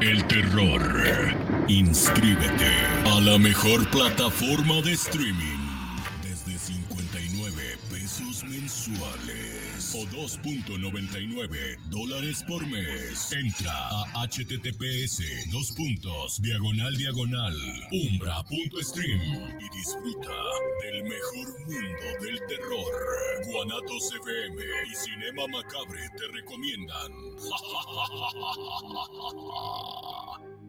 el terror? Inscríbete a la mejor plataforma de streaming 2.99 dólares por mes. Entra a https dos puntos diagonal diagonal umbra.stream y disfruta del mejor mundo del terror. Guanatos FM y Cinema Macabre te recomiendan.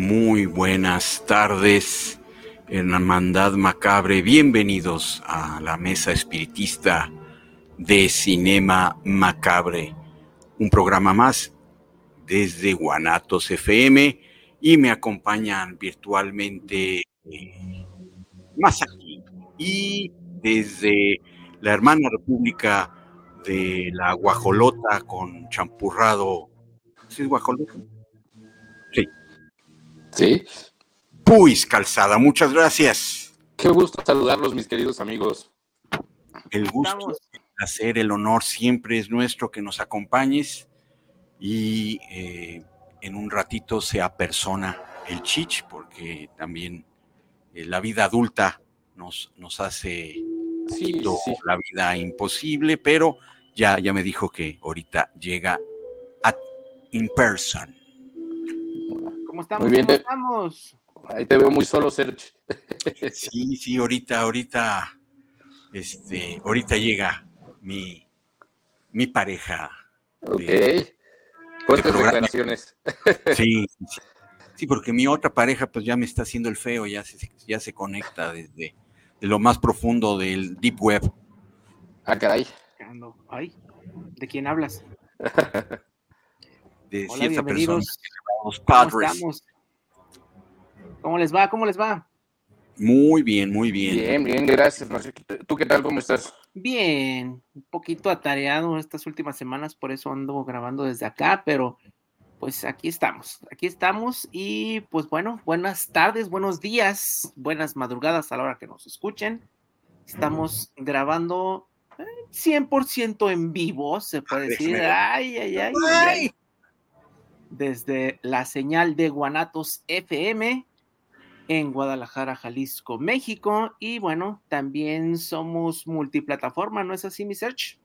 Muy buenas tardes, Hermandad Macabre. Bienvenidos a la mesa espiritista de Cinema Macabre, un programa más desde Guanatos FM y me acompañan virtualmente eh, más aquí y desde la hermana República de la Guajolota con champurrado. ¿Sí es guajolota? Sí. Sí. Puis Calzada, muchas gracias. Qué gusto saludarlos, mis queridos amigos. El gusto, el placer, el honor siempre es nuestro que nos acompañes y eh, en un ratito se apersona el chich, porque también eh, la vida adulta nos, nos hace Sí, sí. la vida imposible, pero ya, ya me dijo que ahorita llega at, in person. ¿Cómo estamos? Muy bien, ¿Cómo te- estamos? Ahí te veo muy solo, Serge. Sí, sí, ahorita, ahorita, este, ahorita llega mi, mi pareja. Ok. de Fuertes programa. declaraciones. Sí, sí, sí, porque mi otra pareja pues ya me está haciendo el feo, ya se, ya se conecta desde de lo más profundo del deep web. Ah, caray. Ay, ¿de quién hablas? de Hola, cierta persona, bienvenidos. los ¿Cómo padres. estamos? ¿Cómo les va? ¿Cómo les va? Muy bien, muy bien. Bien, bien, gracias. ¿Tú qué tal? ¿Cómo estás? Bien, un poquito atareado estas últimas semanas, por eso ando grabando desde acá, pero pues aquí estamos, aquí estamos y pues bueno, buenas tardes, buenos días, buenas madrugadas a la hora que nos escuchen. Estamos grabando eh, 100% en vivo, se puede decir. Ver. Ay, ay, ay, ay, ay. Desde la señal de Guanatos FM en Guadalajara, Jalisco, México. Y bueno, también somos multiplataforma, ¿no es así, mi search?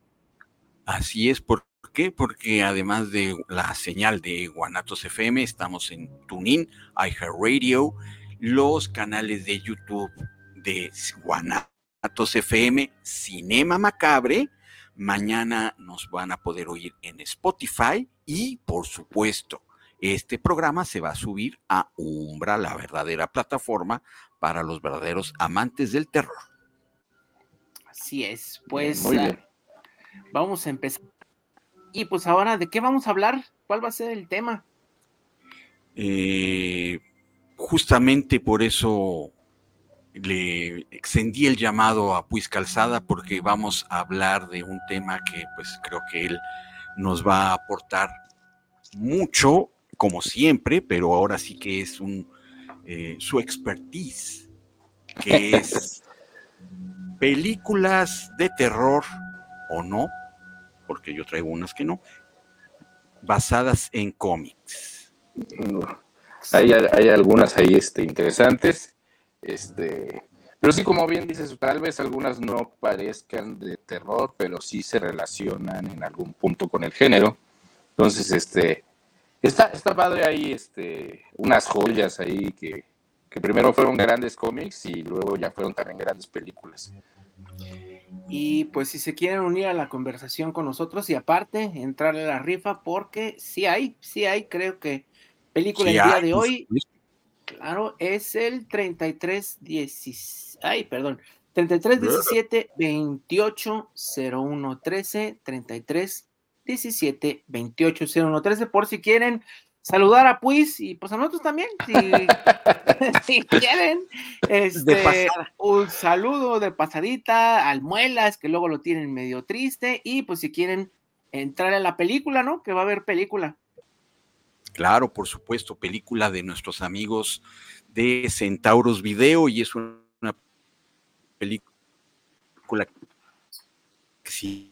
Así es, ¿por qué? Porque además de la señal de Guanatos FM, estamos en TuneIn, iHeartRadio, los canales de YouTube de Guanatos FM, Cinema Macabre. Mañana nos van a poder oír en Spotify y, por supuesto, este programa se va a subir a Umbra, la verdadera plataforma para los verdaderos amantes del terror. Así es, pues Muy bien. vamos a empezar. Y pues ahora, ¿de qué vamos a hablar? ¿Cuál va a ser el tema? Eh, justamente por eso le extendí el llamado a Puis Calzada porque vamos a hablar de un tema que pues creo que él nos va a aportar mucho, como siempre, pero ahora sí que es un eh, su expertise, que es películas de terror o no, porque yo traigo unas que no, basadas en cómics. Hay, hay algunas ahí este, interesantes. Este, pero sí, como bien dices, tal vez algunas no parezcan de terror, pero sí se relacionan en algún punto con el género. Entonces, este, está, está padre ahí, este, unas joyas ahí que, que primero fueron grandes cómics y luego ya fueron también grandes películas. Y pues si se quieren unir a la conversación con nosotros y aparte entrarle a la rifa porque sí hay, sí hay, creo que película Sí el día hay, de hoy. Claro, es el 33 10, ay, perdón, 33 17 28 01 13 33 17 28 01 13 por si quieren saludar a Puis y pues a nosotros también, si, si quieren. Este, un saludo de pasadita al Muelas, que luego lo tienen medio triste, y pues si quieren entrar a la película, ¿no? Que va a haber película. Claro, por supuesto, película de nuestros amigos de Centauros Video y es una película que se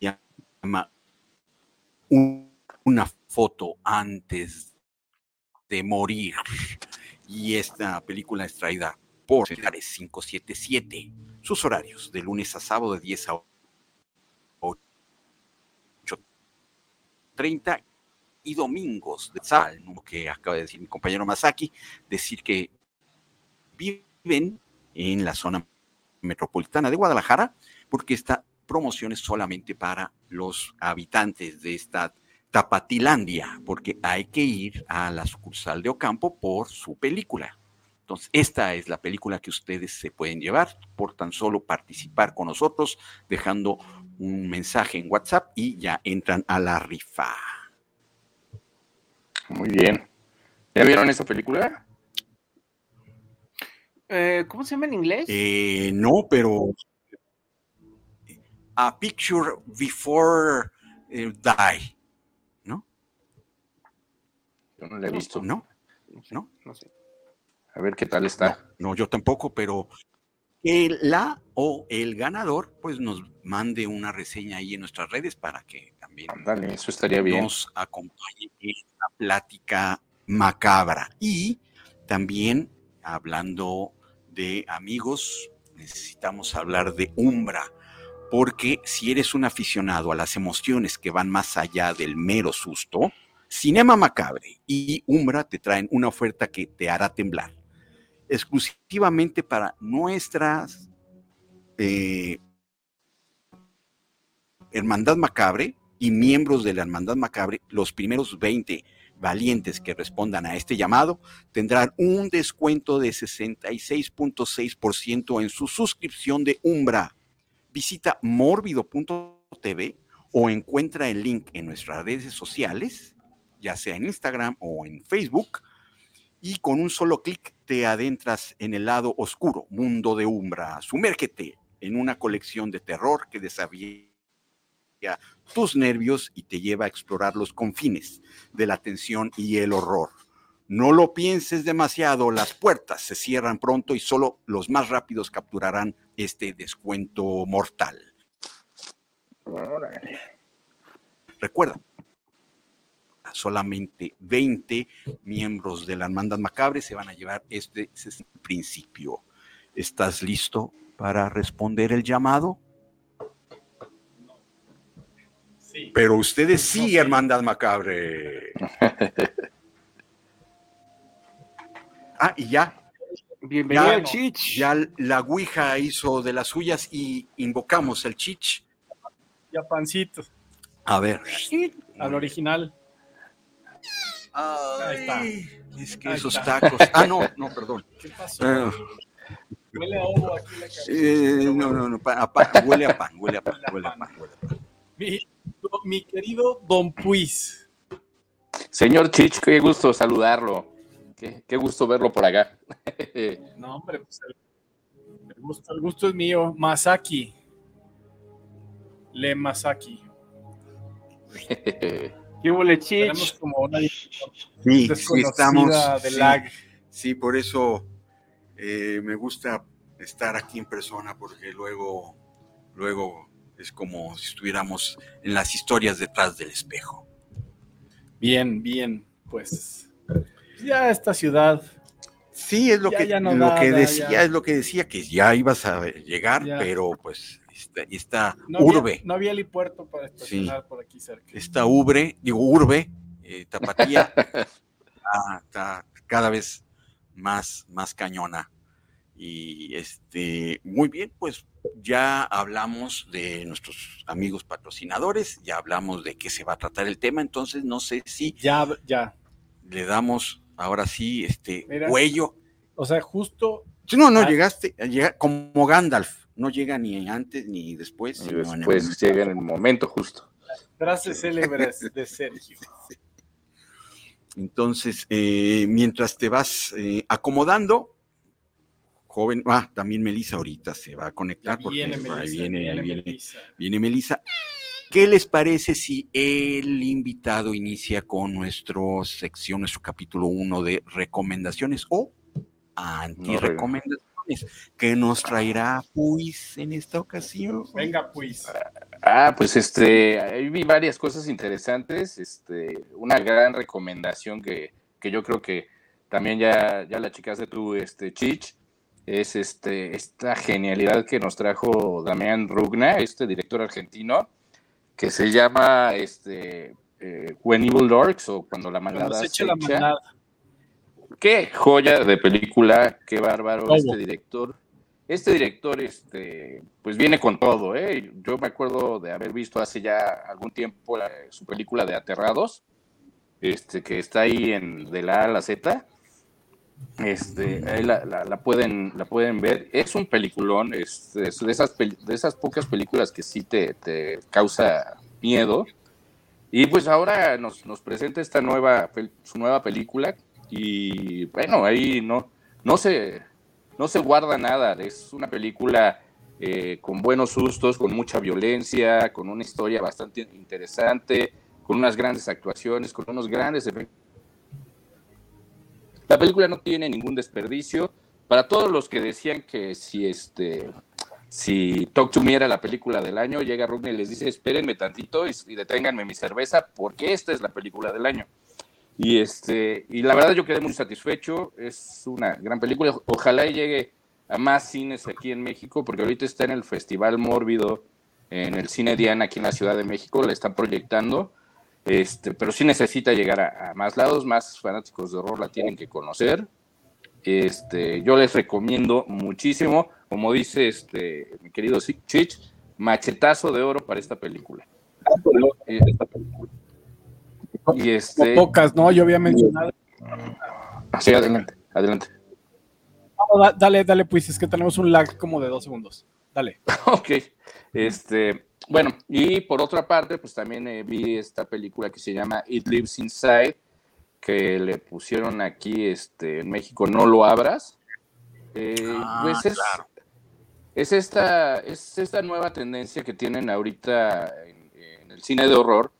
llama Una foto antes de morir. Y esta película es traída por 577. Sus horarios de lunes a sábado de 10 a 8.30 y domingos de sal, que acaba de decir mi compañero Masaki, decir que viven en la zona metropolitana de Guadalajara, porque esta promoción es solamente para los habitantes de esta Tapatilandia, porque hay que ir a la sucursal de Ocampo por su película. Entonces, esta es la película que ustedes se pueden llevar por tan solo participar con nosotros, dejando un mensaje en WhatsApp y ya entran a la rifa. Muy bien. ¿Ya vieron esa película? Eh, ¿Cómo se llama en inglés? Eh, no, pero A Picture Before eh, Die. Yo no la he visto. No, no, no sé. A ver qué tal está. No, yo tampoco, pero el, la o el ganador, pues nos mande una reseña ahí en nuestras redes para que Dale, eso estaría bien. nos acompañe en la plática macabra. Y también, hablando de amigos, necesitamos hablar de Umbra, porque si eres un aficionado a las emociones que van más allá del mero susto, Cinema Macabre y Umbra te traen una oferta que te hará temblar. Exclusivamente para nuestras eh, Hermandad Macabre y miembros de la Hermandad Macabre, los primeros 20 valientes que respondan a este llamado tendrán un descuento de 66.6% en su suscripción de Umbra. Visita morbido.tv o encuentra el link en nuestras redes sociales ya sea en Instagram o en Facebook, y con un solo clic te adentras en el lado oscuro, mundo de Umbra. Sumérgete en una colección de terror que desafía tus nervios y te lleva a explorar los confines de la tensión y el horror. No lo pienses demasiado, las puertas se cierran pronto y solo los más rápidos capturarán este descuento mortal. Recuerda, solamente 20 miembros de la Hermandad Macabre se van a llevar este, principio. ¿Estás listo para responder el llamado? Sí. Pero ustedes sí, Hermandad Macabre. ah, y ya. Bienvenido al Chich. Ya la Ouija hizo de las suyas y invocamos el Chich. Ya pancito. A ver. Al original. Ay, es que esos tacos. Ah, no, no, perdón. ¿Qué pasó? Ah. huele a ovo aquí la eh, no, no, no, a pan, huele a pan, huele a pan, huele a pan. Huele a pan. Mi, mi, querido Don Puis. Señor Chich, qué gusto saludarlo. Qué, qué gusto verlo por acá. no, hombre, pues el, el, gusto, el gusto es mío. Masaki. Le Masaki. ¿Qué huele Tenemos como una sí, sí, estamos, de lag. Sí, por eso eh, me gusta estar aquí en persona, porque luego, luego es como si estuviéramos en las historias detrás del espejo. Bien, bien, pues ya esta ciudad. Sí, es lo que, lo que decía, es lo que decía, que ya ibas a llegar, pero pues esta, urbe. no había helipuerto para estacionar por aquí cerca. Esta ubre, digo urbe, eh, Tapatía, está, cada vez más, más cañona. Y este, muy bien, pues ya hablamos de nuestros amigos patrocinadores, ya hablamos de qué se va a tratar el tema, entonces no sé si ya, ya. le damos ahora sí, este, Mira. cuello. O sea, justo No, no, Ah. llegaste, llega como Gandalf, no llega ni antes ni después. Y sino en el después llega en el momento justo. frases célebres de Sergio. Entonces, eh, mientras te vas eh, acomodando, joven, ah, también Melissa ahorita se va a conectar porque Viene ahí Melissa, viene, viene ahí viene, Melissa. viene Melissa. ¿Qué les parece si el invitado inicia con nuestro sección, nuestro capítulo 1 de recomendaciones o anti-recomendaciones? ¿Qué nos traerá Puis en esta ocasión? Venga, pues. Ah, pues este, ahí vi varias cosas interesantes. Este, una gran recomendación que, que yo creo que también ya, ya la chicaste tú, este, Chich, es este, esta genialidad que nos trajo Damián Rugna, este director argentino, que se llama este, eh, When Evil o Cuando la maldad se la manada. Qué joya de película, qué bárbaro este director. Este director, este, pues viene con todo, ¿eh? Yo me acuerdo de haber visto hace ya algún tiempo la- su película de Aterrados, este, que está ahí en de la A a la Z. Este, ahí la, la- la pueden, la pueden ver. Es un peliculón, es, es de, esas de esas pocas películas que sí te, te causa miedo. Y pues ahora nos, nos presenta esta nueva, su nueva película y bueno, ahí no, no, se, no se guarda nada. Es una película eh, con buenos sustos, con mucha violencia, con una historia bastante interesante, con unas grandes actuaciones, con unos grandes efectos. La película no tiene ningún desperdicio. Para todos los que decían que si este si Talk to Me era la película del año, llega Rugner y les dice, espérenme tantito y, y deténganme mi cerveza porque esta es la película del año. Y, este, y la verdad yo quedé muy satisfecho, es una gran película, ojalá y llegue a más cines aquí en México, porque ahorita está en el Festival Mórbido, en el Cine Diana aquí en la Ciudad de México, la están proyectando, este, pero sí necesita llegar a, a más lados, más fanáticos de horror la tienen que conocer. Este, yo les recomiendo muchísimo, como dice este, mi querido Chich, machetazo de oro para esta película. Y este, pocas, ¿no? Yo había mencionado. sí, adelante, adelante. No, dale, dale, pues, es que tenemos un lag como de dos segundos. Dale. Ok, este, bueno, y por otra parte, pues también eh, vi esta película que se llama It Lives Inside, que le pusieron aquí este, en México, No lo abras. Eh, Ah, pues es, claro. es, esta, es esta nueva tendencia que tienen ahorita en, en el cine de horror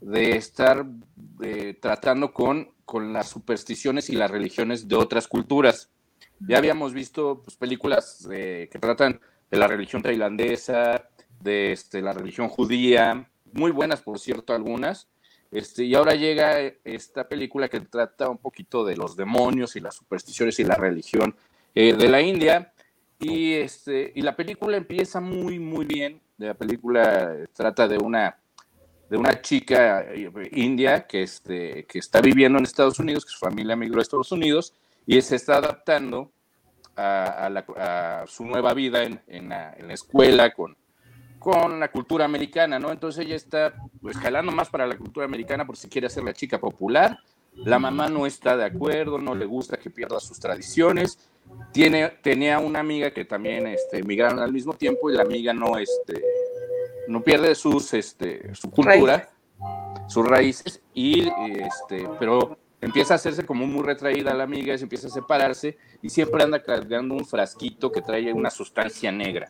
de estar eh, tratando con, con las supersticiones y las religiones de otras culturas. Ya habíamos visto pues, películas que tratan de la religión tailandesa, de este, la religión judía, muy buenas, por cierto, algunas. Este, y ahora llega esta película que trata un poquito de los demonios y las supersticiones y la religión eh, de la India. Y, este, y la película empieza muy, muy bien. La película trata de una, de una chica eh, india que, este, que está viviendo en Estados Unidos, que su familia migró a Estados Unidos y se está adaptando a, su nueva vida en, en la, en la escuela con, con la cultura americana, ¿no? Entonces ella está pues, jalando más para la cultura americana por si quiere hacer la chica popular. La mamá no está de acuerdo, no le gusta que pierda sus tradiciones. Tiene, tenía una amiga que también este, emigraron al mismo tiempo y la amiga no, este, no pierde sus, este, su cultura, sus raíces, y, este, pero empieza a hacerse como muy retraída la amiga, se empieza a separarse y siempre anda cargando un frasquito que trae una sustancia negra.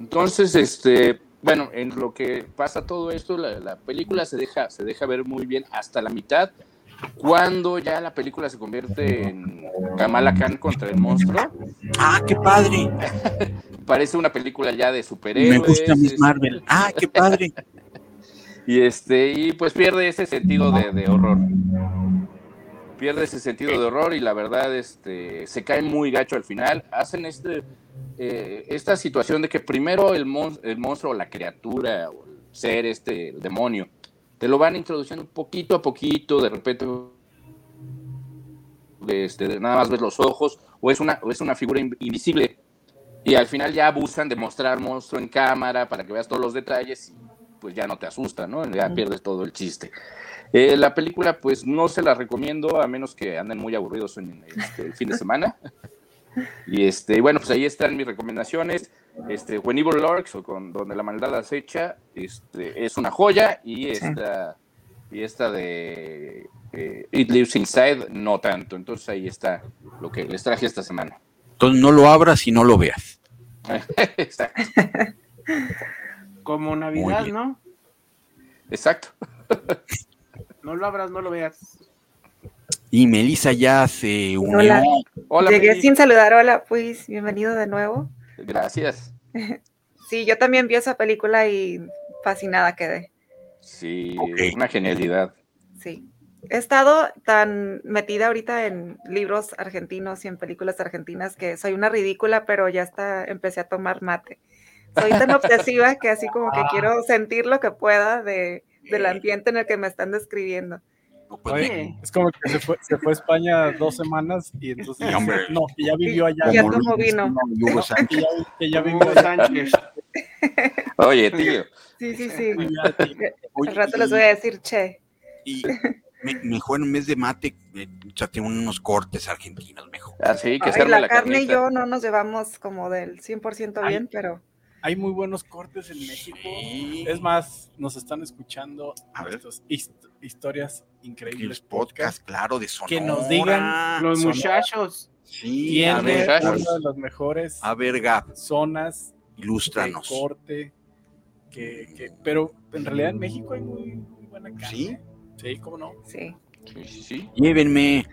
Entonces, este, bueno, en lo que pasa todo esto, la, la película se deja, se deja ver muy bien hasta la mitad, cuando ya la película se convierte en Kamala Khan contra el monstruo. Ah, qué padre. Parece una película ya de superhéroes. Me gusta Miss Marvel. Ah, qué padre. Y este, y pues pierde ese sentido de, de horror. Pierde ese sentido de horror y la verdad, este, se cae muy gacho al final. Hacen este, eh, esta situación de que primero el, mon- el monstruo, la criatura, o el ser, este, demonio, te lo van introduciendo poquito a poquito, de repente este, nada más ves los ojos, o es una, o es una figura in- invisible. Y al final ya abusan de mostrar monstruo en cámara para que veas todos los detalles pues ya no te asusta, ¿no? Ya pierdes todo el chiste. Eh, la película, pues no se la recomiendo a menos que anden muy aburridos en este, el fin de semana. Y este, bueno, pues ahí están mis recomendaciones. Este, When Evil Lurks, o con Donde la maldad acecha, este, es una joya. Y esta, y esta de eh, It Lives Inside, no tanto. Entonces ahí está lo que les traje esta semana. Entonces no lo abras y no lo veas. Exacto. Como Navidad. ¿no? Exacto. No lo abras, no lo veas. Y Melissa ya se unió. Hola. Hola, Llegué sin saludar, hola, pues bienvenido de nuevo. Gracias. Sí, yo también vi esa película y fascinada quedé. Sí, Ok. una genialidad. Sí. He estado tan metida ahorita en libros argentinos y en películas argentinas que soy una ridícula, pero ya hasta empecé a tomar mate. Soy tan obsesiva que así como que quiero sentir lo que pueda de, del ambiente en el que me están describiendo. Oye, es como que se fue, se fue a España dos semanas y entonces Sí, hombre. no, que ya vivió allá. Ya ¿no? tomó vino. Hugo Sánchez. que ya, que ya vivió. Sánchez. Oye, tío. Sí, sí, sí. Oye, Al rato y- les voy a decir, che. Y me- mejor en vez de mate, eh, échate unos cortes argentinos mejor. Así que se Ay, la, la carne y carnita. yo no nos llevamos como del 100% Ay. bien, pero Hay muy buenos cortes en México. Sí. Es más, nos están escuchando A hist- historias Y increíbles los podcasts, claro, de Sonora. Que nos digan Los Sonora. muchachos. Sí, a Tiene ver, una de las mejores a ver, Gab, zonas de ilústranos. corte. Que, que- pero en realidad en México hay muy, muy buena carne. ¿Sí? Sí, cómo no. sí. Sí, sí, sí. Llévenme.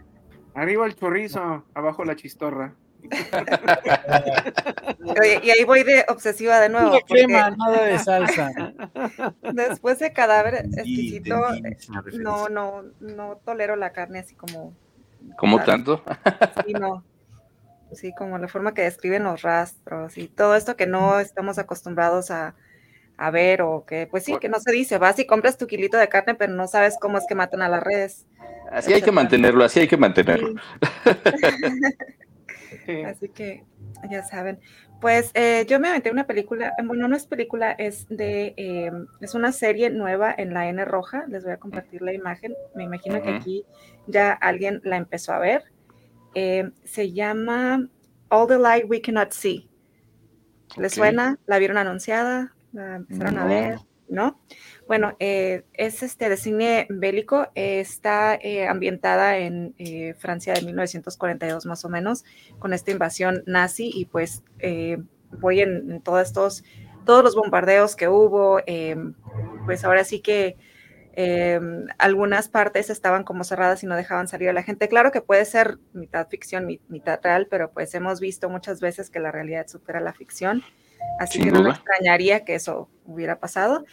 Arriba el chorizo, abajo la chistorra. Oye, y ahí voy de obsesiva de nuevo. Pura porque crema, nada de salsa. Después de cadáver exquisito, no, no, no tolero la carne así como, ¿Cómo Claro. tanto? sí, no. Sí, como la forma que describen los rastros y todo esto que no estamos acostumbrados a, a ver o que, pues sí, que no se dice, vas y compras tu kilito de carne, pero no sabes cómo es que matan a las redes. Así hay que mantenerlo, así hay que mantenerlo. Sí. Así que ya saben. Pues eh, yo me aventé una película, eh, bueno, no es película, es de, eh, es una serie nueva en la N roja. Les voy a compartir la imagen. Me imagino que aquí ya alguien la empezó a ver. Eh, se llama All the Light We Cannot See. ¿Les suena? ¿La vieron anunciada? ¿La empezaron a ver? ¿No? Bueno, eh, es este de cine bélico, eh, está eh, ambientada en eh, Francia de 1942 más o menos, con esta invasión nazi y pues eh, voy en, en todos estos, todos los bombardeos que hubo, eh, pues ahora sí que eh, algunas partes estaban como cerradas y no dejaban salir a la gente. Claro que puede ser mitad ficción, mi- mitad real, pero pues hemos visto muchas veces que la realidad supera la ficción, así Sin que no me extrañaría que eso hubiera pasado.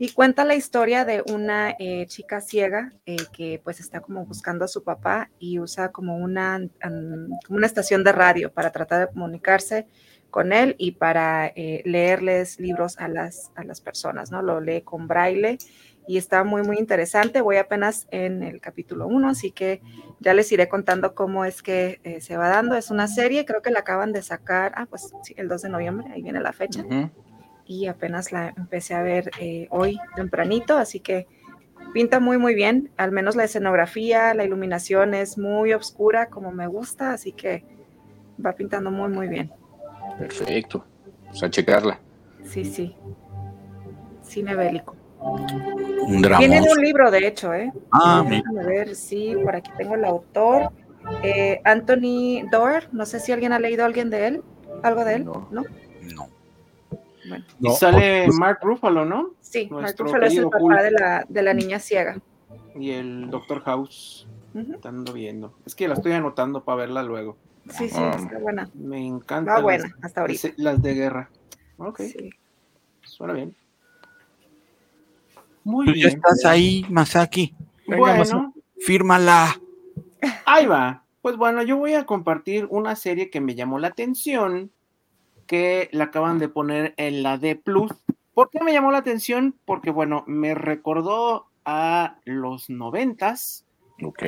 Y cuenta la historia de una eh, chica ciega eh, que pues está como buscando a su papá y usa como una, como una estación de radio para tratar de comunicarse con él y para eh, leerles libros a las, a las personas, ¿no? Lo lee con braille y está muy, muy interesante. Voy apenas en el capítulo 1, así que ya les iré contando cómo es que se va dando. Es una serie, creo que la acaban de sacar, ah, pues sí, el 2 de noviembre, ahí viene la fecha. Y apenas la empecé a ver eh, hoy tempranito, así que pinta muy muy bien, al menos la escenografía, la iluminación es muy oscura como me gusta, así que va pintando muy muy bien. Perfecto. Pues a checarla. Sí, sí. Cine bélico. Un drama. Viene de un libro, de hecho, ¿eh? Ah, Eh, mira. déjame ver, sí, por aquí tengo el autor. eh, Anthony Doerr, no sé si alguien ha leído alguien de él, algo de él, No. ¿no? No. Bueno, Y sale Mark Ruffalo, ¿no? sí, Mark Ruffalo es el papá Hulk. de la, de la niña ciega. Y el Doctor House. Ujú. Estando viendo. Es que la estoy anotando para verla luego. Sí, sí, Ah. está buena. Me encanta. Va buena, hasta ahorita. Las de guerra. Ok, Sí. suena bien. Muy Tú ya bien. estás ahí, Masaki. Venga, Bueno, Masaki. Fírmala. ahí va. Pues bueno, yo voy a compartir una serie que me llamó la atención, que la acaban de poner en la D Plus. ¿Por qué me llamó la atención? Porque bueno, me recordó a los noventas, Ok.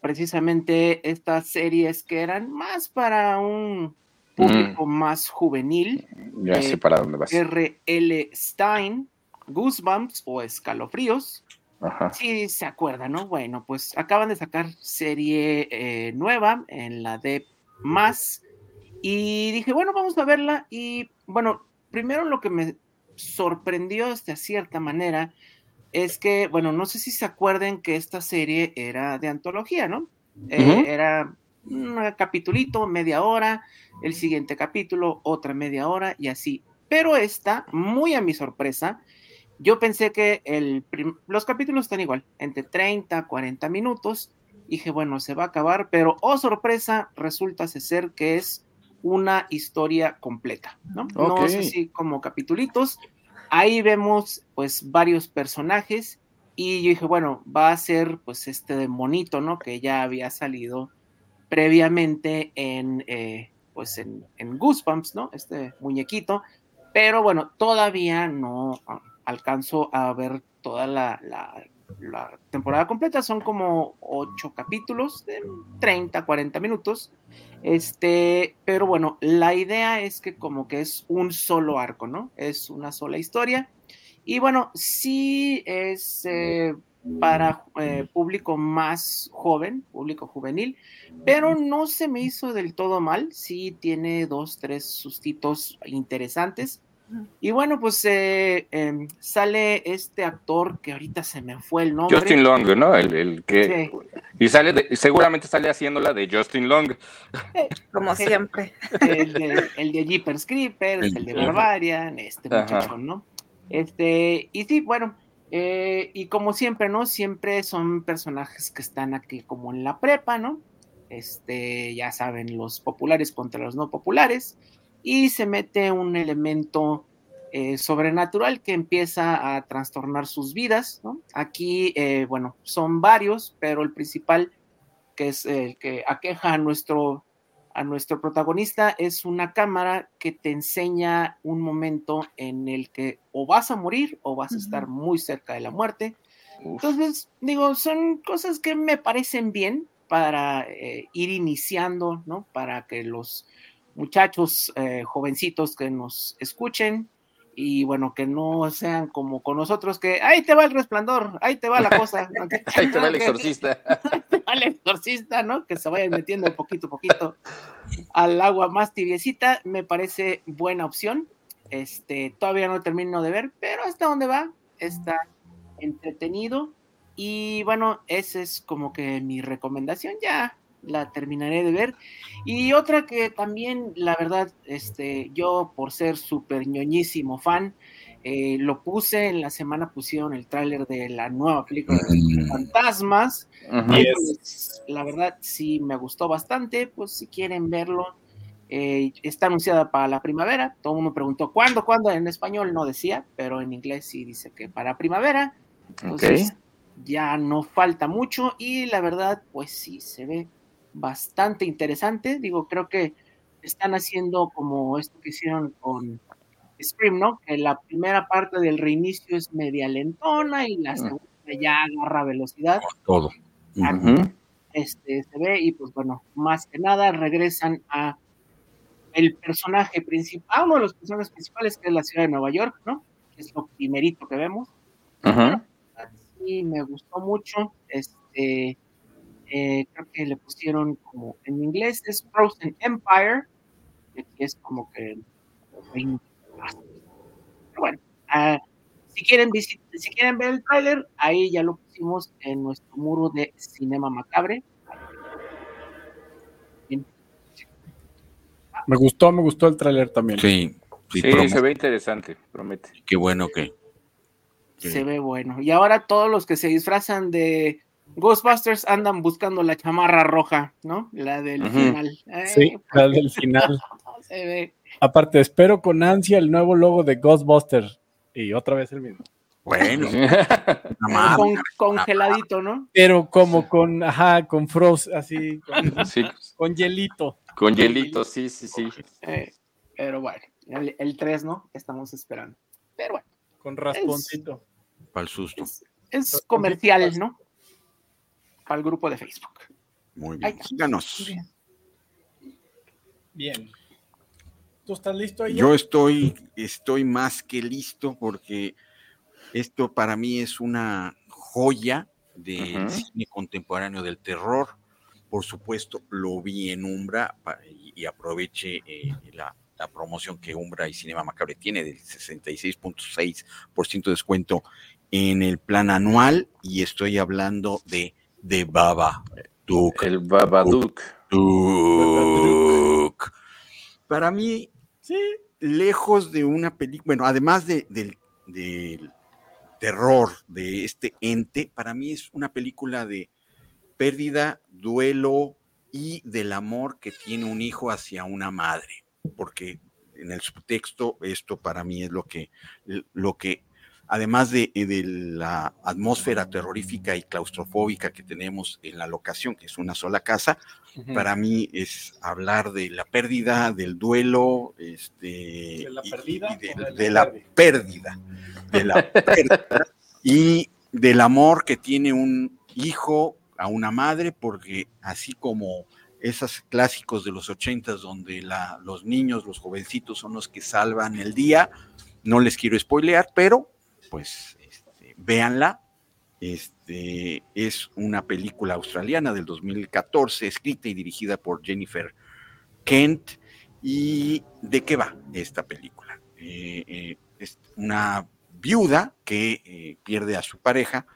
precisamente estas series que eran más para un público más juvenil. Ya Eh, sé para dónde vas. R.L. Stein, Goosebumps o Escalofríos. Ajá. Sí, se acuerdan, ¿no? Bueno, pues acaban de sacar serie eh, nueva en la de Más. Y dije, bueno, vamos a verla. Y bueno, primero lo que me sorprendió de cierta manera es que, bueno, no sé si se acuerden que esta serie era de antología, ¿no? Eh. Era un capitulito, media hora, el siguiente capítulo, otra media hora y así. Pero esta, muy a mi sorpresa, yo pensé que el los capítulos están igual, entre 30 40 minutos. Dije, bueno, se va a acabar, pero oh sorpresa, resulta ser que es una historia completa, ¿no? No sé si como capitulitos. Ahí vemos pues varios personajes y yo dije, bueno, va a ser pues este demonito, ¿no? Que ya había salido previamente en, eh, pues en, en Goosebumps, ¿no? Este muñequito. Pero bueno, todavía no ah, alcanzo a ver toda la, la- la temporada completa. Son como ocho capítulos de 30, 40 minutos. Este, pero bueno, la idea es que como que es un solo arco, ¿no? Es una sola historia. Y bueno, sí es eh, para eh, público más joven, público juvenil, pero no se me hizo del todo mal. Sí tiene dos, tres sustitos interesantes. Y bueno, pues eh, em, sale este actor que ahorita se me fue el nombre. Justin Long, ¿no? El, el que. Sí. Y sale de- seguramente sale haciéndola de Justin Long. Como siempre. el de, el de Jeepers Creepers, el de. Barbarian, este Ajá. muchachón, ¿no? Este, y sí, bueno, eh, y como siempre, ¿no? Siempre son personajes que están aquí como en la prepa, ¿no? Este, ya saben, los populares contra los no populares, y se mete un elemento eh, sobrenatural que empieza a trastornar sus vidas, ¿no? Aquí, eh, bueno, son varios, pero el principal, que es el que aqueja a nuestro a nuestro protagonista es una cámara que te enseña un momento en el que o vas a morir o vas a estar muy cerca de la muerte. Uf. Entonces, digo, son cosas que me parecen bien para eh, ir iniciando, ¿no? Para que los muchachos eh, jovencitos que nos escuchen y bueno, que no sean como con nosotros, que ahí te va el resplandor, ahí te va la cosa. Ahí te va el exorcista. al exorcista, ¿no? Que se vayan metiendo poquito a poquito al agua más tibiecita, me parece buena opción. Este, todavía no termino de ver, pero hasta donde va, está entretenido. Y bueno, esa es como que mi recomendación, ya la terminaré de ver. Y otra que también, la verdad, este, yo por ser súper ñoñísimo fan, eh, lo puse en la semana, pusieron el tráiler de la nueva película de fantasmas. Ujú. Yes. Pues, la verdad sí me gustó bastante, pues si quieren verlo, eh, está anunciada para la primavera. Todo el mundo preguntó cuándo, cuándo. En español no decía, pero en inglés sí dice que para primavera. Entonces ya no falta mucho y la verdad, pues sí se ve bastante interesante. Digo, creo que están haciendo como esto que hicieron con Scream, ¿no? Que la primera parte del reinicio es media lentona y la Mm. segunda ya agarra velocidad Todo. Este, se ve y pues bueno, más que nada regresan a el personaje principal, uno de los personajes principales que es la ciudad de Nueva York, ¿no? Que es lo primerito que vemos. Ujú. Sí, me gustó mucho. Este, eh, creo que le pusieron como en inglés es Frozen Empire, que aquí es como que. Pero bueno, ah, si quieren visit- si quieren ver el tráiler, ahí ya lo pusimos en nuestro muro de Cinema Macabre. Me gustó, me gustó el tráiler también. Sí, sí, Sí, se ve interesante, promete. qué bueno que. Sí. Se ve bueno. Y ahora todos los que se disfrazan de Ghostbusters andan buscando la chamarra roja, ¿no? La del final. Eh, Sí, la del final. Se ve. Aparte, espero con ansia el nuevo logo de Ghostbusters. Y otra vez el mismo. Bueno, con- congeladito, ¿no? Pero como con, ajá, con frost, así, con, Sí, con hielito. con hielitos, sí, sí, sí. Eh, pero bueno, el, el 3, ¿no? Estamos esperando. Pero bueno, Con rasponcito. Para el susto. es, es comercial, ¿no? Para el grupo de Facebook. Muy bien. Síganos. Bien. ¿Tú estás listo ahí? Yo estoy, estoy más que listo porque Esto para mí es una joya del Ujú. cine contemporáneo del terror. Por supuesto, lo vi en Umbra y, y aproveche eh, la, la promoción que Umbra y Cinema Macabre tiene del 66.6% de descuento en el plan anual. Y estoy hablando de, de Baba Duke. El Babadook. Duke. Para mí, Sí, lejos de una película, bueno, además de- del, del terror de este ente, para mí es una película de pérdida, duelo y del amor que tiene un hijo hacia una madre, porque en el subtexto esto para mí es lo que, lo que además de, de la atmósfera terrorífica y claustrofóbica que tenemos en la locación, que es una sola casa, para mí es hablar de la pérdida, del duelo, este, ¿De la y- pérdida y de, o de la de la pérdida? pérdida, de la pérdida y del amor que tiene un hijo a una madre, porque así como esos clásicos de los ochentas donde la, los niños, los jovencitos son los que salvan el día, no les quiero spoilear, pero pues este, véanla, este, es una película australiana del 2014, escrita y dirigida por Jennifer Kent. ¿Y de qué va esta película? Eh, eh, es una viuda que eh, pierde a su pareja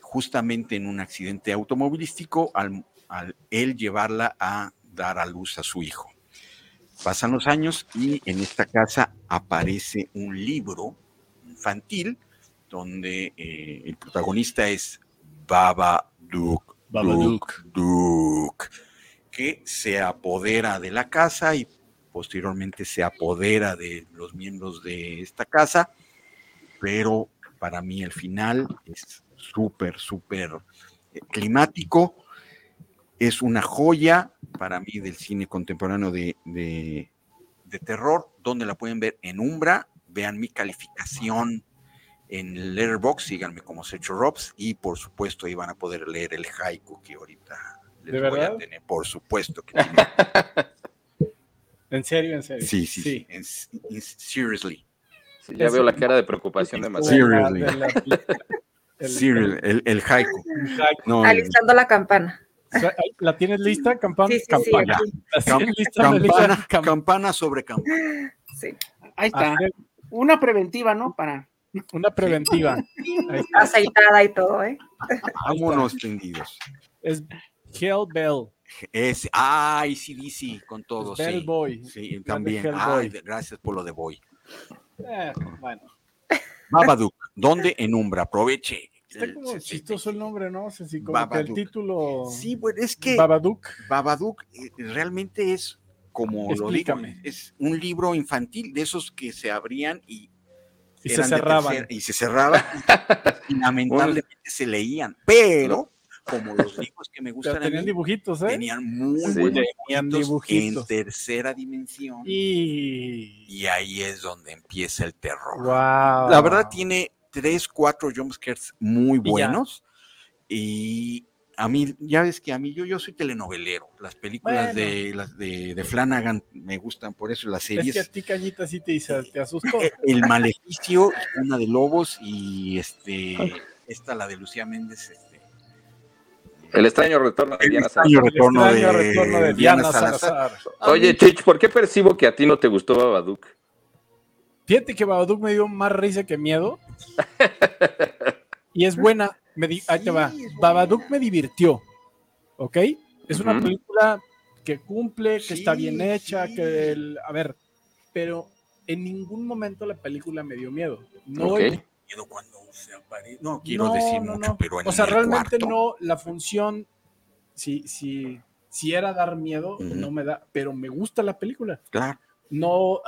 justamente en un accidente automovilístico al, al llevarla a dar a luz a su hijo. Pasan los años y en esta casa aparece un libro infantil donde eh, el protagonista es Baba Duke, Babadook. Duke, que se apodera de la casa y posteriormente se apodera de los miembros de esta casa, pero para mí el final es súper, súper eh, climático, es una joya para mí del cine contemporáneo de, de, de terror, donde la pueden ver en Umbra, vean mi calificación en Letterboxd, síganme como Secho Robs y por supuesto ahí van a poder leer el haiku que ahorita les ¿De voy a tener, por supuesto que. En serio, en serio. sí, sí, sí, en- en- seriously, Sí, ya Es veo la cara de preocupación de Mateo. Seriously. la- el- el, haiku. No, Alistando la campana. ¿La tienes lista? Campana. Sí, sí, sí, campana. aquí. ¿La Cam- tienes lista, campana, Cam- campana sobre campana. Sí. Ahí está. Una preventiva, ¿no? Para. Una preventiva. Aceitada y todo, ¿eh? Vámonos tendidos. Es Hell Bell. Es, ay, sí, sí, con todo, Es Bell sí. Boy. Sí, también. Ay, gracias por lo de Boy. Eh, bueno. Babadook, ¿dónde? En Umbra, aproveche. Está como 70. chistoso el nombre, ¿no? O sea, sí, como que el título. Sí, bueno, es que Babadook. Babadook eh, realmente es, como lo digo, Explícame. es un libro infantil de esos que se abrían y, Y se eran cerraban. tercera- y se cerraban y lamentablemente se leían, pero como los libros que me Pero gustan a tenían mí, dibujitos, ¿eh? tenían muy Sí. buenos Tenían dibujitos en tercera dimensión y... Y. ahí es donde empieza el terror. Wow. La verdad tiene tres, cuatro jumpscares muy Y ya. buenos y a mí, ya ves que a mí yo, yo soy telenovelero, las películas Bueno. de, las de, de Flanagan me gustan por eso, las Es que a series. ti, Cañita, sí te, dice- te asustó. Eh, El Maleficio, una de Lobos y este esta la de Lucía Méndez. Este, El extraño retorno de Diana Salazar. El extraño de retorno de Diana Diana Salazar. Salazar. Oye, Chich, ¿por qué percibo que a ti no te gustó Babadook? Fíjate que Babadook me dio más risa que miedo. y es buena. Me di- ahí te va. Sí. Babadook me divirtió. ¿Ok? Es una película que cumple, que Sí, está bien hecha, sí. que el- a ver, pero en ningún momento la película me dio miedo. No, Ok. miedo cuando se aparece. No quiero no, decir no, mucho, no. pero en o sea, el realmente cuarto, no, la función, si, si, si era dar miedo, no me da, pero me gusta la película. Claro. No, uh,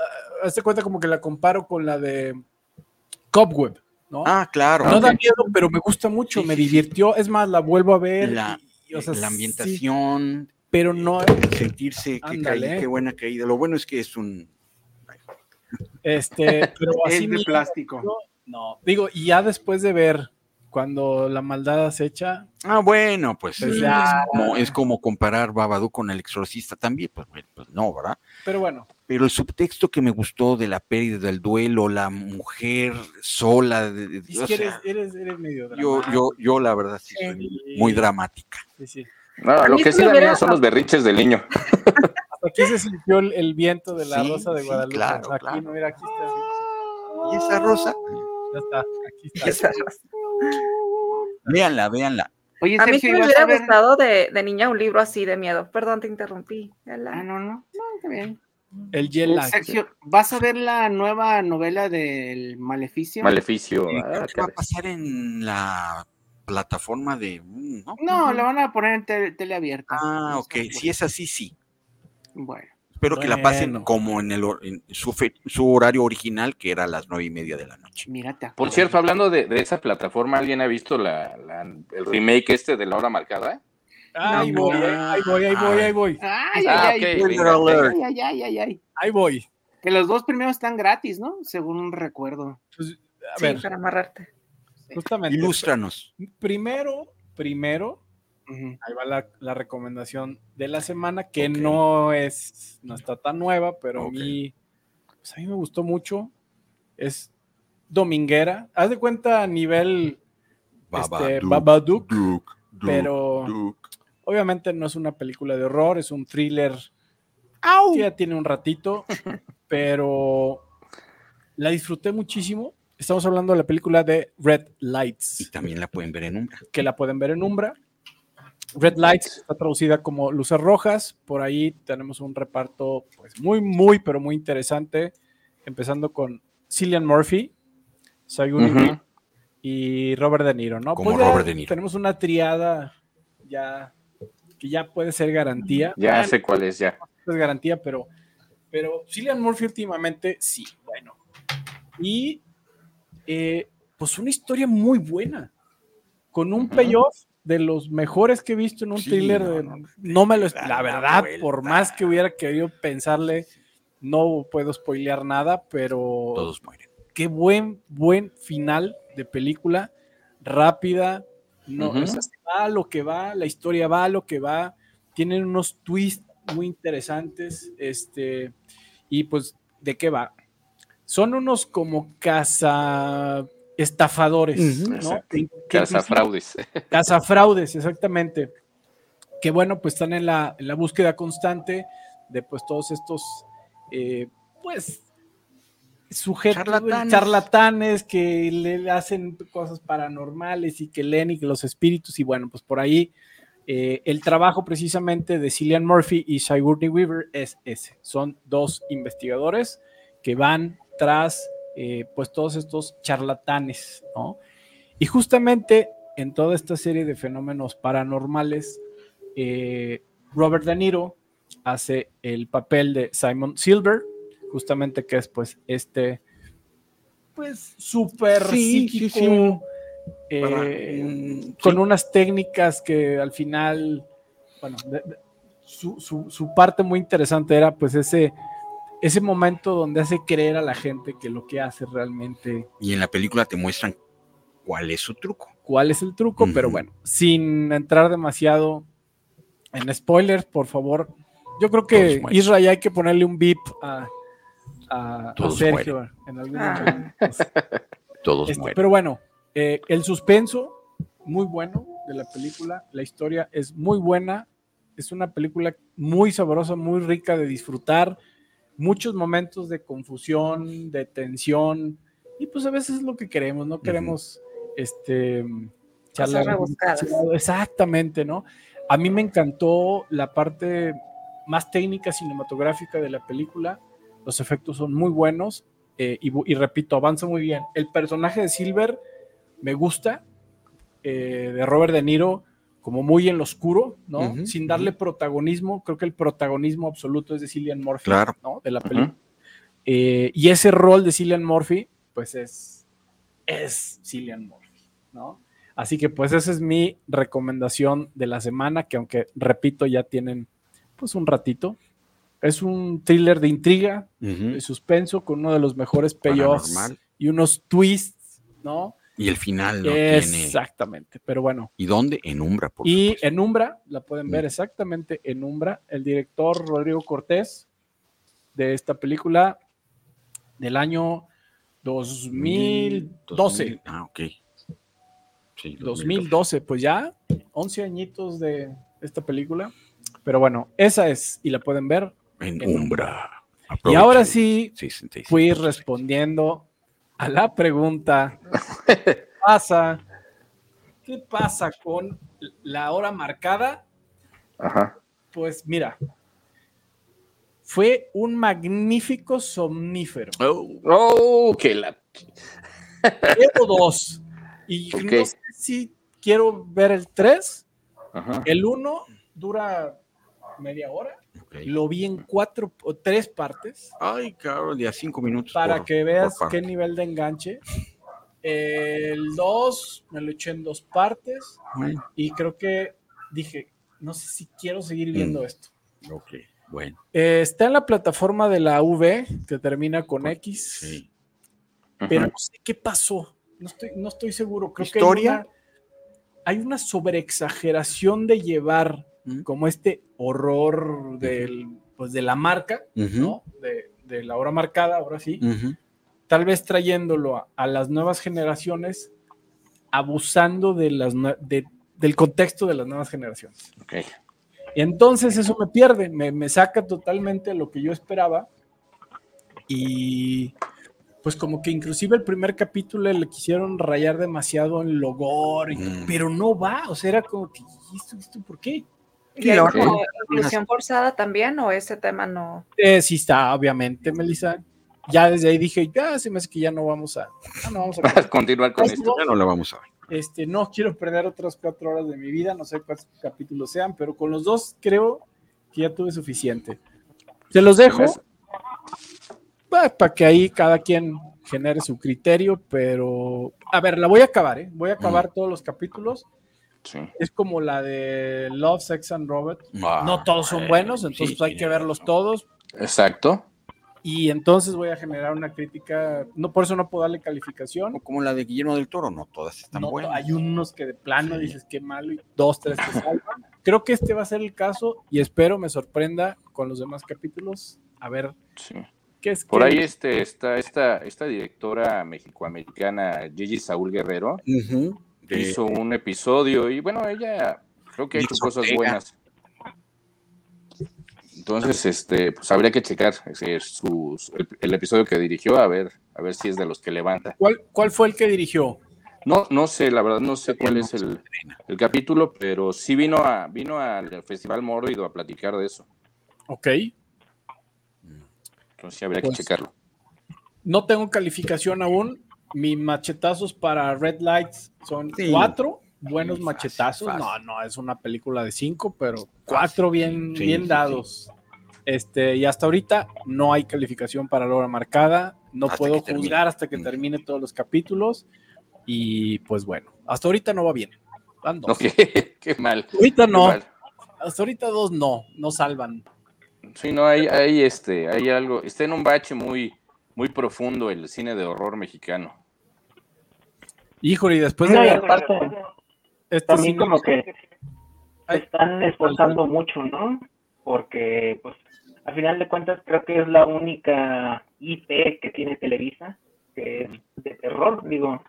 hazte cuenta como que la comparo con la de Cobweb, ¿no? Ah, claro. no da miedo, pero me gusta mucho, Sí, me sí, sí. divirtió. Es más, la vuelvo a ver. La, y- y, o sea, la sí, ambientación, pero no, sentirse que caí, qué buena caída. Lo bueno es que es un este, pero así Es de mismo, plástico. no, digo, y ya después de ver cuando la maldad acecha, Ah, bueno, pues Pues es, como, es como comparar Babadook con el exorcista también, pues, pues no, ¿verdad? pero bueno, Pero el subtexto que me gustó de la pérdida del duelo, la mujer sola, de- de- es o que sea, eres, eres, eres medio yo, dramático. yo, yo la verdad sí soy Sí. muy dramática. Sí, sí. No, lo que sí hubiera- miedo son los berriches del niño. Hasta aquí se sintió el, el viento de la Sí, rosa de sí, Guadalupe. claro, aquí, claro. no, mira, aquí está. ¿Y esa rosa? Ya está, aquí está. Esa- Véanla, véanla. Oye, A mí sí me ¿ibas hubiera gustado de, de niña un libro así de miedo. Perdón, te interrumpí. Ya la- Ah, no, no. No, está bien. El lag. Sergio, ¿vas a ver la nueva novela del Maleficio? Maleficio. Eh, ah, creo que va a pasar en la plataforma de... mm, ¿no? No, la van a poner en tele, tele abierta. Ah, ok. Si es así, sí. Bueno. Espero que la pasen Bueno. como en, el, en su, fe- su horario original, que era a las nueve y media de la noche. Mírate. Por cierto, hablando de, de esa plataforma, ¿alguien ha visto la, la- el remake este de la hora marcada? Ahí voy, ahí voy, ahí voy, ahí voy. Ay, ay, ay. Ahí voy. Que los dos primeros están gratis, ¿no? Según recuerdo. Pues, a Sí, ver, para amarrarte. justamente. Ilústranos. Primero, primero, Ahí va la, la recomendación de la semana, que no es, no está tan nueva, pero a mí, pues a mí me gustó mucho. Es dominguera. Haz de cuenta a nivel este, Babadook, Duke, Duke, pero Duke. obviamente no es una película de horror, es un thriller que ya tiene un ratito, pero la disfruté muchísimo. Estamos hablando de la película de Red Y Lights, también la pueden ver en Umbra. que la pueden ver en Umbra. Red Lights está traducida como luces rojas. Por ahí tenemos un reparto pues muy, muy, pero muy interesante. Empezando con Cillian Murphy. Weaver y Robert De Niro, ¿no? Como Pues ya Robert De Niro. Tenemos una triada ya que ya puede ser garantía. Ya Bueno, sé cuál es ya. no es garantía, pero, pero Cillian Murphy últimamente sí, bueno. Y eh, pues una historia muy buena, con un payoff de los mejores que he visto en un Sí, thriller. no, no, No, me lo, la verdad, vuelta. por más que hubiera querido pensarle, no puedo spoilear nada, pero Todos mueren. qué buen, buen final de película, rápida, no, o sea, se va a lo que va, la historia va a lo que va, tienen unos twists muy interesantes, este, y pues, ¿de qué va? Son unos como casa estafadores. ¿no? Exacto. Que- que Casa inclusive- fraudes. Cazafraudes, exactamente. Que bueno, pues están en la, en la búsqueda constante de pues todos estos, eh, pues, sujetos, Charlatanes. charlatanes. que le hacen cosas paranormales y que leen y que los espíritus y bueno, pues por ahí eh, el trabajo precisamente de Cillian Murphy y Sigourney Weaver es ese. Son dos investigadores que van tras eh, pues todos estos charlatanes, ¿no? Y justamente en toda esta serie de fenómenos paranormales, eh, Robert De Niro hace el papel de Simon Silver, justamente que es pues este, pues súper Sí, sí, psíquico, sí. eh, mm, con unas técnicas que al final, bueno, de- de- su, su- su parte muy interesante era pues ese, ese momento donde hace creer a la gente que lo que hace realmente Y en la película te muestran cuál es su truco. cuál es el truco, pero bueno, sin entrar demasiado en spoilers, por favor. Yo creo que. Israel hay que ponerle un beep a, a- Sergio en algún Ah. momento. Todos Este, mueren. pero bueno, eh, el suspenso, muy bueno de la película, la historia es muy buena, es una película muy sabrosa, muy rica de disfrutar, muchos momentos de confusión, de tensión, y pues a veces es lo que queremos, no queremos este charlar-. Exactamente, ¿no? A mí me encantó la parte más técnica cinematográfica de la película, los efectos son muy buenos, eh, y repito, avanza muy bien. El personaje de Silver me gusta, eh, de Robert De Niro, como muy en lo oscuro, ¿no? Sin darle protagonismo, creo que el protagonismo absoluto es de Cillian Murphy, Claro. ¿no? De la película. Eh, y ese rol de Cillian Murphy, pues es, es Cillian Murphy, ¿no? Así que pues esa es mi recomendación de la semana, que aunque repito, ya tienen pues un ratito. Es un thriller de intriga, de suspenso, con uno de los mejores payoffs y unos twists, ¿no? Y el final no tiene. Exactamente, pero bueno. ¿Y dónde? En Umbra, por Y supuesto. en Umbra, la pueden ver Mm. exactamente en Umbra, el director Rodrigo Cortés de esta película del año 2012. 2000, Ah, ok. Sí, 2012, pues ya 11 añitos de esta película. Pero bueno, esa es, y la pueden ver. En en Umbra. Y ahora sí, 66. fui respondiendo a la pregunta. ¿Qué pasa? ¿Qué pasa con la hora marcada? Ajá. Pues mira, fue un magnífico somnífero. Oh, Oh, que la. Llevo dos. Y no sé si quiero ver el 3. Ajá. El 1 dura media hora. Lo vi en cuatro o tres partes Ay, cabrón, de a cinco minutos. para por- que veas qué nivel de enganche. El 2 me lo eché en dos partes y creo que dije, no sé si quiero seguir viendo Mm. esto. ok, bueno. Eh, está en la plataforma de la V que termina con X, Sí. pero no sé qué pasó. No estoy, no estoy seguro. Creo ¿Historia? que hay una, hay una sobreexageración de llevar Mm. como este horror del, pues de la marca, Ujú, ¿no? De, de la hora marcada, ahora sí. ujú. Tal vez trayéndolo a, a las nuevas generaciones, abusando de las, de- del contexto de las nuevas generaciones. Ok. Y entonces eso me pierde, me, me saca totalmente lo que yo esperaba. Y pues como que inclusive el primer capítulo le quisieron rayar demasiado en logor, y- Mm. pero no va, o sea, era como que, ¿y esto, esto por qué? ¿Y como inclusión forzada también o ese tema no? Eh, sí está, obviamente, Melissa. Ya desde ahí dije, ya se me hace que ya no vamos a, no vamos a Continuar con esto. Ya no la vamos a ver. Este, no quiero perder otras cuatro horas de mi vida, no sé cuántos capítulos sean, pero con los dos creo que ya tuve suficiente. Se los dejo Pues, para que ahí cada quien genere su criterio, pero a ver, la voy a acabar, ¿eh? Voy a acabar todos los capítulos. Sí. Es como la de Love, Sex and Robot. Ah, No todos son bueno, buenos, entonces sí, pues, hay que verlos todos. Exacto. Y entonces voy a generar una crítica. No, por eso no puedo darle calificación. O como la de Guillermo del Toro, no todas están No, buenas. hay unos que de plano Sí. dices qué malo y dos, tres que salvan. Creo que este va a ser el caso y espero me sorprenda con los demás capítulos. A ver Sí. qué es. Por ahí este, está esta, esta directora mexicoamericana, Gigi Saúl Guerrero, Ujú, de- hizo un episodio y bueno, ella creo que ha hecho cosas Ortega. buenas. Entonces, este, pues habría que checar sus- el, el episodio que dirigió, a ver, a ver si es de los que levanta. ¿Cuál, ¿Cuál fue el que dirigió? No, no sé, la verdad no sé cuál es el, el capítulo, pero sí vino a, vino al Festival Mórbido a platicar de eso. Ok. Entonces sí habría Pues, que checarlo. No tengo calificación aún. Mis machetazos para Red Lights son Sí. cuatro buenos fácil, machetazos. fácil. No, no, es una película de cinco, pero cuatro bien, Sí, bien sí, dados. Este, y hasta ahorita no hay calificación para la hora marcada. No Hasta puedo termine. juzgar hasta que Mm. termine todos los capítulos. Y pues bueno, hasta ahorita no va bien. Van dos. Qué mal. Ahorita qué no, mal. hasta ahorita dos no, no salvan. Sí, no, hay, hay, este, hay algo, está en un bache muy, muy profundo el cine de horror mexicano. Híjole, y después de No, y ver aparte, este también como que se están esforzando mucho, ¿no? Porque, pues, al final de cuentas creo que es la única IP que tiene Televisa, que es de terror, digo,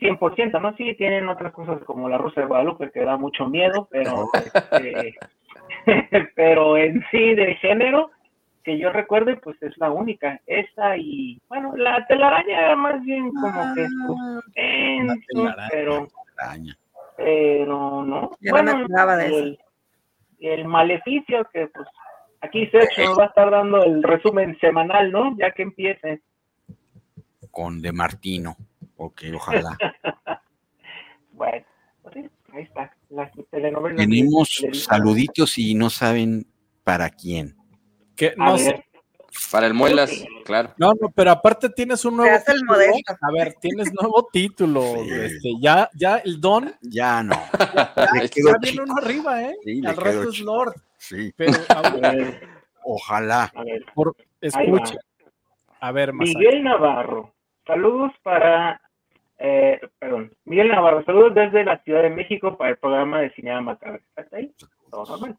100%, ¿no? Sí, tienen otras cosas como La Rosa de Guadalupe que da mucho miedo, pero, este, pero en sí de género, que yo recuerde, pues es la única. Esa y, bueno, la telaraña más bien como que suspenso, telaraña. pero pero no. Yo no me acordaba de y el, el maleficio que pues aquí Sergio nos va a estar dando el resumen semanal, ¿no? Ya que empiece. Con De Martino. Ok, ojalá. Bueno, pues ahí está. Las telenovelas. Tenemos saluditos y no saben para quién. Que no sé, Para el Muelas, claro. No, no, pero aparte tienes un nuevo título. A ver, tienes nuevo título. Sí. Este, ya, ya el Don, Ya no. Quedó ya viene uno arriba, ¿eh? Sí, Al rato es. Lord. Sí, Pero a ver, ojalá. a ver. por, escucha. A ver, más Miguel Navarro. Saludos para Eh, perdón, Miguel Navarro, saludos desde la Ciudad de México para el programa de Cinema Macabro. ¿Está ahí? Todo normal.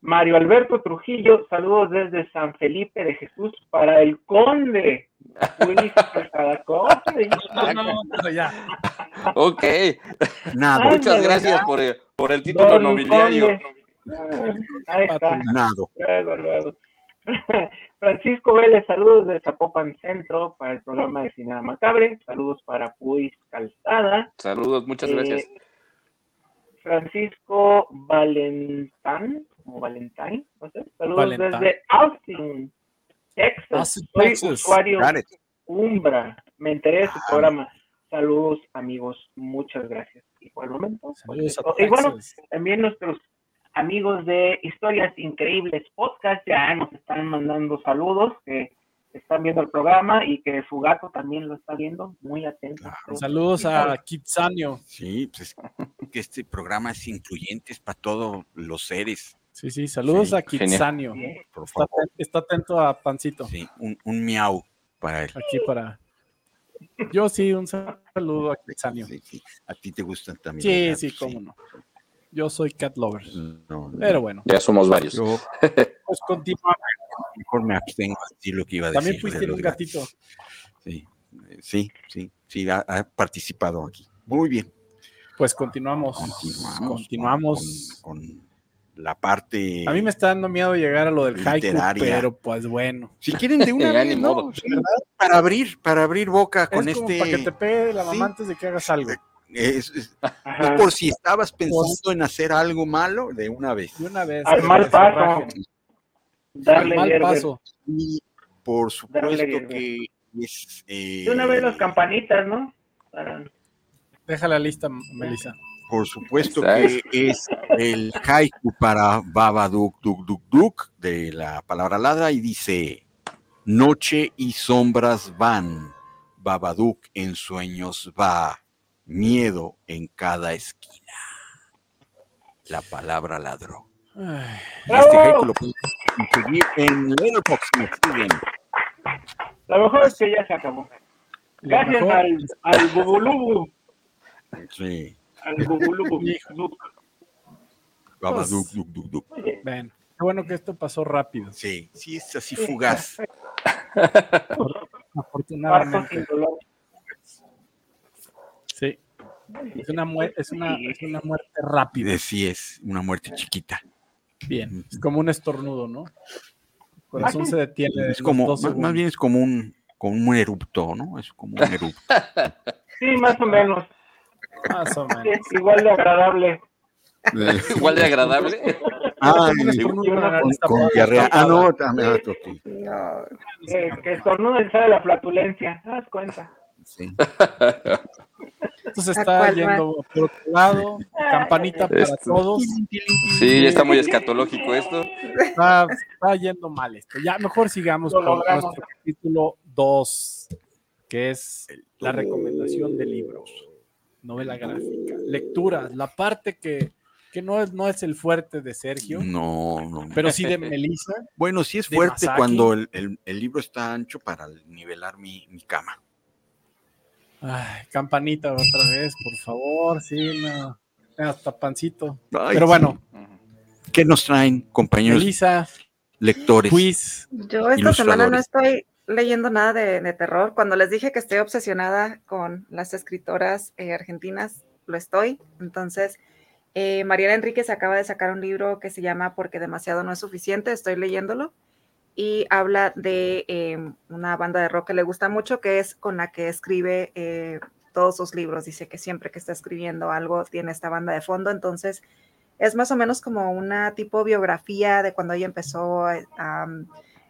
Mario Alberto Trujillo, saludos desde San Felipe de Jesús para el Conde. Luis Calzada, Conde. No, no, no, ya. Ok, Ándale, muchas gracias ¿verdad? por el, por el título Don nobiliario. Ah, Ahí está. nado. Luego, luego. Francisco Vélez, saludos de Zapopan Centro para el programa de Cinema Macabre. Saludos para Puis Calzada. Saludos, muchas Eh, gracias. Francisco Valentán, o Valentine, no sé. Saludos Valentine. desde Austin, Texas. Austin, Soy Texas. usuario. Umbra. Me enteré de su Ah. programa. Saludos, amigos. Muchas gracias. Y por el momento, pues, Saludos a y bueno, también nuestros amigos de Historias Increíbles Podcast ya nos están mandando saludos, que están viendo el programa y que su gato también lo está viendo, muy atento. Claro. Saludos a Kitsanio. Sí, pues que este programa es incluyente, es para todos los seres. Sí, sí, saludos Sí, a Kitsanio. Por Está, está atento a Pancito. Sí, un, un miau para él. Aquí para. Yo sí, un saludo a Kitsanio. Sí, sí. A ti te gustan también. Sí, sí, gatos, cómo no. Yo soy cat lover. No, no, Pero bueno, Ya somos varios. yo pues continuamos. mejor me abstengo a decir lo que iba a decir. También fuiste de un gatos. gatito. Sí, eh, sí, sí, sí, ha, ha participado aquí. Muy bien. Pues continuamos. Continuamos. Continuamos. Con, con la parte. A mí me está dando miedo llegar a lo del haiku, Literaria. pero pues bueno. Si quieren de una vez, ¿no? Sí, Para abrir, para abrir boca con como este. para que te pegue la mamá Sí. antes de que hagas algo. es- es- por si estabas pensando en hacer algo malo de una vez. De una vez. Al mal paso. Darle Al mal paso. Y por supuesto que es. eh, De una vez las campanitas, ¿no? Para- Deja la lista, Melissa. Por supuesto que es el haiku para Babadook Duk Duk Duk de la palabra ladra y dice: Noche y sombras van, Babadook en sueños va, miedo en cada esquina. La palabra ladró. Ay, Y Este haiku lo pueden conseguir en Letterboxd. me siguen. Lo mejor es que ya se acabó. Gracias al, al Bubulubu. Sí, Oye, Ven, qué bueno que esto pasó rápido. Sí, sí, es así fugaz. Afortunadamente. Sí. Es una, es una, es una muerte rápida. Sí es una muerte chiquita. Bien. Es como un estornudo, ¿no? El corazón se detiene. Es como, dos más, más bien es como un, como un erupto, ¿no? Es como un erupto. Sí, más o menos. Más o menos. igual de agradable. Igual de agradable. Ah, con diarrea. Ah, no, también. ah, ok. No, Que, que estornuda y sale la flatulencia. ¿Te das cuenta? Sí. Esto se ¿A está yendo por otro lado. Campanita para Esto. todos. Sí, ya está muy escatológico esto. Está, está yendo mal esto. Ya mejor sigamos Lo con logramos. nuestro capítulo 2, que es la recomendación de libros, novela gráfica, lecturas, la parte que, que no, es, no es el fuerte de Sergio, No, no. pero sí de Melissa. Bueno, sí es fuerte Masaki. cuando el, el- el libro está ancho para nivelar mi, mi cama. Ay, campanita otra vez, por favor, sí, no. Hasta pancito. Ay, Pero bueno, ¿Qué nos traen, compañeros Melissa, lectores? quiz. yo esta semana no estoy leyendo nada de, de terror. Cuando les dije que estoy obsesionada con las escritoras eh, argentinas, lo estoy. Entonces, eh, Mariela Enríquez acaba de sacar un libro que se llama Porque demasiado no es suficiente. Estoy leyéndolo. Y habla de eh, una banda de rock que le gusta mucho, que es con la que escribe eh, todos sus libros. Dice que siempre que está escribiendo algo tiene esta banda de fondo. Entonces, es más o menos como una tipo biografía de cuando ella empezó a, a, um,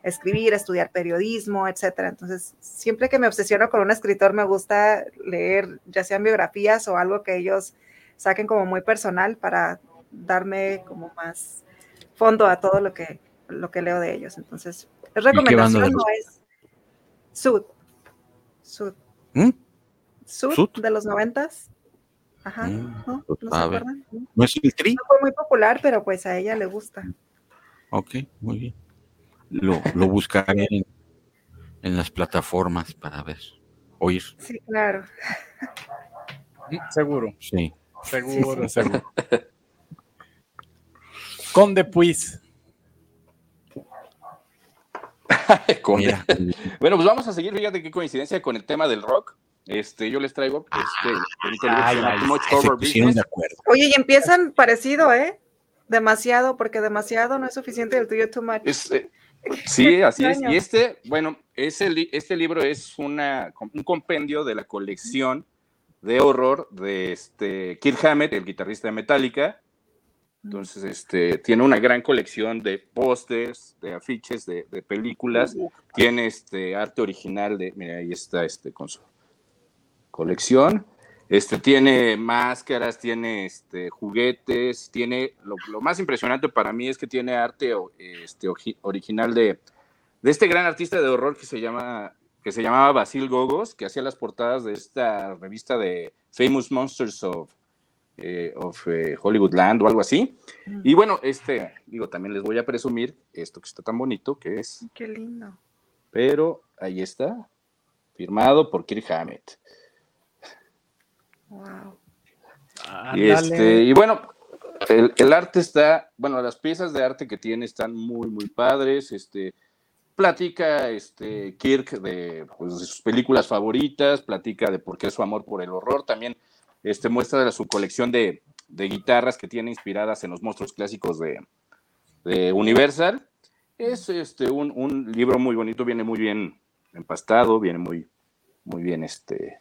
escribir, estudiar periodismo, etcétera. Entonces, siempre que me obsesiono con un escritor, me gusta leer ya sean biografías o algo que ellos saquen como muy personal para darme como más fondo a todo lo que, lo que leo de ellos. Entonces, es recomendación, de no es Sud. Sud. ¿Mm? Sud, Sud. de los noventas. Ajá, Mm, ¿no? pues, ¿No se acuerdan? No ¿No es el tri? fue muy popular, pero pues a ella le gusta. Ok, muy bien. Lo, lo buscaré en, en las plataformas para ver. oír. Sí, claro. Seguro, Sí. seguro, seguro. Conde Puis. Bueno, pues vamos a seguir, fíjate qué coincidencia con el tema del rock. Este, yo les traigo este Much de Business. acuerdo. Oye, y empiezan parecido, ¿eh? Demasiado, porque demasiado no es suficiente el tuyo too much. Es, eh, sí, así es. Y este, bueno, ese li- este libro es una, un compendio de la colección de horror de este Kirk Hammett, el guitarrista de Metallica. Entonces, este, tiene una gran colección de pósters, de afiches, de, de películas. Tiene este arte original de, mira, ahí está este con su colección. Este tiene máscaras, tiene este juguetes, tiene lo, lo más impresionante para mí es que tiene arte este, original de, de este gran artista de horror que se llama que se llamaba Basil Gogos, que hacía las portadas de esta revista de Famous Monsters of, eh, of eh, Hollywoodland o algo así. Y bueno, este, digo, también les voy a presumir esto que está tan bonito, que es, Qué lindo. pero ahí está, firmado por Kirk Hammett. Wow. Y, este, y bueno, el, el arte está, bueno, las piezas de arte que tiene están muy, muy padres. Este, platica este, Kirk de, pues, de sus películas favoritas, platica de por qué su amor por el horror. También este, muestra de su colección de, de guitarras que tiene inspiradas en los monstruos clásicos de, de Universal. Es este, un, un libro muy bonito, viene muy bien empastado, viene muy, muy bien este,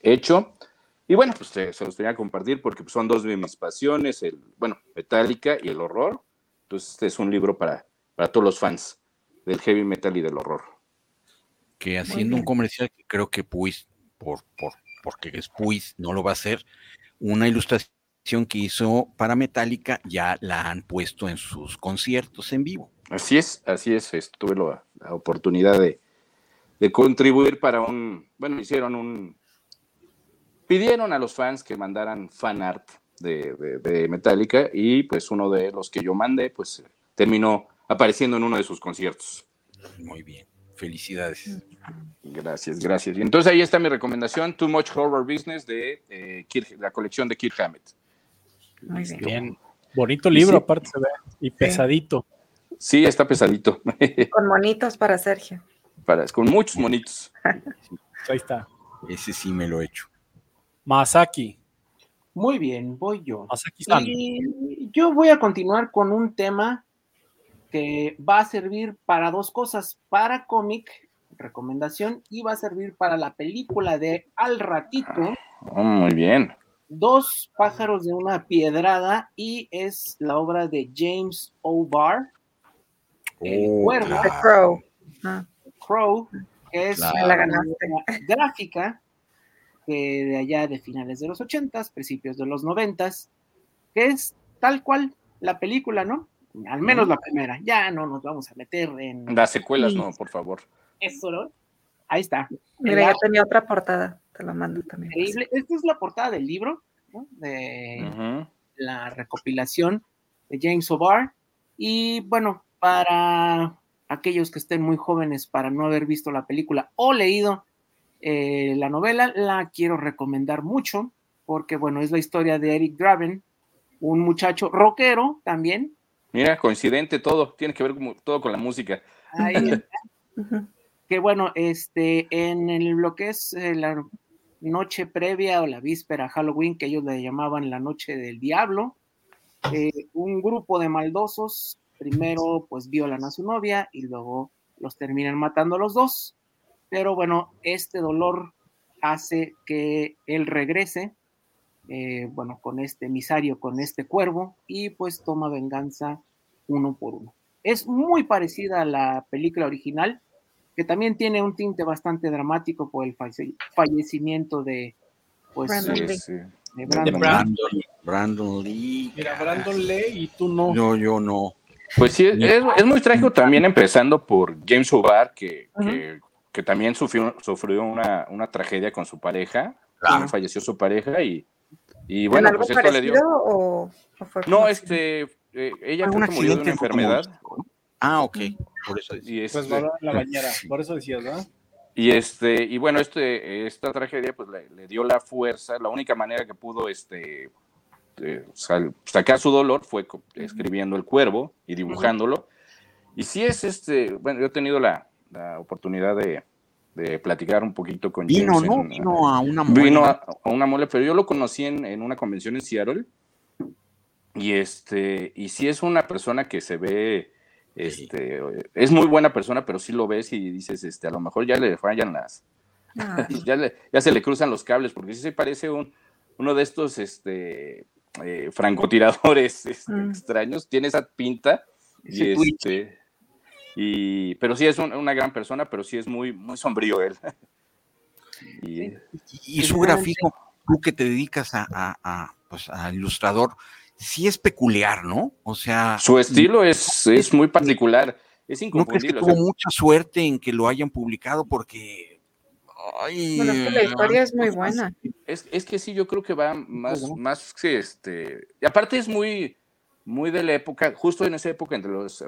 hecho. Y bueno, pues se, se los tenía que compartir porque pues, son dos de mis pasiones, el, bueno, Metallica y el horror. Entonces, este es un libro para, para todos los fans del heavy metal y del horror. Que haciendo un comercial que creo que Puis, por, por, porque es Puis, no lo va a hacer, una ilustración que hizo para Metallica ya la han puesto en sus conciertos en vivo. Así es, así es, es, tuve la, la oportunidad de, de contribuir para un, bueno, hicieron un, pidieron a los fans que mandaran fan art de, de- de Metallica y pues uno de los que yo mandé pues terminó apareciendo en uno de sus conciertos. Muy bien, felicidades. Gracias, gracias. Y entonces ahí está mi recomendación, Too Much Horror Business de eh, Kirk- la colección de Kirk Hammett. Muy bien. Bien. Bonito libro, Sí. aparte se ve. Y pesadito. Sí, está pesadito, Con monitos para Sergio. para, con muchos monitos. Ahí está. Ese sí me lo he hecho. Masaki. Muy bien, voy yo. Masaki-san. Y yo voy a continuar con un tema que va a servir para dos cosas, para cómic, recomendación, y va a servir para la película de Al Ratito, Oh, muy bien. Dos pájaros de una piedrada, y es la obra de James O'Barr, El Oh, Cuervo, claro. Crow. Ah, Crow, que es Claro. la gráfica que de allá de finales de los ochentas, principios de los noventas, que es tal cual la película, ¿no? Al menos la primera. Ya no nos vamos a meter en Las secuelas, no, por favor. eso, ¿no? Ahí está. Mira, yo tenía otra portada. Te la mando también. increíble. Esta es la portada del libro, ¿no? De la recopilación de James O'Barr. Y bueno, para aquellos que estén muy jóvenes para no haber visto la película o leído eh, la novela, la quiero recomendar mucho porque bueno, es la historia de Eric Draven, un muchacho rockero también. Mira, coincidente todo, tiene que ver como, todo con la música. Ahí está. Ujú. que bueno, este, en el, lo que es eh, la noche previa o la víspera a Halloween, que ellos le llamaban la noche del diablo, eh, un grupo de maldosos primero pues violan a su novia y luego los terminan matando a los dos, pero bueno, este dolor hace que él regrese, eh, bueno, con este emisario, con este cuervo, y pues toma venganza uno por uno. Es muy parecida a la película original, que también tiene un tinte bastante dramático por el falle- fallecimiento de, pues, Brandon Sí, Lee. sí. de De Brandon. Brandon. Brandon, Brandon Lee. Mira. Brandon lee y tú no. Yo, yo no. Pues sí, es, es muy trágico también empezando por James O'Barr, que, que, que también sufrió, sufrió una, una tragedia con su pareja, Claro. falleció su pareja y, y ¿En bueno, algo pues esto le dio... o, o fue No, este, eh, ella creo que murió de una enfermedad. Ah, ok. Por eso decía. Y Pues este, va en la bañera. Por eso decías, ¿verdad? Y este, y bueno, este, esta tragedia pues le, le dio la fuerza, la única manera que pudo este eh, sal- sacar su dolor fue escribiendo el cuervo y dibujándolo. Y sí es este, bueno, yo he tenido la, la oportunidad de, de platicar un poquito con Vino, James ¿no? en- Vino a una muela. Vino a, a una mole, pero yo lo conocí en, en una convención en Seattle. Y este, y sí es una persona que se ve, este, es muy buena persona, pero sí lo ves y dices, este, a lo mejor ya le fallan las, Ah, ya, le- ya se le cruzan los cables, porque sí se parece un, uno de estos, este, eh, francotiradores este, Mm. extraños, tiene esa pinta. Ese Y este, y, pero sí es un- una gran persona, pero sí es muy, muy sombrío él. Y, Y su grafismo, tú que te dedicas a, a- a, pues, a ilustrador, sí es peculiar, ¿no? O sea, Su estilo es, es muy particular, es ¿no crees que inconfundible. o tuvo sea, mucha suerte en que lo hayan publicado? Porque. ay, Bueno, es que la historia es muy buena. es, es que sí, yo creo que va más, más que este. Y aparte es muy, muy de la época, justo en esa época, entre los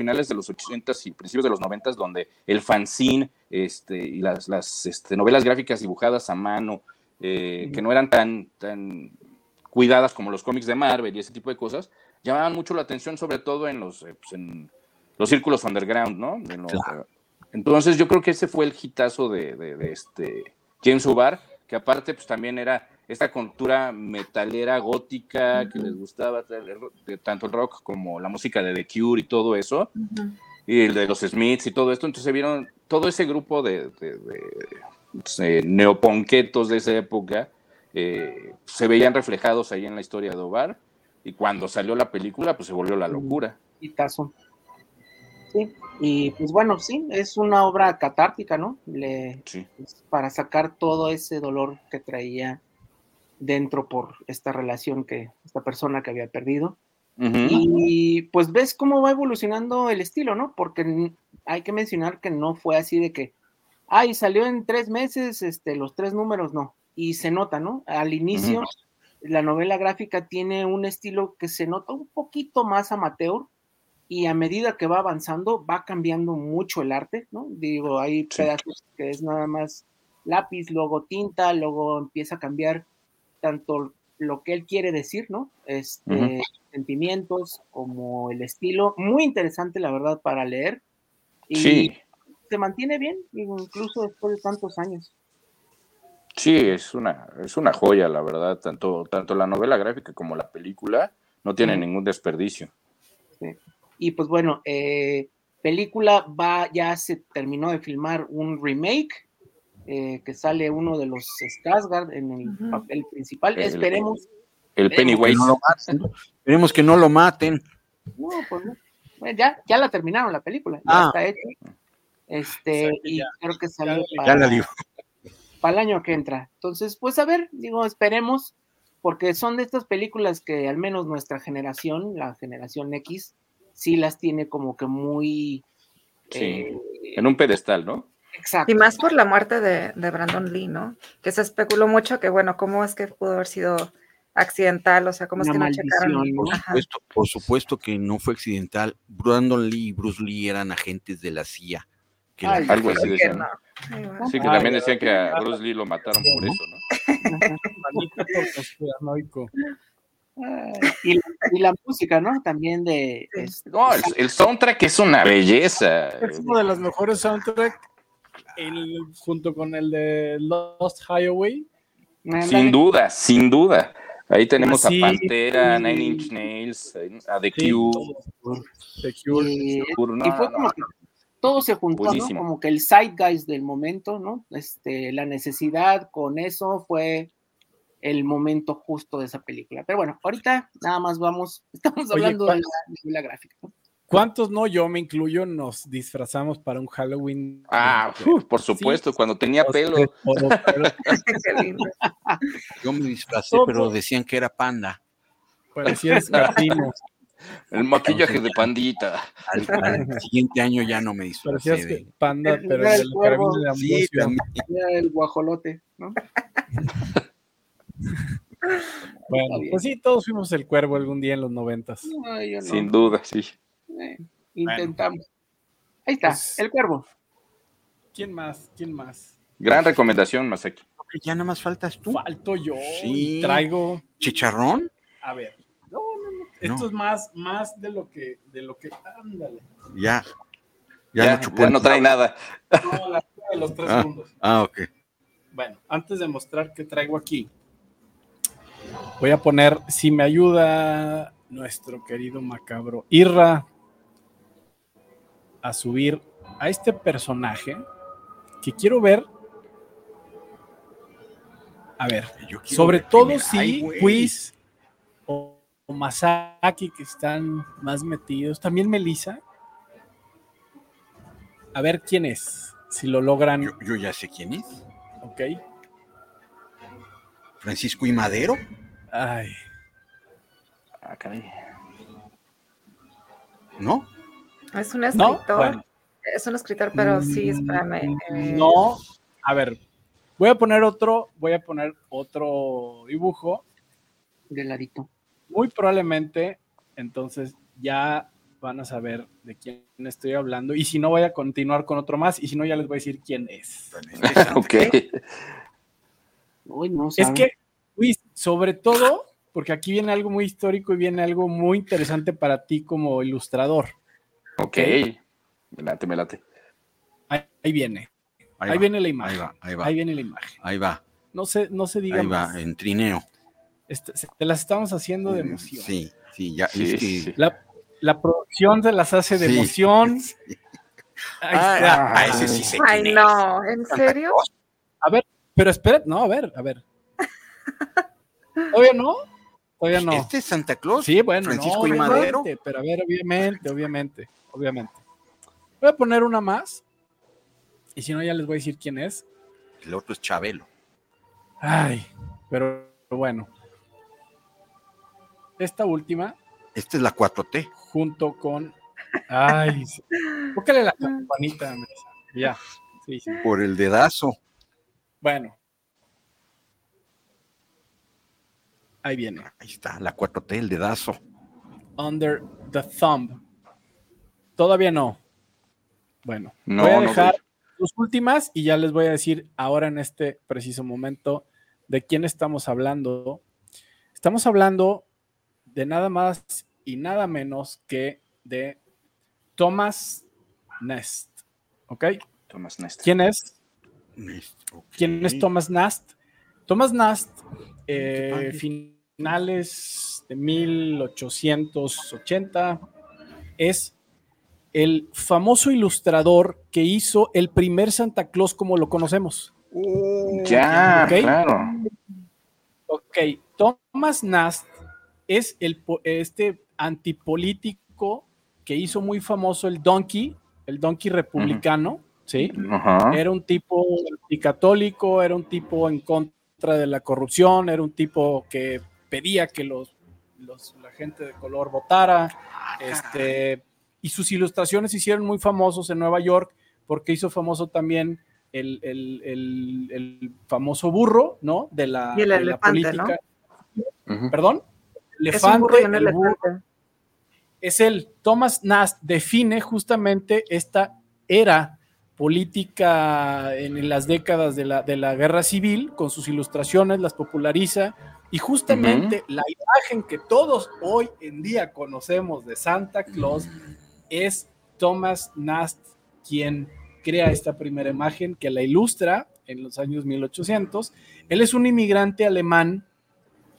finales de los 80s y principios de los 90s, donde el fanzine este, y las, las este, novelas gráficas dibujadas a mano, eh, que no eran tan, tan cuidadas como los cómics de Marvel y ese tipo de cosas, llamaban mucho la atención, sobre todo en los, eh, pues, en los círculos underground, ¿no? En los, Claro. entonces yo creo que ese fue el hitazo de, de- de este James Ubar, que aparte pues también era esta cultura metalera gótica que les gustaba tanto el rock como la música de The Cure y todo eso, y el de los Smiths y todo esto, entonces vieron todo ese grupo de, de- de, neoponquetos de esa época, eh, se veían reflejados ahí en la historia de Obar, y cuando salió la película pues se volvió la locura. Hitazo. Sí, y pues bueno, sí, es una obra catártica, ¿no? Le, Sí. pues, para sacar todo ese dolor que traía dentro por esta relación que, esta persona que había perdido. Y pues ves cómo va evolucionando el estilo, ¿no? Porque hay que mencionar que no fue así de que, ay, salió en tres meses, este, los tres números, no. Y se nota, ¿no? Al inicio, la novela gráfica tiene un estilo que se nota un poquito más amateur y a medida que va avanzando va cambiando mucho el arte, ¿no? Digo, hay Sí. pedazos que es nada más lápiz, luego tinta, luego empieza a cambiar tanto lo que él quiere decir, ¿no? Este, sentimientos como el estilo, muy interesante la verdad para leer y Sí, se mantiene bien, incluso después de tantos años. sí, es una, es una joya, la verdad, tanto, tanto la novela gráfica como la película no tienen Ujú. ningún desperdicio. Y pues bueno, eh, película va, ya se terminó de filmar un remake, eh, que sale uno de los Skarsgård en el papel principal. El- Esperemos. El Esperemos que Pennywise. no lo maten. Esperemos que no lo maten. No, pues no. Bueno, ya, ya la terminaron la película, ya Ah. está hecha. Este, O sea, que y ya- creo que salió ya- para, Ya la digo. para el año que entra. Entonces, pues a ver, digo, esperemos, porque son de estas películas que al menos nuestra generación, la generación X, sí las tiene como que muy Sí, eh, en un pedestal, ¿no? Exacto. Y más por la muerte de, de Brandon Lee, ¿no? Que se especuló mucho que, bueno, ¿cómo es que pudo haber sido accidental? O sea, ¿cómo es que no checaron? Por supuesto, por supuesto que no fue accidental. Brandon Lee y Bruce Lee eran agentes de la CIA. Que la- Algo así que decían. no. Ay, bueno. Sí, que también decían que a. Bruce Lee lo mataron por eso, ¿no? Y, la- y la música, ¿no? También de este, No, el, el soundtrack es una belleza. Es uno de los mejores soundtracks el- junto con el de Lost Highway. Sin duda, sin duda. Ahí tenemos Sí, a Pantera, sí. Nine Inch Nails, a The Sí, Cube. todo. The Cure. y, Cure, no, y fue no, como no. que todo se juntó. Como que el zeitgeist del momento, ¿no? Este, la necesidad con eso fue el momento justo de esa película. Pero bueno, ahorita nada más vamos, estamos Oye, hablando de ¿cuál- la novela gráfica. ¿no? ¿Cuántos no? Yo me incluyo, nos disfrazamos para un Halloween. Ah, uf, por supuesto, cuando tenía pelo. Todo, pero. Yo me disfracé, Todo. pero decían que era panda. parecía escatino. El maquillaje de pandita. Al, al siguiente año ya no me disfracé. Parecías de- panda, pero el el de la cuervo. de Sí, también. Era el guajolote, ¿no? Bueno, pues sí, todos fuimos el cuervo algún día en los noventas. No, yo no. Sin duda, sí. Eh, intentamos. Ahí está, Pues- el cuervo. ¿Quién más? ¿Quién más? Gran recomendación, Masaki. Ok, Ya nada más faltas tú. Falto yo. Sí. y Traigo. ¿Chicharrón? A ver. No, no, no. Esto No. es más, más de lo que, de lo que. Ándale. Ya. Ya, Ya, chupó ya no trae nada. No, la de los tres Ah. segundos. Ah, ok. Bueno, antes de mostrar qué traigo aquí, voy a poner, si me ayuda nuestro querido macabro Irra a subir a este personaje que quiero ver. A ver, Yo sobre todo si Ay. Quiz o, o Masaki que están más metidos, también Melissa. A ver quién es, si lo logran, Yo, yo ya sé quién es. ok. Francisco y Madero. Ay, Ah, caray. ¿No? Es un no, escritor. bueno. Es un escritor, pero sí, espérame. eh, No, a ver, voy a poner otro, voy a poner otro dibujo. De ladito. Muy probablemente, entonces ya van a saber de quién estoy hablando. Y si no, voy a continuar con otro más. Y si no, ya les voy a decir quién es. Ok. Uy, no Es que, Luis, sobre todo, porque aquí viene algo muy histórico y viene algo muy interesante para ti como ilustrador. Ok. Me late, me late. Ahí, ahí viene, ahí, va, viene la Ahí imagen. va, ahí va. Ahí viene la imagen. Ahí va, No se, no se diga ahí va, más. en trineo. Este, se- te las estamos haciendo de emoción. Sí, sí, ya. Sí, es que- sí. La, la producción se las hace de Sí. emoción. Sí. Ahí Ah, está. ah, ese sí sé Ay, quién no, ¿en serio? A ver, pero espera, no, a ver, a ver. Todavía no, todavía no. Este es Santa Claus. Sí, bueno, Francisco no, y Madero. Pero a ver, obviamente, obviamente, obviamente. Voy a poner una más. Y si no, ya les voy a decir quién es. El otro es Chabelo. Ay, pero bueno. Esta última, Esta es la 4T. junto con. Ay. Búscale la campanita. Ya. Sí, sí. Por el dedazo. Bueno. Ahí viene. Ahí está, la 4T, el dedazo. Under the Thumb. Todavía no. Bueno, No, voy a no dejar las últimas y ya les voy a decir ahora en este preciso momento de quién estamos hablando. Estamos hablando de nada más y nada menos que de Thomas Nest. ¿Ok? Thomas Nest. ¿Quién es? ¿Quién es Thomas Nast? Thomas Nast, eh, finales de 1880, es el famoso ilustrador que hizo el primer Santa Claus como lo conocemos. Ya, Ok. claro. Ok, Thomas Nast es el, este antipolítico que hizo muy famoso el Donkey, el Donkey republicano, ¿sí? Era un tipo anticatólico, era un tipo en contra de la corrupción, era un tipo que pedía que los, los- la gente de color votara. Este, y sus ilustraciones se hicieron muy famosos en Nueva York porque hizo famoso también el, el- el- el famoso burro, ¿no? De la, Y el de la elefante, ¿no? Ujú. Perdón. Es un burro y un burro elefante. es el Thomas Nast define justamente esta era política en las décadas de la, de la guerra civil, con sus ilustraciones, las populariza, y justamente la imagen que todos hoy en día conocemos de Santa Claus es Thomas Nast quien crea esta primera imagen que la ilustra en los años 1800. Él es un inmigrante alemán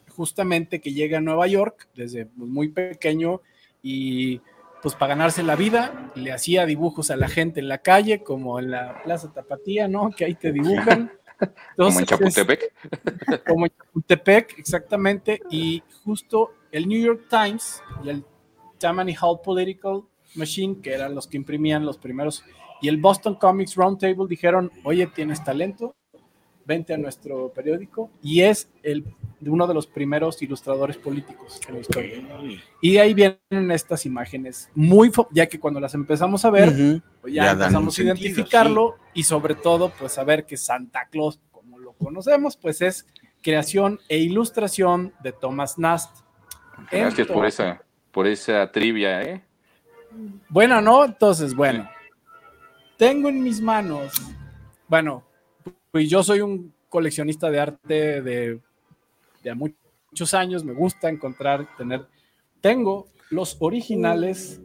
justamente que llega a Nueva York desde muy pequeño y pues para ganarse la vida le hacía dibujos a la gente en la calle como en la Plaza Tapatía, ¿no? Que ahí te dibujan. Como en Chapultepec. como en Chapultepec, exactamente, y justo el New York Times y el Tammany Hall Political Machine, que eran los que imprimían los primeros, y el Boston Comics Roundtable dijeron, oye, tienes talento, vente a nuestro periódico, y es el, uno de los primeros ilustradores políticos en la historia. Y de ahí vienen estas imágenes, muy, ya que cuando las empezamos a ver, Ujú. pues ya, Ya empezamos a sentido, identificarlo y sobre todo pues saber que Santa Claus, como lo conocemos, pues es creación e ilustración de Thomas Nast. Gracias por Entonces- esa, por esa trivia, ¿eh? Bueno, ¿no? Entonces, bueno, tengo en mis manos bueno, pues yo soy un coleccionista de arte de, de muchos años, me gusta encontrar, tener, tengo los originales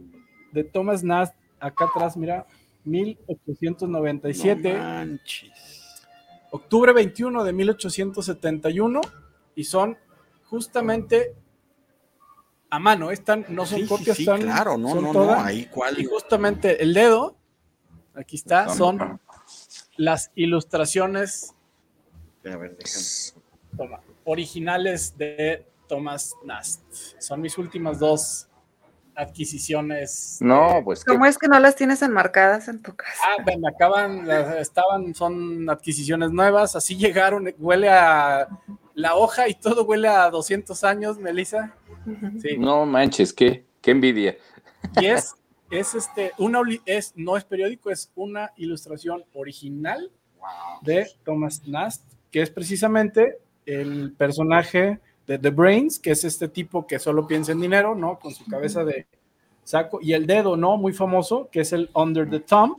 de Thomas Nast acá atrás, mira, 1897. octubre 21 de 1871 y son justamente a mano, están, no son Sí, sí, copias, sí, están, claro, no, son no, todas. no, ahí cuál. Y justamente el dedo, aquí está, son las ilustraciones A ver, déjame. toma, originales de Thomas Nast. Son mis últimas dos adquisiciones. No, pues que ¿Cómo es que no las tienes enmarcadas en tu casa? Ah, ven, acaban, estaban, son adquisiciones nuevas, así llegaron, huele a la hoja y todo huele a 200 años, Melissa. Sí. no manches, qué, qué envidia. Y es, es este, una, es, no es periódico, es una ilustración original de Thomas Nast, que es precisamente el personaje de The Brains, que es este tipo que solo piensa en dinero, ¿no? Con su cabeza de saco, y el dedo, ¿no? Muy famoso, que es el Under the Thumb,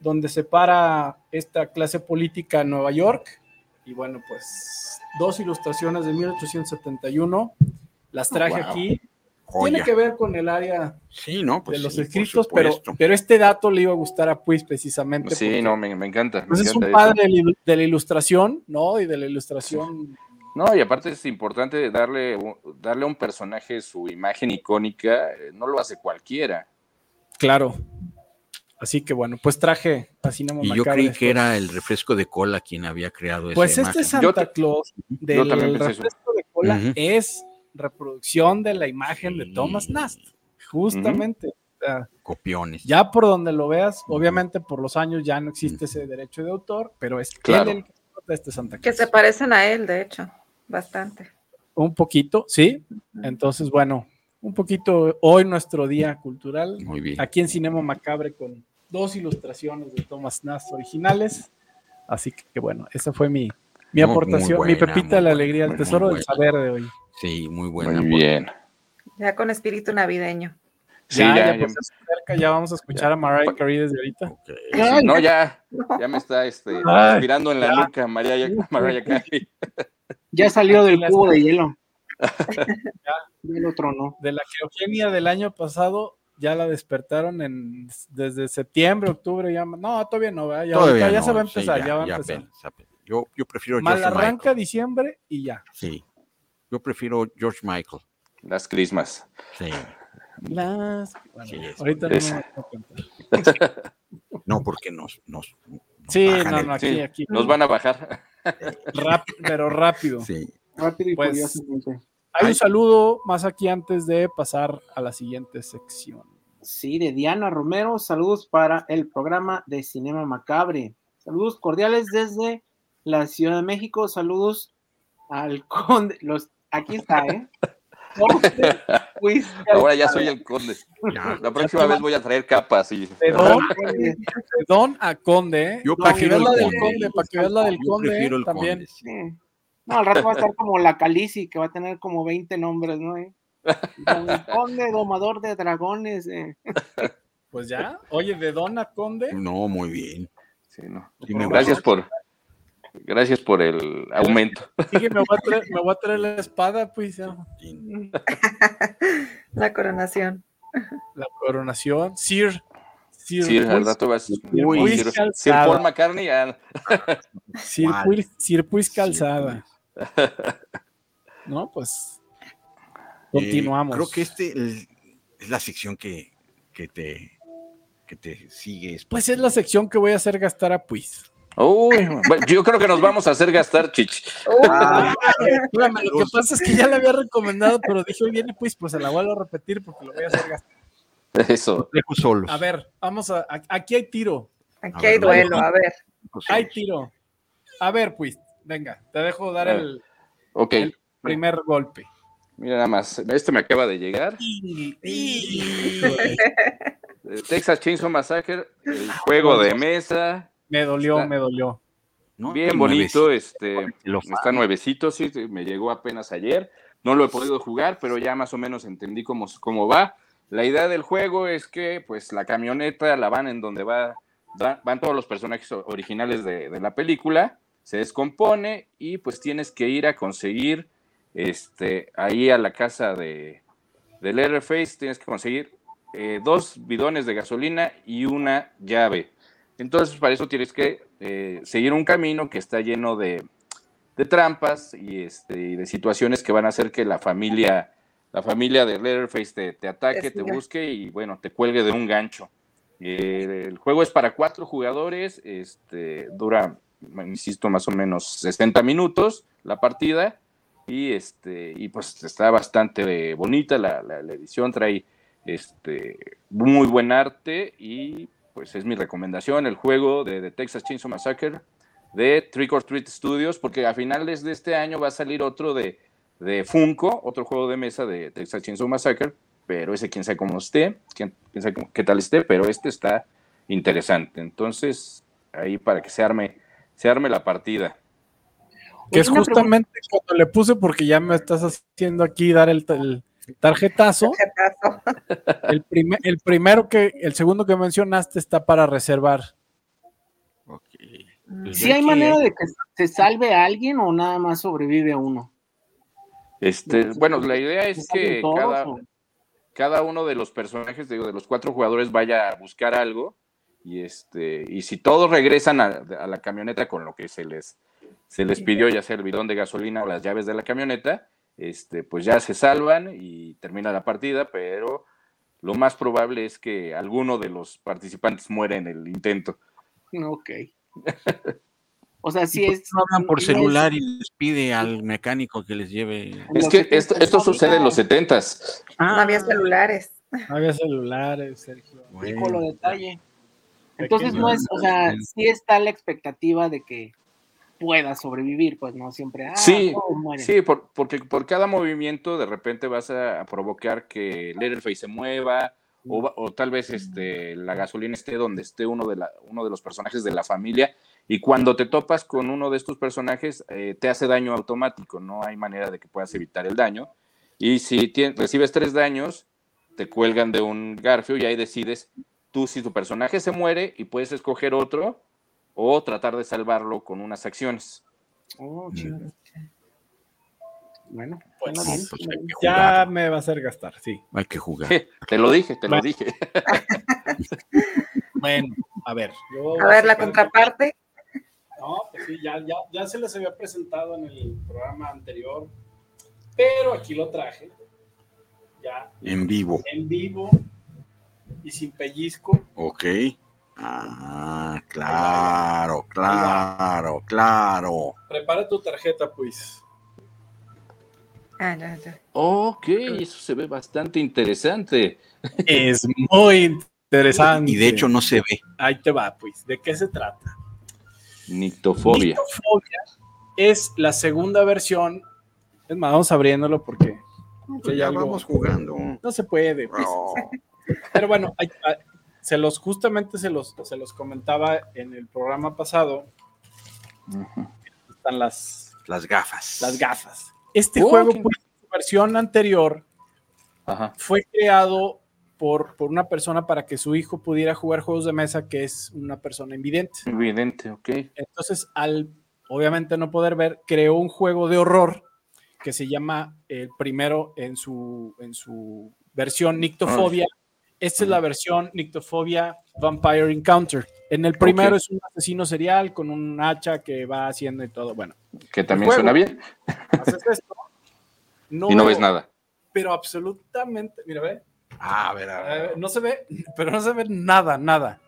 donde separa esta clase política en Nueva York. Y bueno, pues dos ilustraciones de 1871, las traje Wow. aquí. Joya. Tiene que ver con el área Sí, no, pues de los sí, escritos, pero, pero este dato le iba a gustar a Puis precisamente. Sí, porque, no, me, me encanta. me pues es un eso. padre de la ilu- de la ilustración, ¿no? Y de la ilustración. No, y aparte es importante darle, darle a un personaje su imagen icónica, eh, no lo hace cualquiera. Claro. Así que bueno, pues traje a Cinema Y yo creí que era el refresco de cola quien había creado esa Pues imagen. este Santa Yo ta- Claus del pensé eso. refresco de cola es reproducción de la imagen de. Thomas Nast. Justamente. O sea, Copiones. ya por donde lo veas, obviamente por los años ya no existe ese derecho de autor, pero es Claro. él el que trata este Santa Que Claus. se parecen a él, de hecho, bastante. Un poquito, sí. Entonces, bueno, un poquito hoy nuestro día cultural. Muy bien. Aquí en Cinema Macabre con dos ilustraciones de Thomas Nast originales. Así que bueno, esa fue mi, mi Muy- aportación, muy mi pepita la buena, alegría, el tesoro del saber de hoy. Sí, muy buena. Muy bien. Ya con espíritu navideño. Sí, ya, ya, ya, pues, acerca, ya vamos a escuchar a Mariah Carey desde ahorita. No, ya, ya me está este, Ay, respirando en la ya. nuca Mariah, Mariah Carey. Ya salió del cubo de hielo. Ya el otro no. De la que Eugenia del año pasado ya la despertaron en, desde septiembre, octubre, ya, no, todavía no, ¿verdad? ya, Todavía ahorita ya no, se va a sí, empezar, ya, va a empezar. apenas, apenas. Yo, yo prefiero Mal George arranca Michael. diciembre y ya. Sí. Yo prefiero George Michael. Las Christmas. Sí. Las... Bueno, Sí, es- ahorita no es- me voy a contar. No, porque nos, nos, nos Sí, no, no, aquí, Sí, aquí. Nos van a bajar. Rap- pero rápido. Sí. Rápido y Pues- curiosamente. Hay Ay. un saludo más aquí antes de pasar a la siguiente sección. Sí, de Diana Romero. Saludos para el programa de Cinema Macabre. Saludos cordiales desde la Ciudad de México. Saludos al conde. Los, aquí está, ¿eh? Ahora ya soy el conde. Ya. La próxima vez voy a traer capas y De don, de don a conde. ¿eh? Yo para que prefiero veas la el del conde. para que veas la del conde también. conde, sí. Sí. No, al rato va a estar como la Calici, que va a tener como 20 nombres, ¿no? eh? Don Conde, domador de dragones. eh. Pues ya, oye, de don a conde. No, muy bien. Sí, no. Gracias por gracias por el aumento. Dije, me voy a traer, me voy a traer la espada, pues ya. La coronación. La coronación. Sir. Sir, Sí, al rato vas. Uy, Uy, Sir, calzada. Sir Paul McCartney. Sir. Puis- Sir Puis calzada. No, pues. pues. Continuamos. Eh, creo que este el- es la sección que, que te que te sigue. Pues es la sección que voy a hacer gastar a Puis. Uy, yo creo que nos vamos a hacer gastar chich. Ah, lo que pasa es que ya la había recomendado, pero dije, hoy viene Puis, pues se la vuelvo a repetir porque lo voy a hacer gastar. Eso. dejo solos. A ver, vamos a. a- Aquí hay tiro. Aquí hay duelo, a ver. Hay tiro. A ver, Puis, venga, te dejo dar el Ok. El- primer golpe. Mira nada más. Este me acaba de llegar. Texas Chainsaw Massacre, el juego de mesa. Me dolió, Está- me dolió. ¿no? Bien bonito, este, lo está nuevecito, sí, me llegó apenas ayer. No lo he podido jugar, pero ya más o menos entendí cómo, cómo va. La idea del juego es que, pues, la camioneta la van en donde va va- van todos los personajes originales de, de la película, se descompone y pues tienes que ir a conseguir este, ahí a la casa de, del Leatherface, tienes que conseguir eh, dos bidones de gasolina y una llave. Entonces, para eso tienes que eh, seguir un camino que está lleno de, de trampas y, este, y de situaciones que van a hacer que la familia, la familia de Leatherface te, te ataque, Te busque y bueno, te cuelgue de un gancho. Eh, el juego es para cuatro jugadores, este, dura, insisto, más o menos 60 minutos la partida y este y pues está bastante bonita la, la- la edición, trae este muy buen arte y pues es mi recomendación el juego de, de Texas Chainsaw Massacre de Trick or Treat Studios porque a finales de este año va a salir otro de, de Funko, otro juego de mesa de Texas Chainsaw Massacre, pero ese quién sabe cómo esté, quién, quién sabe cómo- qué tal esté, pero este está interesante. Entonces, ahí para que se arme, se arme la partida. Que es justamente cuando le puse, porque ya me estás haciendo aquí dar el, el tarjetazo. Tarjetazo. El, primer, el primero que, el segundo que mencionaste está para reservar. Ok. Mm. Pues ¿Sí hay que- manera de que se salve a alguien o nada más sobrevive uno? Este, bueno, la idea es ¿Se salven que todos cada, o- cada uno de los personajes, digo, de los cuatro jugadores vaya a buscar algo y este y si todos regresan a, a la camioneta con lo que se les se les pidió, ya sea el bidón de gasolina o las llaves de la camioneta, este pues ya se salvan y termina la partida, pero lo más probable es que alguno de los participantes muera en el intento. Ok. O sea, sí es. No hablan por celular y les pide al mecánico que les lleve. Es que 70s esto, sucede en los había- setentas. No había celulares. No había celulares, Sergio. Lo detalle. Entonces no es, o sea, sí está la expectativa de que pueda sobrevivir, pues no siempre. Ah, Sí, mueren. Sí, por- porque por cada movimiento de repente vas a, provocar que Leatherface se mueva o, tal vez este, la gasolina esté donde esté uno de, la, uno de los personajes de la familia y cuando te topas con uno de estos personajes eh, te hace daño automático, no hay manera de que puedas evitar el daño y si tien- recibes tres daños te cuelgan de un garfio y ahí decides tú si tu personaje se muere y puedes escoger otro o tratar de salvarlo con unas acciones. Oh, chido. Bueno, Pues, pues, Ya me va a hacer gastar, sí. Hay que jugar. Te lo dije, te lo dije. Bueno, a ver. yo A ver, la contraparte. No, pues sí, ya, ya, ya se les había presentado en el programa anterior, pero aquí lo traje, ya En vivo. en vivo y sin pellizco. Ok. Ah, claro, claro, claro. Prepara tu tarjeta, pues. Ah, ya, ya. Ok, eso se ve bastante interesante. Es muy interesante. Y de hecho no se ve. Ahí te va, pues. ¿De qué se trata? Nictofobia. Nictofobia es la segunda versión. Es más, vamos abriéndolo porque Pues hay ya algo- vamos jugando. no se puede. pues. Pero bueno, hay- ah, se los justamente se los, se los comentaba en el programa pasado. Están las, las gafas. las gafas. Este Oh, juego, qué- pues, su versión anterior, Ajá. fue creado por, por una persona para que su hijo pudiera jugar juegos de mesa, que es una persona invidente. Evidente, ok. Entonces, al obviamente no poder ver, creó un juego de horror que se llama el primero en su, en su versión Nictofobia. Esta es la versión Nictofobia Vampire Encounter. En el primero es un asesino serial con un hacha que va haciendo y todo. Bueno, Que también juego. suena bien haces esto. No y no ves nada. Pero absolutamente, mira, ve, Ah, a ver, a ver. eh, no se ve, pero no se ve nada, nada.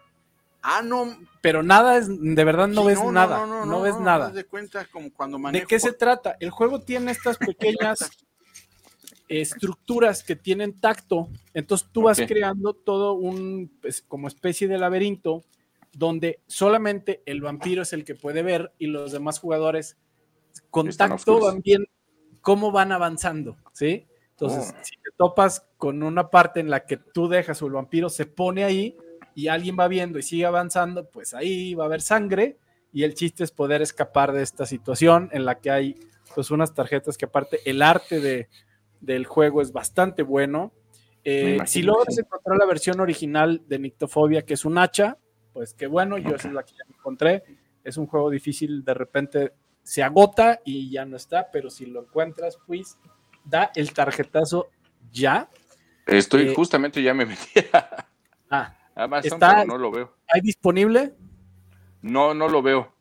Ah, no. Pero nada es, de verdad no sí, ves nada, no, ves nada. de cuenta como cuando ¿De manejo. qué se trata? El juego tiene estas pequeñas estructuras que tienen tacto, entonces tú vas creando todo un pues, como especie de laberinto donde solamente el vampiro es el que puede ver y los demás jugadores con tacto van bien cómo van avanzando, ¿sí? Entonces, Oh. si te topas con una parte en la que tú dejas o el vampiro se pone ahí y alguien va viendo y sigue avanzando, pues ahí va a haber sangre y el chiste es poder escapar de esta situación en la que hay pues unas tarjetas que aparte el arte de, del juego es bastante bueno. Eh, si logras encontrar la versión original de Nictofobia, que es un hacha, pues qué bueno, yo esa es la que ya encontré. Es un juego difícil, de repente se agota y ya no está, pero si lo encuentras, pues da el tarjetazo ya. Estoy Eh, justamente ya me metí a Ah, Amazon, Está- pero no lo veo. ¿hay disponible? No, no lo veo.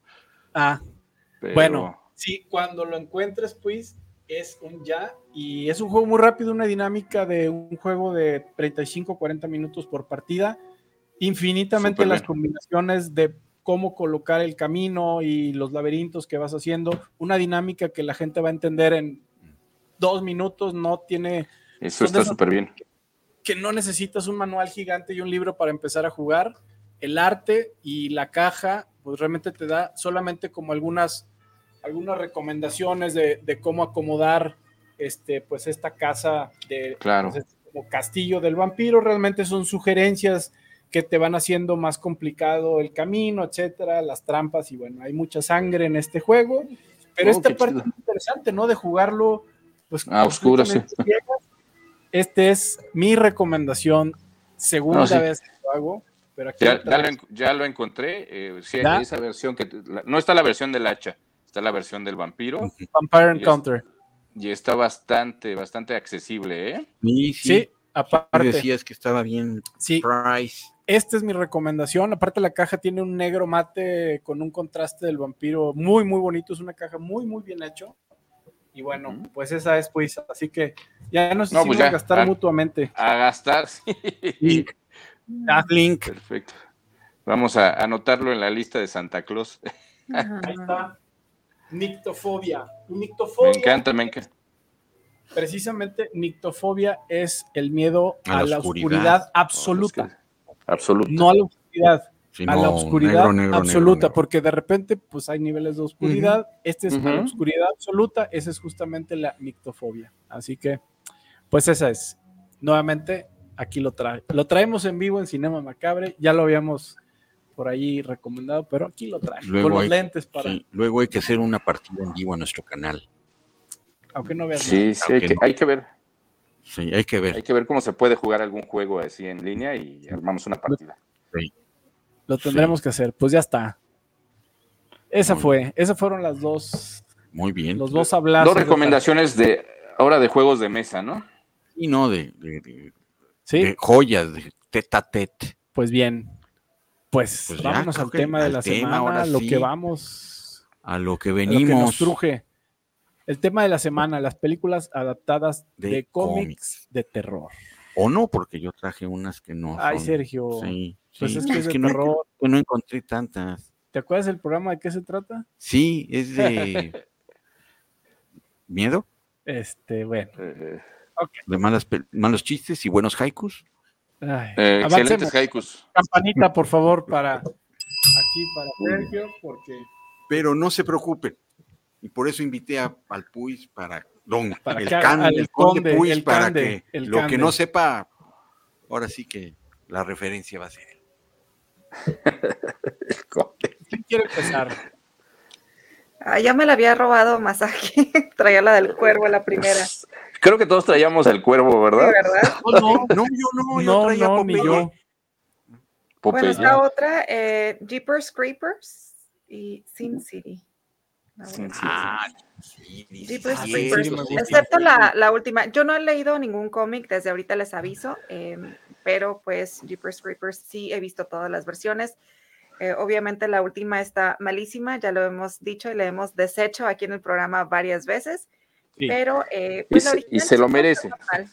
Ah, pero- Bueno, sí, cuando lo encuentres, pues es un ya. Y es un juego muy rápido, una dinámica de un juego de 35, 40 minutos por partida. Infinitamente las bien. combinaciones de cómo colocar el camino y los laberintos que vas haciendo. Una dinámica que la gente va a entender en dos minutos. No tiene Eso está súper bien. que no necesitas un manual gigante y un libro para empezar a jugar. El arte y la caja, pues realmente te da solamente como algunas, algunas recomendaciones de, de cómo acomodar este, pues esta casa de Claro. pues, como castillo del vampiro. Realmente son sugerencias que te van haciendo más complicado el camino, etcétera, las trampas y bueno, hay mucha sangre en este juego. Pero Oh, esta parte chido. es interesante, ¿no? De jugarlo pues A oscuras, sí. Este es mi recomendación, segunda No, sí. vez que lo hago, pero aquí Ya, lo, ya encontré. eh, esa versión que la- no está la versión del hacha, está la versión del vampiro Vampire. Encounter. y está bastante, bastante accesible, ¿eh? Sí, Sí, sí. aparte, Decías que estaba bien sí, price. esta es mi recomendación. Aparte la caja tiene un negro mate con un contraste del vampiro muy, muy bonito. Es una caja muy, muy bien hecho. Y bueno, pues esa es pues, así que ya nos No, hicimos pues ya. gastar mutuamente. A gastar, sí. Link. Perfecto. Vamos a anotarlo en la lista de Santa Claus. Ahí está. Nictofobia. Me encanta, me encanta. Precisamente, nictofobia es el miedo A a, la oscuridad. oscuridad, absoluta. Absoluto. No a la oscuridad, Sí, a la oscuridad negro, negro, absoluta, negro, porque de repente pues hay niveles de oscuridad. Este es la oscuridad absoluta, esa es justamente la nictofobia. Así que, pues esa es. Nuevamente, aquí lo trae. Lo traemos en vivo en Cinema Macabre, ya lo habíamos por ahí recomendado, pero aquí lo trae. Luego con los hay- lentes para, Sí, Luego hay que hacer una partida en vivo a nuestro canal. aunque no veas nada. Sí, sí, hay que, no. hay que ver. Sí, hay que ver. Hay que ver cómo se puede jugar algún juego así en línea y armamos una partida. Lo tendremos que hacer. Pues ya está. Esa Muy fue, esas fueron las dos, Muy bien. los dos hablados. Dos recomendaciones de ahora de juegos de mesa, ¿no? Y no de, de- de- Sí, de joyas, de tete a tete. pues bien. Pues, Pues vámonos al tema de al la tema, semana, ahora lo sí. que vamos, A lo que a lo que nos venimos. truje. El tema de la semana, las películas adaptadas de, De cómics cómics. de terror. O no, porque yo traje unas que no. Ay, son- Sergio, Sí, pues sí, es que es no, terror. que no encontré tantas. ¿Te acuerdas del programa de qué se trata? Sí, es de. ¿Miedo? Este, bueno. Eh, De malas, malos chistes y buenos haikus. Ay, eh, excelentes haikus. Campanita, por favor, para aquí, para Sergio, porque Pero no se preocupen. Y por eso invité a, al Puis para. Don, Para el, que haga- can- al el conde conde, Puis el para cande, que el lo que no sepa, ahora sí que la referencia va a ser. ¿quién quiere empezar? Ah, ya me la había robado masaje. Traía la del cuervo la primera. Creo que todos traíamos el cuervo, ¿verdad? ¿verdad? No, no, No, yo no, yo no, traía no, ni Popeye. yo. Popeye. Bueno, está otra, eh, Jeepers Creepers y Sin City. Sin. City. Ah, sí, sí, Jeepers Creepers, excepto la, la última. Yo no he leído ningún cómic, desde ahorita les aviso, eh, pero pues Jeepers Creepers sí he visto todas las versiones. Eh, obviamente la última está malísima, ya lo hemos dicho y le hemos deshecho aquí en el programa varias veces, Sí. pero eh, Y pues la se- y original se lo merece.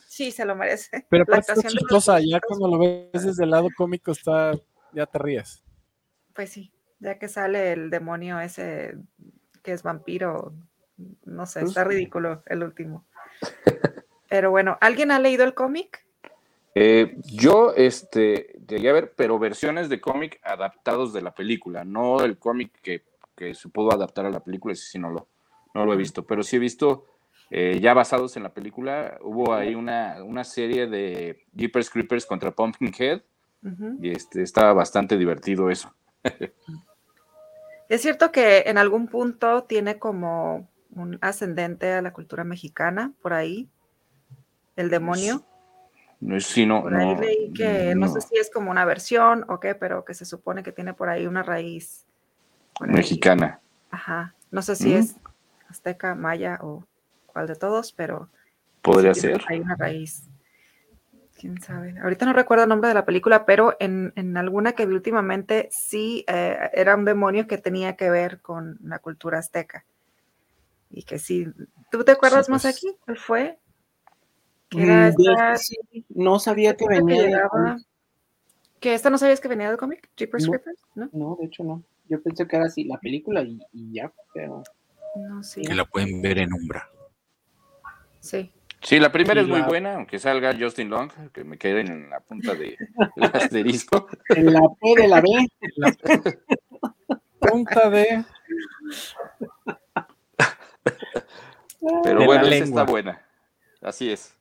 Sí, se lo merece. Pero La actuación de los chistosa, ya cuando lo ves desde el lado cómico está, ya te ríes. Pues sí, ya que sale el demonio ese que es vampiro, no sé, Pues está ridículo el último. Pero bueno, ¿alguien ha leído el cómic? Eh, yo este, llegué a ver, pero versiones de cómic adaptados de la película, no el cómic que, que se pudo adaptar a la película, sí no lo, no lo he visto, pero sí he visto eh, ya basados en la película, hubo ahí una, una serie de Jeepers Creepers contra Pumpkinhead Ujú. y este, estaba bastante divertido eso. Es cierto que en algún punto tiene como un ascendente a la cultura mexicana, por ahí, el demonio. No es sino, Por ahí no, leí que no. no. sé si es como una versión o qué, pero que se supone que tiene por ahí una raíz ahí. mexicana. Ajá. No sé si Mm. es azteca, maya o cuál de todos, pero Podría sí ser. ahí una raíz. Quién sabe. Ahorita no recuerdo el nombre de la película, pero en, en alguna que vi últimamente sí eh, era un demonio que tenía que ver con la cultura azteca. Y que sí. ¿Tú te acuerdas Sí, más pues. aquí? ¿Cuál fue? Que era Mm, de esta sí, no sabía que que venía. de- llegaba- ¿Que esta no sabías que venía del cómic? Jeepers No. Creepers, ¿no? No, de hecho no. Yo pensé que era así la película y, y ya, pero No, sí. Que la pueden ver en Umbra. Sí. Sí, la primera Y es muy buena, aunque salga Justin Long, que me quede en la punta de- del asterisco. en la P de la B. Punta de. Pero De bueno, esa está buena. Así es.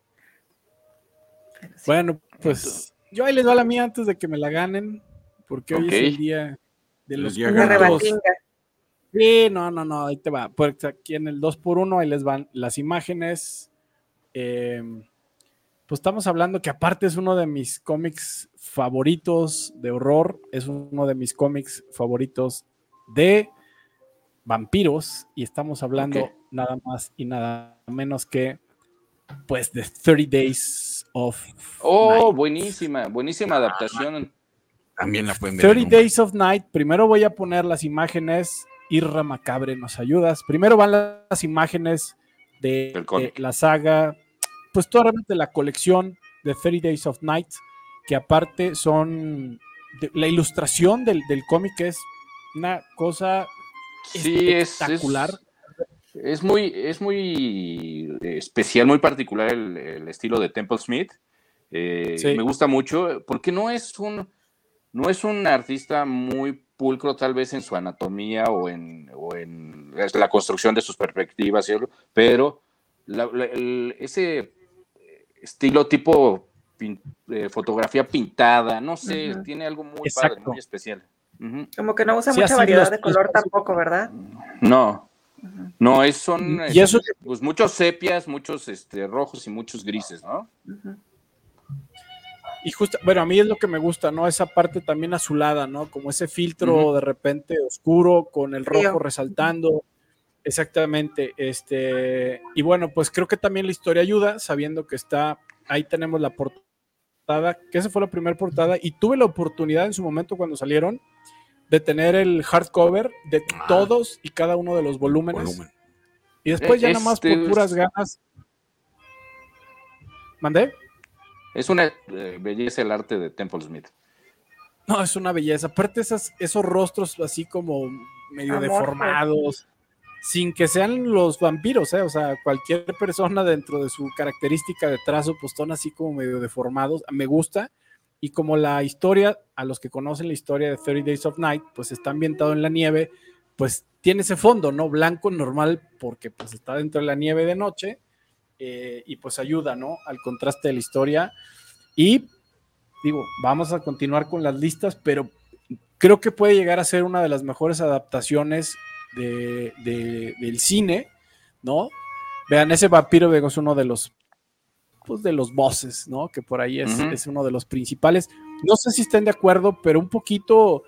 Bueno, pues yo ahí les doy la mía antes de que me la ganen, porque hoy es el día de El los puntos. Sí, no, no, no, ahí te va. Pues aquí en el 2x1, ahí les van las imágenes. Eh, pues estamos hablando que aparte es uno de mis cómics favoritos de horror, es uno de mis cómics favoritos de vampiros y estamos hablando nada más y nada menos que pues de 30 Days of Oh, Night. buenísima, buenísima adaptación. También la pueden ver. en 30 Umbra. Days of Night. Primero voy a poner las imágenes. Irra Macabre, nos ayudas. Primero van las imágenes de, la saga, pues toda realmente la colección de 30 Days of Night, que aparte son de- la ilustración del, del cómic es una cosa Sí, es, es, espectacular. Es muy, es muy especial, muy particular el, el estilo de Temple Smith. Eh, Sí. Me gusta mucho porque no es un, no es un artista muy pulcro tal vez en su anatomía o en, o en la construcción de sus perspectivas, pero la- la- el- ese estilo tipo pin- eh, fotografía pintada, no sé, tiene algo muy Exacto. padre, muy especial. Como que no usa Sí, mucha variedad los- de color los- tampoco, ¿verdad? No, No, es, son Y eso- este, pues, muchos sepias, muchos este, rojos y muchos grises, ¿no? Y justo, bueno, a mí es lo que me gusta, ¿no? Esa parte también azulada, ¿no? Como ese filtro de repente oscuro con el rojo resaltando. Exactamente. Este, y bueno, pues creo que también la historia ayuda, sabiendo que está, ahí tenemos la portada, que esa fue la primera portada, y tuve la oportunidad en su momento cuando salieron de tener el hardcover de Ah. todos y cada uno de los volúmenes. Volumen. Y después ya Eh, nada más este por puras ganas. ¿Mandé? Es una eh, belleza el arte de Temple Smith. No, es una belleza. Aparte, esas, esos rostros así como medio deformados, sin que sean los vampiros, ¿eh? O sea, cualquier persona dentro de su característica de trazo, pues son así como medio deformados. Me gusta. Y como la historia, a los que conocen la historia de 30 Days of Night, pues está ambientado en la nieve, pues tiene ese fondo, ¿no? Blanco normal, porque pues está dentro de la nieve de noche, eh, y pues ayuda, ¿no? Al contraste de la historia. Y digo, vamos a continuar con las listas, pero creo que puede llegar a ser una de las mejores adaptaciones de, de- del cine, ¿no? Vean, ese vampiro es uno de los pues de los bosses, ¿no? Que por ahí es, es uno de los principales. No sé si estén de acuerdo, pero un poquito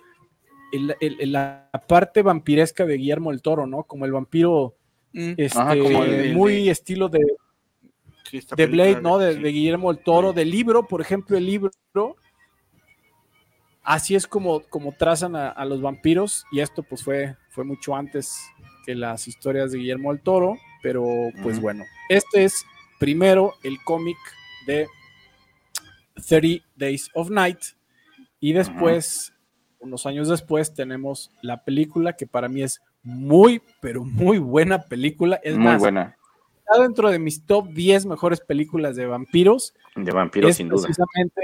el- el- el- la parte vampiresca de Guillermo el Toro, ¿no? Como el vampiro este, Ajá, como el de- muy estilo de, Sí, de Blade, ¿no? De, sí. de Guillermo el Toro, del libro, por ejemplo, el libro. Así es como, como trazan a, a los vampiros, y esto pues fue, fue mucho antes que las historias de Guillermo el Toro, pero pues bueno, este es primero el cómic de 30 Days of Night, y después, unos años después, tenemos la película que para mí es muy, pero muy buena película. Es Muy más, buena. está dentro de mis top 10 mejores películas de vampiros. De vampiros, es sin duda. precisamente,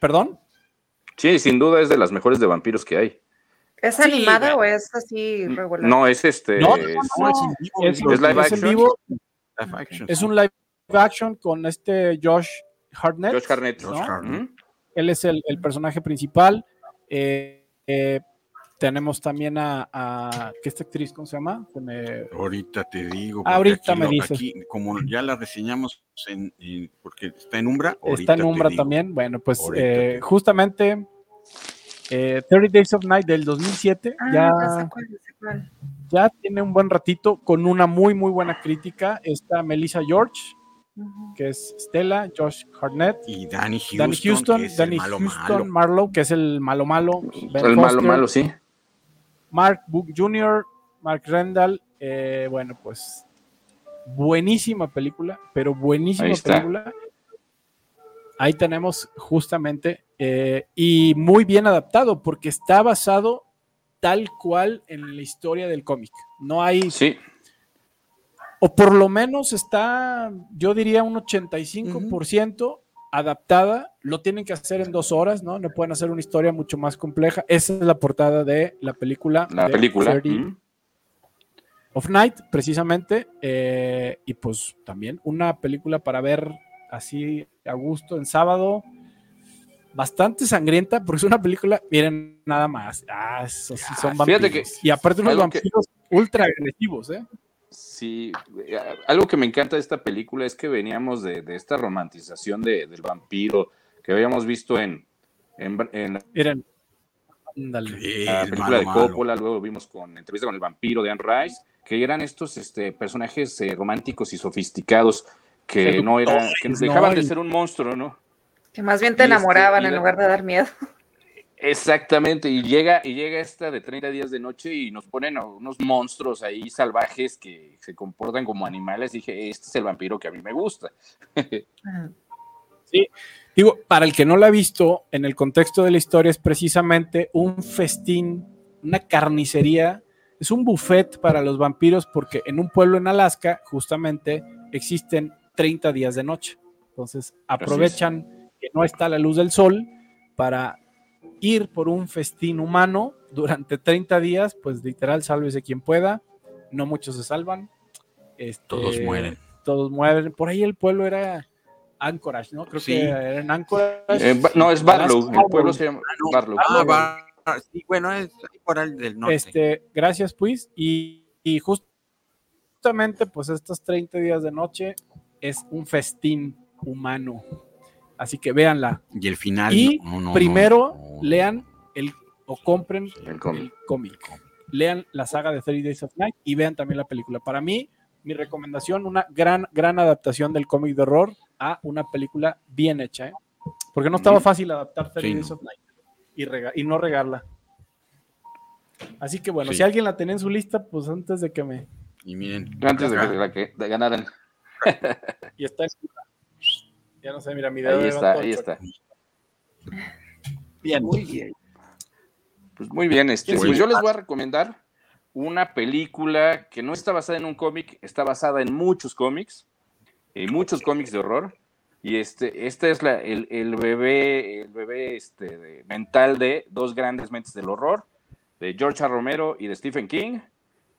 perdón, Sí, sin duda es de las mejores de vampiros que hay. ¿Es Sí, animada o es así regular? No, es este. No, no, es- no, es en vivo, es, ¿Es live es en action? vivo, Live action. es un live action con este Josh Hartnett. Josh Hartnett. Josh. Hartnett. Él es el, el personaje principal. Eh, eh, tenemos también a, a ¿qué esta actriz, cómo se llama? Se me- Ahorita te digo. Ah, ahorita aquí me lo- dices. aquí, como ya la reseñamos en, en- porque está en Umbra. Está en Umbra también. Bueno, pues eh, justamente eh, 30 Days of Night del 2007 Ah, ya, cuál, cuál. ya tiene un buen ratito con una muy, muy buena crítica. Está Melissa George, Que es Stella, Josh Hartnett, Y Danny Houston. Danny Houston, que es el Danny malo Houston malo. Marlowe, que es el malo malo, Ben El malo, Foster, malo, sí. Mark Book Jr., Mark Rendall, eh, bueno, pues buenísima película, pero buenísima Ahí película. Ahí tenemos justamente, eh, y muy bien adaptado, porque está basado tal cual en la historia del cómic. No hay, Sí, o por lo menos está, yo diría un 85% adaptada. Lo tienen que hacer en dos horas, ¿no? No pueden hacer una historia mucho más compleja. Esa es la portada de la película. la de película. 30 mm. of Night, precisamente. eh, y pues también una película para ver así a gusto en sábado. Bastante sangrienta, porque es una película, miren, nada más. Ah, esos sí son Ah, vampiros. que y aparte unos que- vampiros ultra agresivos, ¿eh? Sí, eh, algo que me encanta de esta película es que veníamos de, de esta romantización de- del vampiro que habíamos visto en, en. Sí, la el película malo de malo. Coppola, luego vimos con entrevista con el vampiro de Anne Rice, que eran estos este, personajes eh, románticos y sofisticados que no eran, que no, dejaban de ser un monstruo, ¿no? Que más bien te Y este, enamoraban en la- lugar de dar miedo. Exactamente, y llega, y llega esta de 30 días de noche y nos ponen a unos monstruos ahí salvajes que se comportan como animales. dije, este es el vampiro que a mí me gusta. Ajá. Digo, para el que no la ha visto, en el contexto de la historia es precisamente un festín, una carnicería, es un buffet para los vampiros porque en un pueblo en Alaska justamente existen 30 días de noche. Entonces aprovechan que no está la luz del sol para ir por un festín humano durante 30 días, pues literal, sálvese quien pueda, no muchos se salvan. Este, Todos mueren. Todos mueren. Por ahí el pueblo era Anchorage, ¿no? Creo Sí. que era en Anchorage. Eh, no, es Barlow, el pueblo se llama no. Barlow. Ah, va. Sí, bueno, es por el del norte. Este, gracias, pues. Y, y justamente, pues, estos 30 días de noche es un festín humano. Así que véanla. y el final. y no, no, no, primero no. lean el o compren El cómic. Lean la saga de 30 Days of Night y vean también la película. Para mí, mi recomendación, una gran, gran adaptación del cómic de horror a una película bien hecha, ¿eh? Porque no estaba fácil adaptar 30 Sí, Days no. of Night y, rega- y no regarla. Así que bueno, Sí. si alguien la tenía en su lista, pues antes de que me... Y miren. Antes de que, la que de ganaran. Y está en... Ya no sé, mira, mi dedo Ahí está, ahí está. Bien. Muy bien. Pues muy bien, este, ¿Quién pues yo les voy a recomendar una película que no está basada en un cómic, está basada en muchos cómics, eh, muchos cómics de horror. Y este, este es la, el, el bebé, el bebé este, de- mental de dos grandes mentes del horror, de George A. Romero y de Stephen King,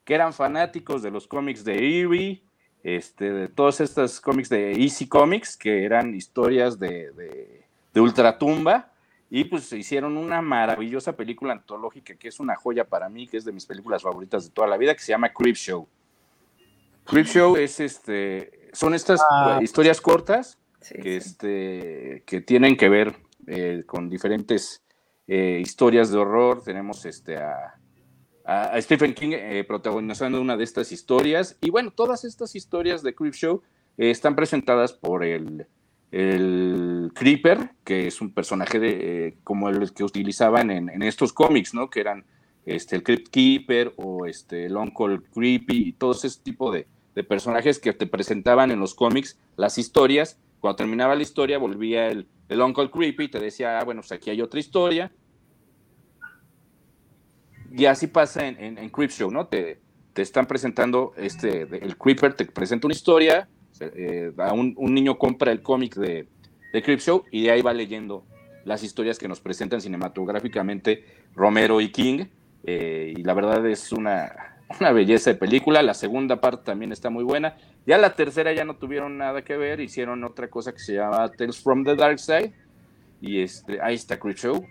que eran fanáticos de los cómics de Eerie, este, de todos estos cómics de Easy Comics, que eran historias de, de, de ultratumba. Y pues se hicieron una maravillosa película antológica que es una joya para mí, que es de mis películas favoritas de toda la vida, que se llama Creep Show. Creep Show es este, son estas Ah. eh, historias cortas Sí, que, sí. este, que tienen que ver eh, con diferentes eh, historias de horror. Tenemos este, a, a- Stephen King eh, protagonizando una de estas historias. Y bueno, todas estas historias de Creep Show eh, están presentadas por el, Creeper, que es un personaje de, eh, como el que utilizaban en, estos cómics, ¿no? Que eran este, el Crypt Keeper o este, el Uncle Creepy y todo ese tipo de, de personajes que te presentaban en los cómics las historias. Cuando terminaba la historia, volvía el, el Uncle Creepy y te decía, ah, bueno, pues aquí hay otra historia. Y así pasa en, en, en Creep Show, ¿no? Te, te están presentando, este, el Creeper te presenta una historia, eh, un, niño compra el cómic de, de Creep Show y de ahí va leyendo las historias que nos presentan cinematográficamente Romero y King. eh, y la verdad es una, una belleza de película. La segunda parte también está muy buena. Ya la tercera ya no tuvieron nada que ver, hicieron otra cosa que se llama Tales from the Dark Side. Y este, ahí está Creep Show.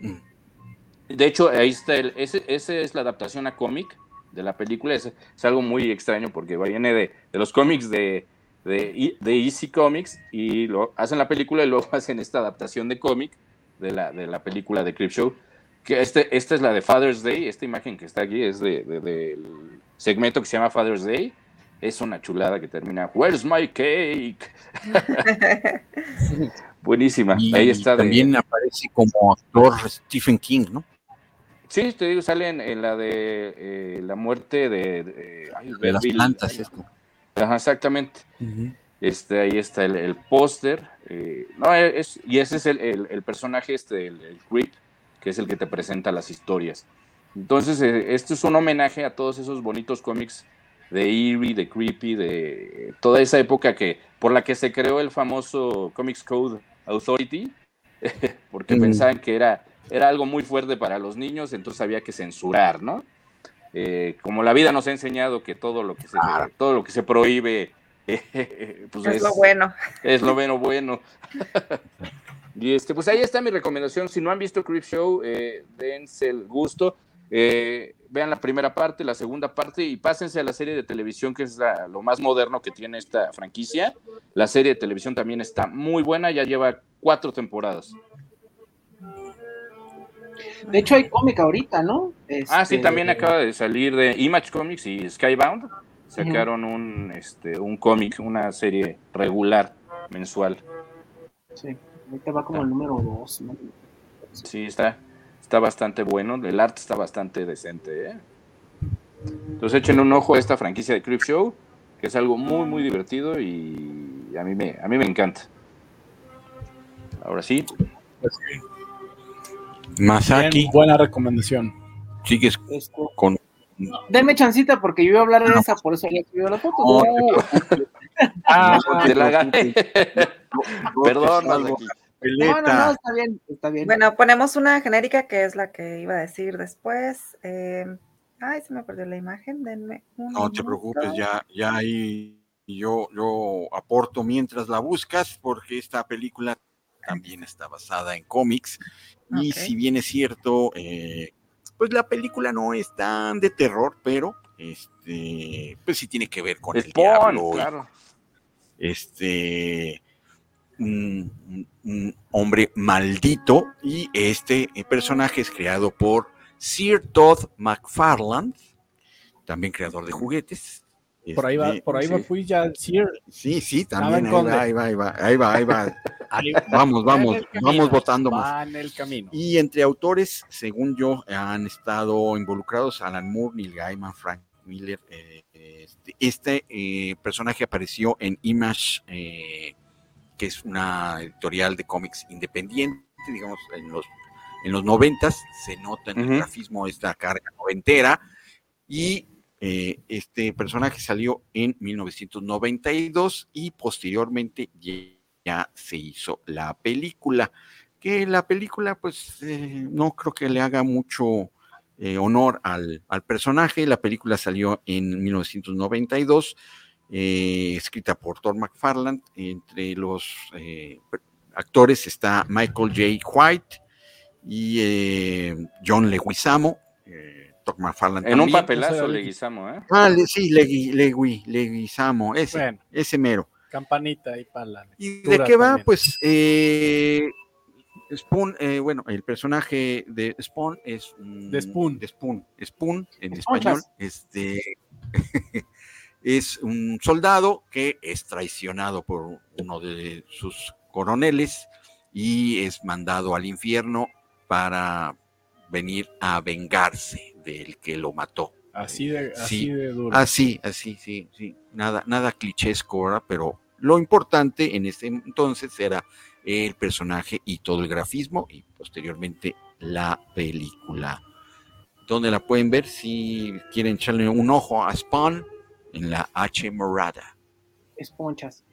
De hecho, ahí está, el, ese, ese es la adaptación a cómic de la película. Es, es algo muy extraño porque viene de, de los cómics de, de, de, Easy Comics y lo hacen la película y luego hacen esta adaptación de cómic de la, de la película de Crip Show. Que este, esta es la de Father's Day, esta imagen que está aquí es del de, del segmento que se llama Father's Day. Es una chulada que termina, Where's my cake? Buenísima. Y Ahí está. también aparece como actor Stephen King, ¿no? Sí, te digo, sale en, en la de eh, la muerte de, de- ay, De las Bill- plantas, esto. Ajá, exactamente. Este, ahí está el, el póster. eh, no, es, y ese es el, el- el personaje, este, el, el Creep, que es el que te presenta las historias. Entonces, eh, esto es un homenaje a todos esos bonitos cómics de Eerie, de Creepy, de toda esa época que por la que se creó el famoso Comics Code Authority, porque Mm. pensaban que era, era algo muy fuerte para los niños, entonces había que censurar, ¿no? Eh, como la vida nos ha enseñado que todo lo que se, todo lo que se prohíbe pues es lo bueno. es lo bueno bueno. y este, pues ahí está mi recomendación. Si no han visto Creep Show, eh, dense el gusto. Eh, vean la primera parte, la segunda parte y pásense a la serie de televisión que es la- lo más moderno que tiene esta franquicia. La serie de televisión también está muy buena, ya lleva cuatro temporadas. De hecho, hay cómic ahorita, ¿no? Ah, sí, Este, también acaba de salir de Image Comics y Skybound. Sacaron un, este, un cómic, una serie regular, mensual. Sí, ahorita va como el número 2. ¿no? Sí, está, está bastante bueno. El arte está bastante decente. ¿eh? Entonces echen un ojo a esta franquicia de Creep Show, que es algo muy, muy divertido y a mí me, a mí me encanta. Ahora sí, Masaki, Bien, buena recomendación. sigues con. denme chancita porque yo iba a hablar de esa, por eso había subido la foto. No, Ah, te la gané. Perdón. No, no, no, está bien, está bien. Bueno, ponemos una genérica que es la que iba a decir después. Eh, ay, se me perdió la imagen. Denme un No te preocupes, ya, ya ahí yo, yo aporto mientras la buscas, porque esta película también está basada en cómics. Y si bien es cierto, eh, pues la película no es tan de terror, pero este, pues sí tiene que ver con el diablo. y este un, hombre maldito y este eh, personaje es creado por Sir Todd McFarlane, también creador de juguetes. por ahí va, Este, por ahí va, fui ya Sir. Sí, sí, también va, ahí va, ahí va, ahí va, ahí va. Vamos, vamos, camino, vamos votando más. Va en el camino. Y entre autores, según yo, han estado involucrados Alan Moore, Neil Gaiman, Frank Miller. eh, este este, eh, personaje apareció en Image, eh, que es una editorial de cómics independiente, digamos, en los, en los noventas, se nota en el grafismo esta carga noventera, y eh, este personaje salió en 1992 y posteriormente ya- ya se hizo la película que la película, pues, eh, no creo que le haga mucho eh, honor al, al personaje. La película salió en 1992, eh, escrita por Thor McFarland. Entre los eh, actores está Michael J. White y eh, John Leguizamo. Eh, Thor McFarlane En un papelazo Entonces, le guisamos, ¿eh? Ah, le- sí, Legui, Legui, Leguizamo, ese, Bueno. ese mero. Campanita ahí para la ¿Y de qué va? también. Pues eh, Spawn, eh, bueno, el personaje de Spawn es un, De Spoon. de Spoon, Spoon en español, este es un soldado que es traicionado por uno de sus coroneles y es mandado al infierno para venir a vengarse del que lo mató. Así de, así Sí. de duro. Así, así, sí, sí. Nada, nada clichesco, ¿verdad? Pero lo importante en ese entonces era el personaje y todo el grafismo y posteriormente la película. Donde la pueden ver si quieren echarle un ojo a Spawn en la H Morada. Esponchas.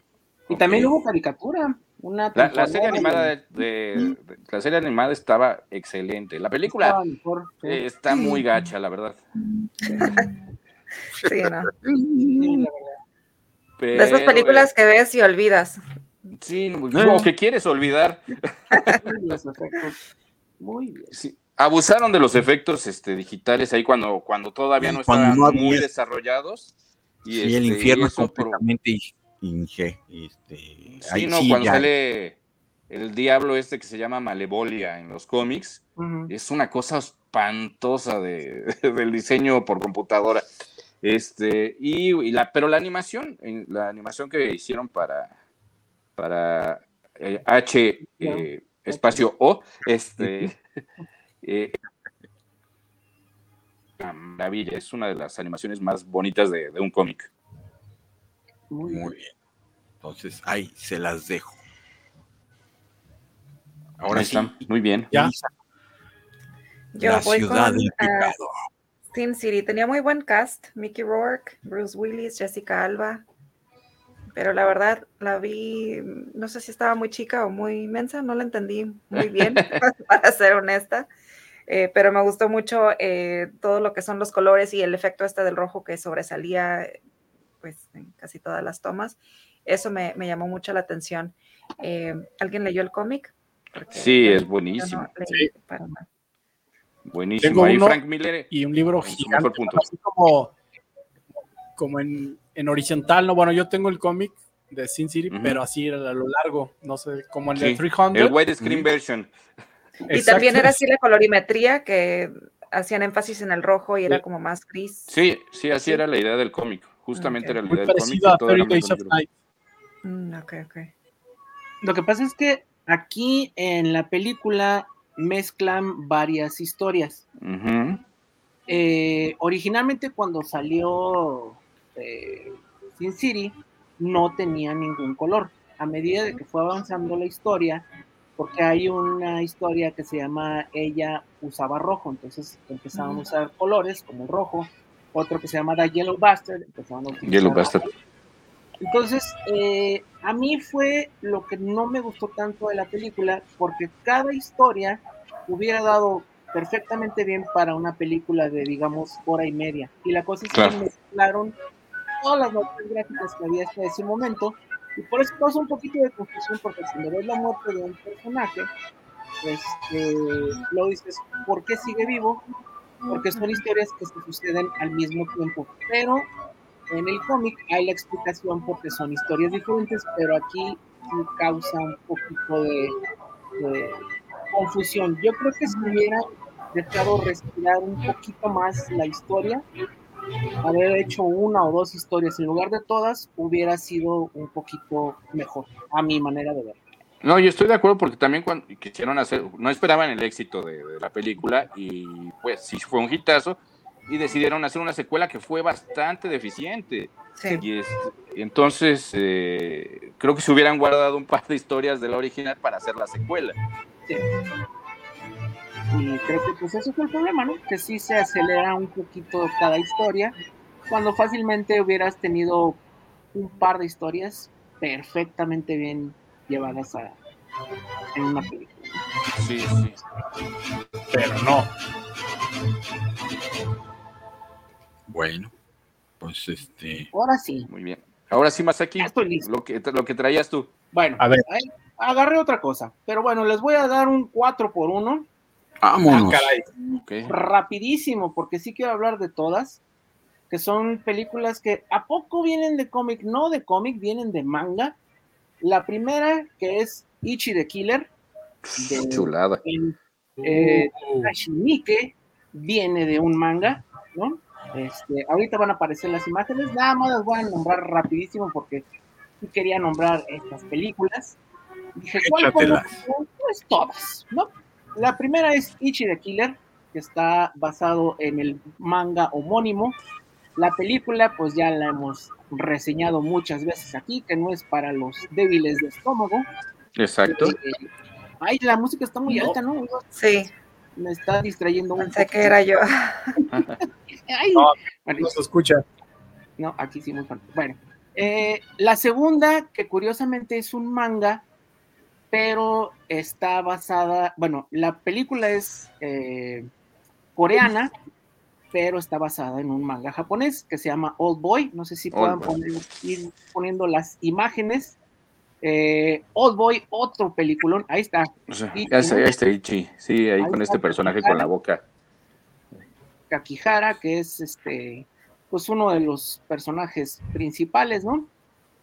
Y también hubo caricatura. Una La, serie animada de- de, de- de- la serie animada estaba excelente. La película estaba mejor, sí. eh, está muy gacha, la verdad. Sí, ¿no? Sí, la De esas películas que ves y olvidas. sí, o que quieres olvidar. verdad, los efectos. Muy bien. Sí, abusaron de los efectos este, digitales ahí cuando, cuando todavía no Cuando estaban no muy desarrollados. Y, Sí, el este, infierno y es eso pro- completamente Inge. Este, Sí, ahí no, sí cuando ya- sale el diablo este que se llama Malevolia en los cómics, es una cosa espantosa de, del diseño por computadora. Este, y, y la, pero la animación, la animación que hicieron para, para eh, H eh, espacio O, este, eh, una maravilla, es una de las animaciones más bonitas de, de un cómic. Muy bien. Muy bien. Entonces, ahí se las dejo. Ahora Ahí sí, está, muy bien. Ya. Yo la voy ciudad con del ah, City. Tenía muy buen cast. Mickey Rourke, Bruce Willis, Jessica Alba. Pero la verdad, la vi, no sé si estaba muy chica o muy inmensa, no la entendí muy bien, para ser honesta. Eh, pero me gustó mucho eh, todo lo que son los colores y el efecto este del rojo que sobresalía pues en casi todas las tomas. Eso me, me llamó mucho la atención. Eh, ¿Alguien leyó el cómic? Sí, es buenísimo. no. Buenísimo. Tengo Ahí uno Frank Miller. Y un libro En gigante, punto. así como, como en, en horizontal, ¿no? Bueno, yo tengo el cómic de Sin City, pero así a lo largo, no sé, como el Sí, de 300. El widescreen Ujú. version. Y Exacto. también era así la colorimetría, que hacían énfasis en el rojo y era como más gris. Sí, sí, así Sí. era la idea del cómic. Justamente Ok. era la Muy parecido a que todo era 30 Days blanco y of. Night. Mm, ok, ok. Lo que pasa es que aquí en la película mezclan varias historias. Eh, originalmente cuando salió eh, Sin City no tenía ningún color. A medida de que fue avanzando la historia, porque hay una historia que se llama Ella usaba rojo, entonces empezaron a Ujú. usar colores como el rojo, otro que se llama The Yellow Bastard, Yellow Bastard. entonces, eh, a mí fue lo que no me gustó tanto de la película, porque cada historia hubiera dado perfectamente bien para una película de, digamos, hora y media. Y la cosa es Claro. que mezclaron todas las notas gráficas que había hasta ese momento, y por eso causa un poquito de confusión, porque cuando ves la muerte de un personaje, pues eh, luego dices, ¿por qué sigue vivo? Porque son historias que se suceden al mismo tiempo, pero en el cómic hay la explicación porque son historias diferentes, pero aquí sí causa un poquito de, de confusión. Yo creo que si hubiera dejado respirar un poquito más la historia, haber hecho una o dos historias en lugar de todas, hubiera sido un poquito mejor, a mi manera de ver. No, yo estoy de acuerdo porque también cuando quisieron hacer, no esperaban el éxito de, de la película y pues sí fue un hitazo y decidieron hacer una secuela que fue bastante deficiente. Sí. Y es- y entonces eh, creo que se hubieran guardado un par de historias de la original para hacer la secuela. Sí. Y creo que pues eso fue el problema, ¿no? Que sí se acelera un poquito cada historia, cuando fácilmente hubieras tenido un par de historias perfectamente bien llevadas a, en una película. Sí, sí. Pero no. Bueno, pues este. Ahora sí, Muy bien. Ahora sí, más aquí, ya estoy listo. lo que, lo que traías tú. Bueno, A ver. ahí agarré otra cosa, pero bueno, les voy a dar un 4 por 1 Vámonos. Ah, caray. Rapidísimo, porque sí quiero hablar de todas, que son películas que a poco vienen de cómic, no de cómic, vienen de manga. La primera, que es Ichi the Killer, de Chulada. en, eh, Hashimike, viene de un manga, ¿no? Este, ahorita van a aparecer las imágenes, nada más las voy a nombrar rapidísimo porque quería nombrar estas películas. Dije, ¿cuál. Pues todas, ¿no? La primera es Ichi the Killer, que está basado en el manga homónimo. La película, pues ya la hemos reseñado muchas veces aquí, que no es para los débiles de estómago. Exacto. Eh, ay, la música está muy alta, ¿no? Sí, Me está distrayendo un pensé que era yo. Ay, No, bueno, No se escucha. no, aquí sí muy fuerte. Bueno, eh, la segunda, que curiosamente es un manga, pero está basada, bueno, la película es eh, coreana, pero está basada en un manga japonés que se llama Old Boy. No sé si Old puedan poner- ir poniendo las imágenes. Eh, Old Boy, otro peliculón, ahí está. ahí está Ichi, sí, ahí, con este personaje con la boca. Kakihara, que es este, pues uno de los personajes principales, ¿no?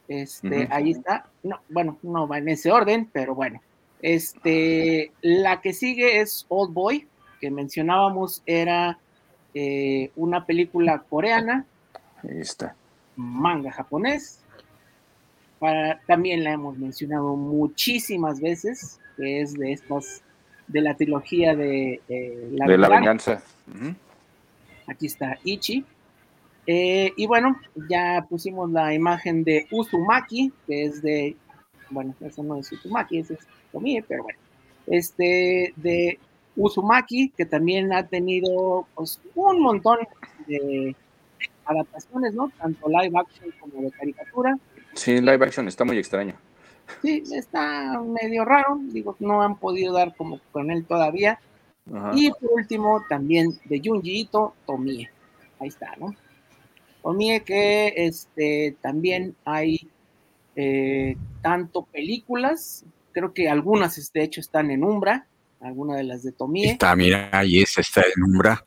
Este, ahí está. No, bueno, no va en ese orden, pero bueno. Este, la que sigue es Old Boy, que mencionábamos, era eh, una película coreana. Ahí está. Manga japonés. Para, también la hemos mencionado muchísimas veces, que es de estas, de la trilogía de, la, de la venganza. Aquí está Ichi. Eh, y bueno, ya pusimos la imagen de Uzumaki, que es de, bueno, eso no es Uzumaki, ese es Tomie, pero bueno, este de Uzumaki, que también ha tenido pues, un montón de adaptaciones, ¿no? Tanto live action como de caricatura. Sí, live action está muy extraño. Sí, está medio raro, digo, no han podido dar como con él todavía. Y por último, también de Junji Ito, Tomie. Ahí está, ¿no? Tomie que este, también hay eh, tanto películas, creo que algunas de hecho están en Umbra, alguna de las de Tomie. Está, mira, ahí esa está en Umbra.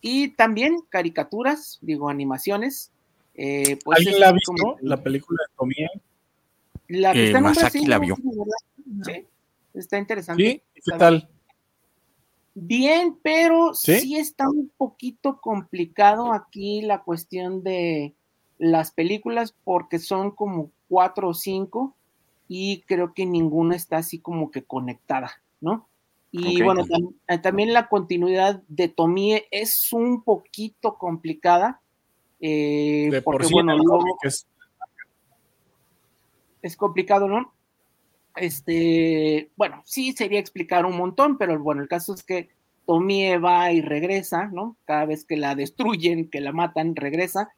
Y también caricaturas, digo, animaciones. Eh, pues ¿Alguien la ha visto, la película de Tomie? La que eh, está en Masaki la vio. Sí, está interesante. ¿Sí? ¿Qué tal? Bien, pero ¿Sí? está un poquito complicado aquí la cuestión de las películas porque son como cuatro o cinco y creo que ninguna está así como que conectada, ¿no? Y bueno, eh, también la continuidad de Tomie es un poquito complicada. Eh, porque bueno, es... es complicado, ¿no? Este, bueno, sí sería explicar un montón, pero bueno, el caso es que Tomie va y regresa, ¿no? Cada vez que la destruyen, que la matan, regresa,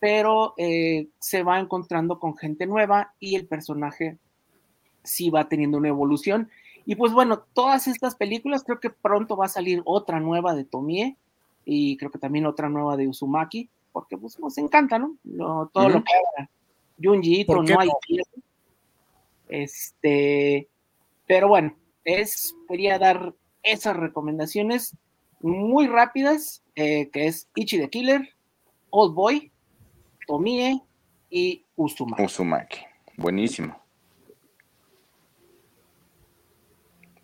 pero eh, se va encontrando con gente nueva y el personaje sí va teniendo una evolución. Y pues bueno, todas estas películas, creo que pronto va a salir otra nueva de Tomie y creo que también otra nueva de Uzumaki, porque pues nos encanta, ¿no? todo lo que haga Junji Ito, no, hay este, pero bueno, es, quería dar esas recomendaciones muy rápidas, eh, que es Ichi the Killer, Old Boy, Tomie y Uzumaki. Uzumaki, buenísimo.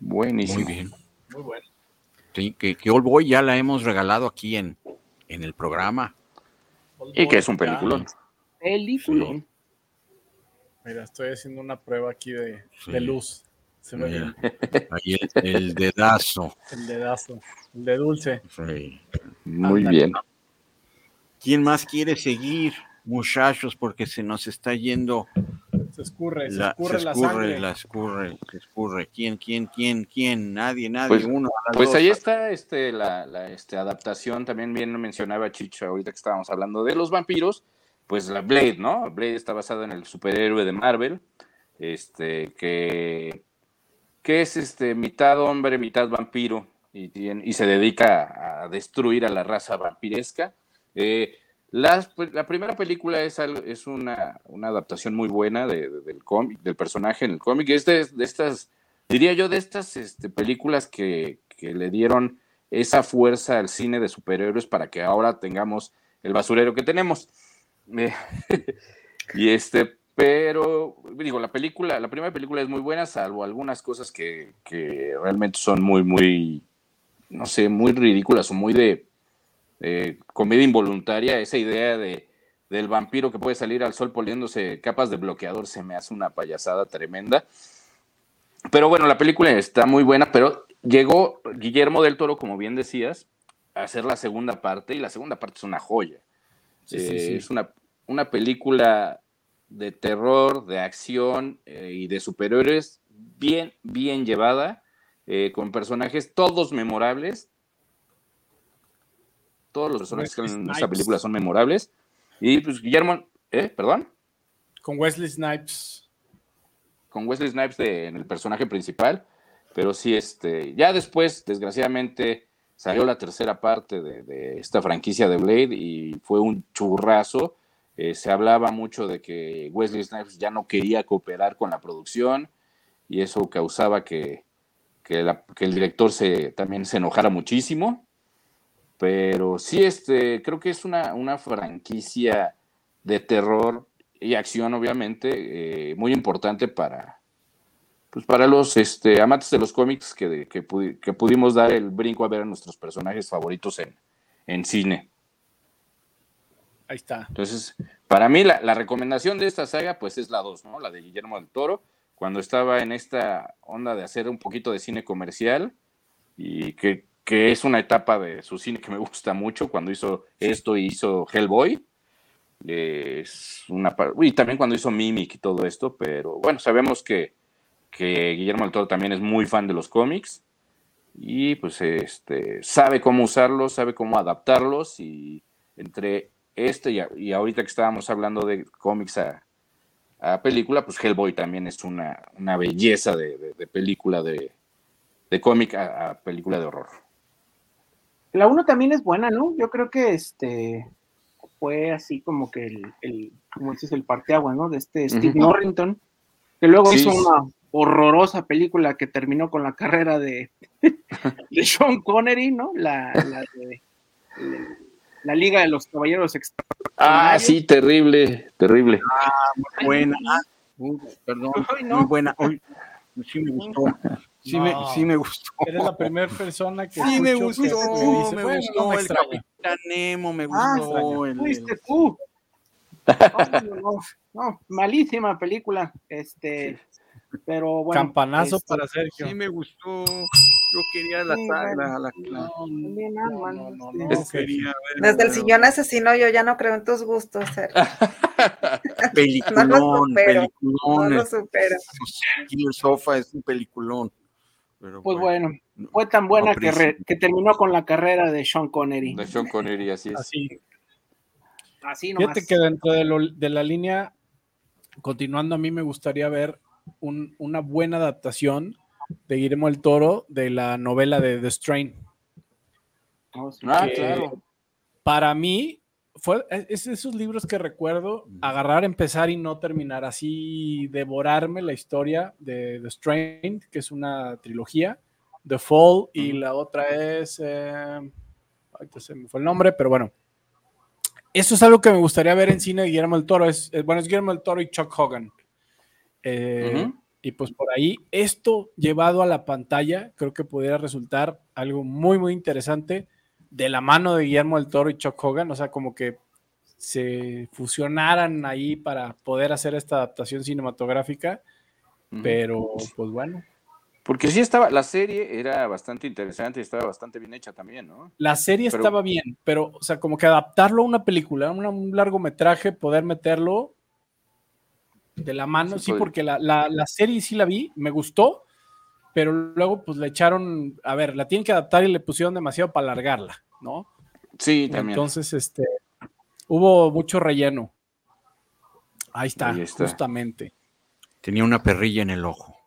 Buenísimo. Muy bien. Muy bueno. Sí, que, que Old Boy ya la hemos regalado aquí en, en el programa. y que es un peliculón. Peliculón. Mira, estoy haciendo una prueba aquí de, luz. Se me Ahí el, dedazo. El dedazo. El de dulce. Muy bien. ¿Quién más quiere seguir, muchachos? Porque se nos está yendo. Se escurre, se escurre la, sangre. La escurre, se escurre. ¿Quién, quién, quién, quién? Nadie, nadie. Pues, uno. Pues ahí está este, la, la este, adaptación. También bien mencionaba Chicho ahorita que estábamos hablando de los vampiros pues la Blade, ¿no? Blade está basado en el superhéroe de Marvel, este, que, que es este, mitad hombre, mitad vampiro, y, y se dedica a, destruir a la raza vampiresca. Eh, pues, la, primera película es, es una, adaptación muy buena del, cómic, del personaje en el cómic, es de, estas, diría yo, de estas este, películas que, que le dieron esa fuerza al cine de superhéroes para que ahora tengamos el basurero que tenemos. y este, pero digo, la película, la primera película es muy buena, salvo algunas cosas que, realmente son muy, muy, no sé, muy ridículas o muy de comedia involuntaria. Esa idea de del vampiro que puede salir al sol poniéndose capas de bloqueador se me hace una payasada tremenda. Pero bueno, la película está muy buena, pero llegó Guillermo del Toro, como bien decías, a hacer la segunda parte y la segunda parte es una joya. Eh, es una, una, película de terror, de acción eh, y de superhéroes bien, bien llevada, eh, con personajes todos memorables. Todos los personajes que en esta película son memorables. Y pues Guillermo, ¿eh? ¿Perdón? Con Wesley Snipes. Con Wesley Snipes en el personaje principal. Pero sí, este, ya después, desgraciadamente, Salió la tercera parte de, esta franquicia de Blade y fue un churrazo. eh, se hablaba mucho de que Wesley Snipes ya no quería cooperar con la producción y eso causaba que, que, el director se, también se enojara muchísimo. Pero sí, este, creo que es una, una franquicia de terror y acción, obviamente, eh, muy importante para, pues para los este, amantes de los cómics que, que, pudimos dar el brinco a ver a nuestros personajes favoritos en, en cine. Ahí está. Entonces, para mí la, recomendación de esta saga, pues es la 2, ¿no? La de Guillermo del Toro, cuando estaba en esta onda de hacer un poquito de cine comercial y que, es una etapa de su cine que me gusta mucho, cuando hizo esto y hizo Hellboy. Es una, y también cuando hizo Mimic y todo esto, pero bueno, sabemos que, que Guillermo del Toro también es muy fan de los cómics y pues este, sabe cómo usarlos, sabe cómo adaptarlos y entre este y, ahorita que estábamos hablando de cómics a, película, pues Hellboy también es una, una belleza de, película de, de cómic a, película de horror. La uno también es buena, ¿no? Yo creo que este fue así como que el, el como dices, el parteagua, ¿no? De este Steve Norrington, que luego hizo una horrorosa película que terminó con la carrera de, de Sean Connery, ¿no? La, la de, la Liga de los Caballeros Extraordinarios. Ah, sí, terrible, terrible. Ah, muy buena. perdón, muy buena. sí me gustó. Sí, me, sí me gustó. Eres la primera persona que. Sí, me gustó. me gustó. el Capitán Nemo, me ah, gustó. el, fuiste tú. No, no, malísima película. Este, pero bueno. Campanazo este, para Sergio. Sí, me gustó. Yo quería la la, la, Desde el sillón asesino yo ya no creo en tus gustos, Sergio. peliculón, no lo supero, peliculón. No lo supero. el sofá es un peliculón. Pues bueno, fue tan buena que, que, terminó con la carrera de Sean Connery. De Sean Connery, así es. Así. Así nomás. Fíjate que dentro de, lo, de la línea, continuando, a mí me gustaría ver una buena adaptación de Guillermo el Toro de la novela de The Strain. Oh, ah, claro. Para mí, fue es esos libros que recuerdo agarrar, empezar y no terminar, así devorarme la historia de The Strain, que es una trilogía, The Fall, y la otra es, eh, se me fue el nombre, pero bueno. Eso es algo que me gustaría ver en cine de Guillermo el Toro. Es, bueno, es Guillermo el Toro y Chuck Hogan. Eh, y pues por ahí, esto llevado a la pantalla, creo que pudiera resultar algo muy, muy interesante de la mano de Guillermo del Toro y Chuck Hogan, o sea, como que se fusionaran ahí para poder hacer esta adaptación cinematográfica, pero pues bueno. Porque sí estaba, la serie era bastante interesante y estaba bastante bien hecha también, ¿no? La serie estaba bien, pero, o sea, como que adaptarlo a una película, a un largometraje, poder meterlo, de la mano, sí, porque la, serie sí la vi, me gustó, pero luego pues le echaron, a ver, la tienen que adaptar y le pusieron demasiado para alargarla, ¿no? Sí, también. Entonces, este, hubo mucho relleno. Ahí está, justamente. Tenía una perrilla en el ojo.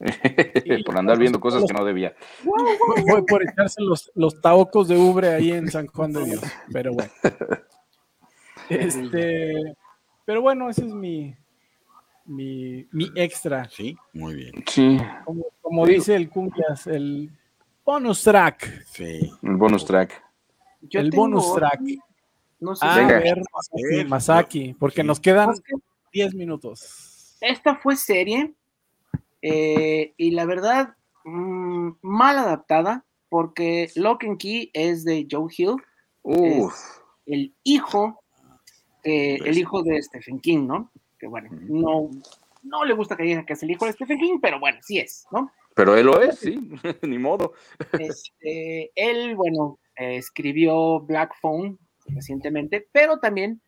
por andar viendo cosas que no debía. Fue por echarse los, los taocos de ubre ahí en San Juan de Dios, pero bueno. Este, pero bueno, ese es mi, mi, extra. Sí, muy bien. Sí. Como, dice el Cumbias, el bonus track. Sí. El bonus track. el bonus track. No sé ah, ver, Masaki, porque nos quedan 10 minutos. Esta fue serie eh, y la verdad, mm, mal adaptada, porque Lock and Key es de Joe Hill. el hijo, eh, el pues hijo de Stephen King, ¿no? Bueno, no, no le gusta que diga que es el hijo de Stephen King, pero bueno, sí es, ¿no? Pero él lo es, sí, ni modo. Este, él, bueno, escribió Black Phone recientemente, pero también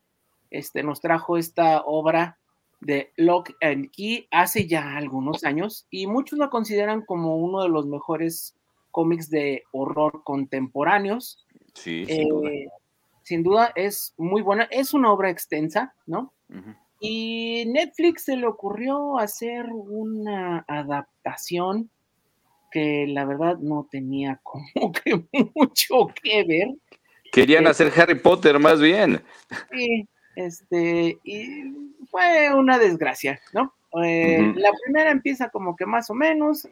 este, nos trajo esta obra de Lock and Key hace ya algunos años y muchos lo consideran como uno de los mejores cómics de horror contemporáneos. Sí, sin, duda. Eh, sin duda es muy buena, es una obra extensa, ¿no? Y Netflix se le ocurrió hacer una adaptación que la verdad no tenía como que mucho que ver. Querían hacer Harry Potter más bien. Sí, Este, y fue una desgracia, ¿no? Eh. La primera empieza como que más o menos,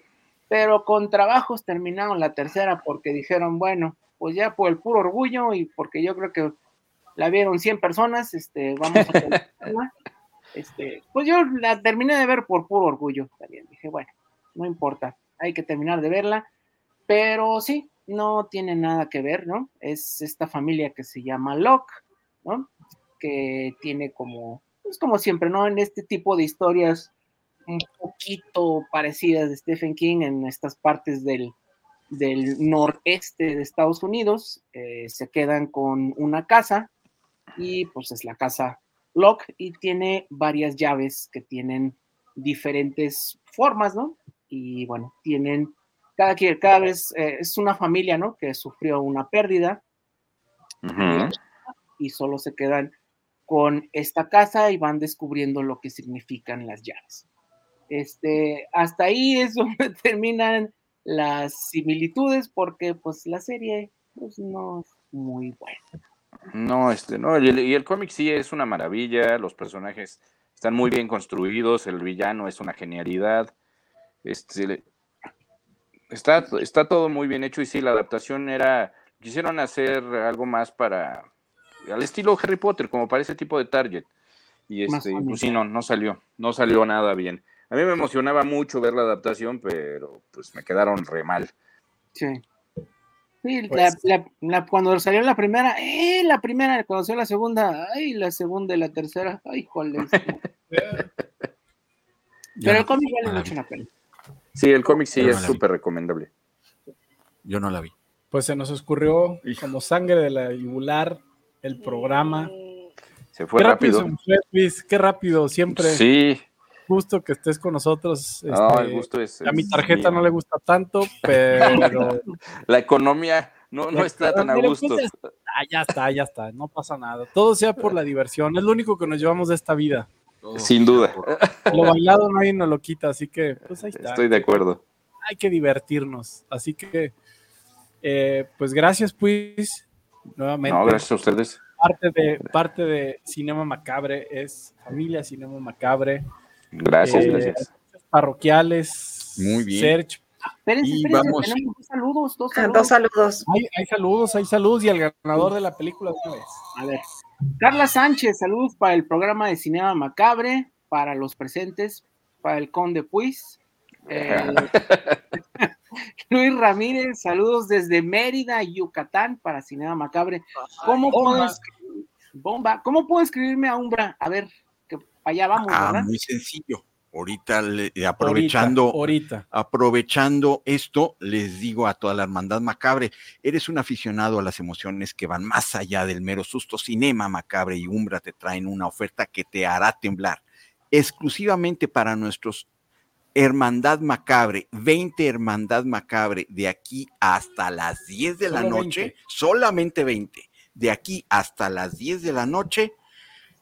pero con trabajos terminaron la tercera porque dijeron, bueno, pues ya por el puro orgullo y porque yo creo que la vieron 100 personas, este, vamos a. este, pues yo la terminé de ver por puro orgullo también. Dije, bueno, no importa, hay que terminar de verla, pero sí, no tiene nada que ver, ¿no? Es esta familia que se llama Locke, ¿no? Que tiene como, es como siempre, ¿no? En este tipo de historias un poquito parecidas de Stephen King en estas partes del, del noreste de Estados Unidos, eh, se quedan con una casa y pues es la casa Locke y tiene varias llaves que tienen diferentes formas, ¿no? Y bueno, tienen cada, quien- cada vez eh, es una familia, ¿no? Que sufrió una pérdida y solo se quedan con esta casa y van descubriendo lo que significan las llaves. Este, hasta ahí es donde terminan las similitudes porque pues la serie pues, no es muy buena. No, este, no, y el, y el cómic sí es una maravilla, los personajes están muy bien construidos, el villano es una genialidad, este, está, está todo muy bien hecho y sí, la adaptación era, quisieron hacer algo más para, al estilo Harry Potter, como para ese tipo de target, y este, y pues sí, no, no salió, no salió nada bien. A mí me emocionaba mucho ver la adaptación, pero pues me quedaron re mal. Sí. Sí, Pues- la- la- la- cuando salió la primera, eh, la primera, cuando salió la segunda, ay, la segunda y la tercera, ay, joder. Yo Pero el cómic vale la mucho la pena. Sí, el cómic sí Yo es súper recomendable. Yo no la vi. Pues se nos escurrió Hijo. como sangre de la yugular el programa. Se fue qué rápido, rápido. se nos fue, Luis, qué rápido, siempre Sí, gusto que estés con nosotros. no, este, el gusto es. a mi tarjeta mío. no le gusta tanto, pero La economía no, no La está tan a gusto. pues, ah, ya está, ya está, no pasa nada. Todo sea por la diversión, es lo único que nos llevamos de esta vida. Sin duda. Lo bailado nadie nos lo quita, así que pues ahí está. Estoy de acuerdo. Hay que divertirnos. Así que, eh, pues gracias, pues, nuevamente. No, gracias a ustedes. Parte de, parte de Cinema Macabre es familia Cinema Macabre, Gracias, Eh, gracias. parroquiales. Muy bien. Search. Espérense, Y espérense, vamos. tenemos dos saludos, dos Ah, saludos. Dos saludos. Hay, hay saludos, hay saludos y el ganador de la película de una vez. A ver, Carla Sánchez, saludos para el programa de Cinema Macabre, para los presentes, para el Conde Puis. Eh, Luis Ramírez, saludos desde Mérida, Yucatán, para Cinema Macabre. ¿Cómo puedo, bomba. ¿Cómo puedo escribirme a Umbra? A ver, allá vamos, Ah, ¿verdad? muy sencillo. Ahorita, le- aprovechando, Ahorita. aprovechando esto, les digo a toda la hermandad macabre, eres un aficionado a las emociones que van más allá del mero susto. Cinema Macabre y Umbra te traen una oferta que te hará temblar. Exclusivamente para nuestros Hermandad Macabre, 20 Hermandad Macabre, de aquí hasta las 10 de la Solo noche, 20. solamente 20, de aquí hasta las 10 de la noche,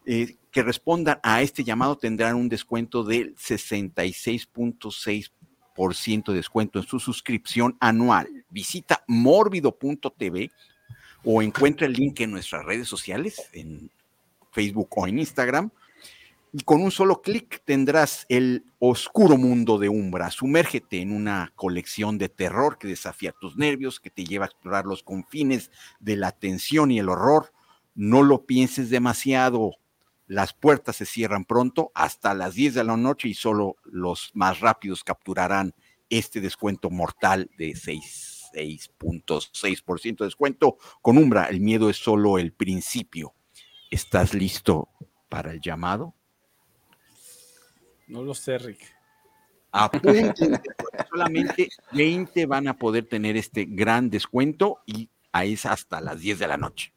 eh, que respondan a este llamado tendrán un descuento del 66.6% de descuento en su suscripción anual. Visita morbido.tv o encuentra el link en nuestras redes sociales, en Facebook o en Instagram. Y con un solo clic tendrás el oscuro mundo de Umbra. Sumérgete en una colección de terror que desafía tus nervios, que te lleva a explorar los confines de la tensión y el horror. No lo pienses demasiado. Las puertas se cierran pronto hasta las 10 de la noche y solo los más rápidos capturarán este descuento mortal de 6 6.6% de descuento. Con Umbra, el miedo es solo el principio. ¿Estás listo para el llamado? No lo sé, Rick. Porque solamente 20 van a poder tener este gran descuento y ahí es hasta las 10 de la noche.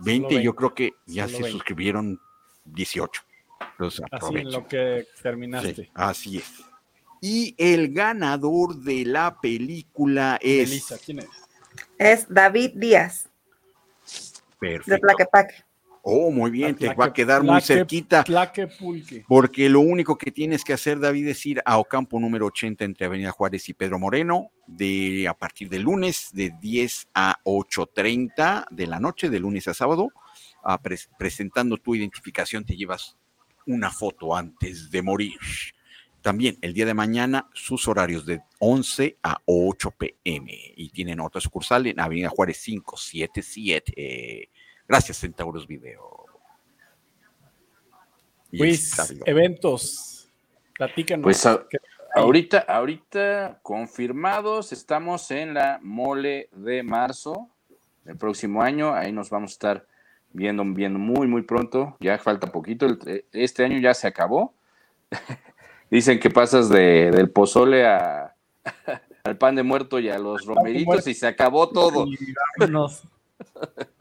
20, 20. yo creo que ya Solo se 20. suscribieron 18. Entonces Así en aprovechen. lo que Sí, terminaste. así es. Y el ganador de la película es Elisa, ¿quién es? Es David Díaz, de perfecto. Tlaquepaque. Oh, muy bien, te va a quedar muy cerquita. Porque lo único que tienes que hacer, David, es ir a Ocampo número 80 entre Avenida Juárez y Pedro Moreno, de a partir de lunes, de 10 a 8.30 de la noche, de lunes a sábado. pres- presentando tu identificación, te llevas una foto antes de morir. También el día de mañana, sus horarios de 11 a 8 pm. Y tienen otra sucursal en Avenida Juárez 577. Gracias, Centauros Video. Luis, eventos. Platícanos. Pues a- ¿Qué- ahorita, ahorita confirmados, estamos en la mole de marzo del próximo año. Ahí nos vamos a estar viendo, viendo muy, muy pronto. Ya falta poquito. el- Este año ya se acabó. Dicen que pasas de, del pozole a, al pan de muerto y a los romeritos y se acabó todo.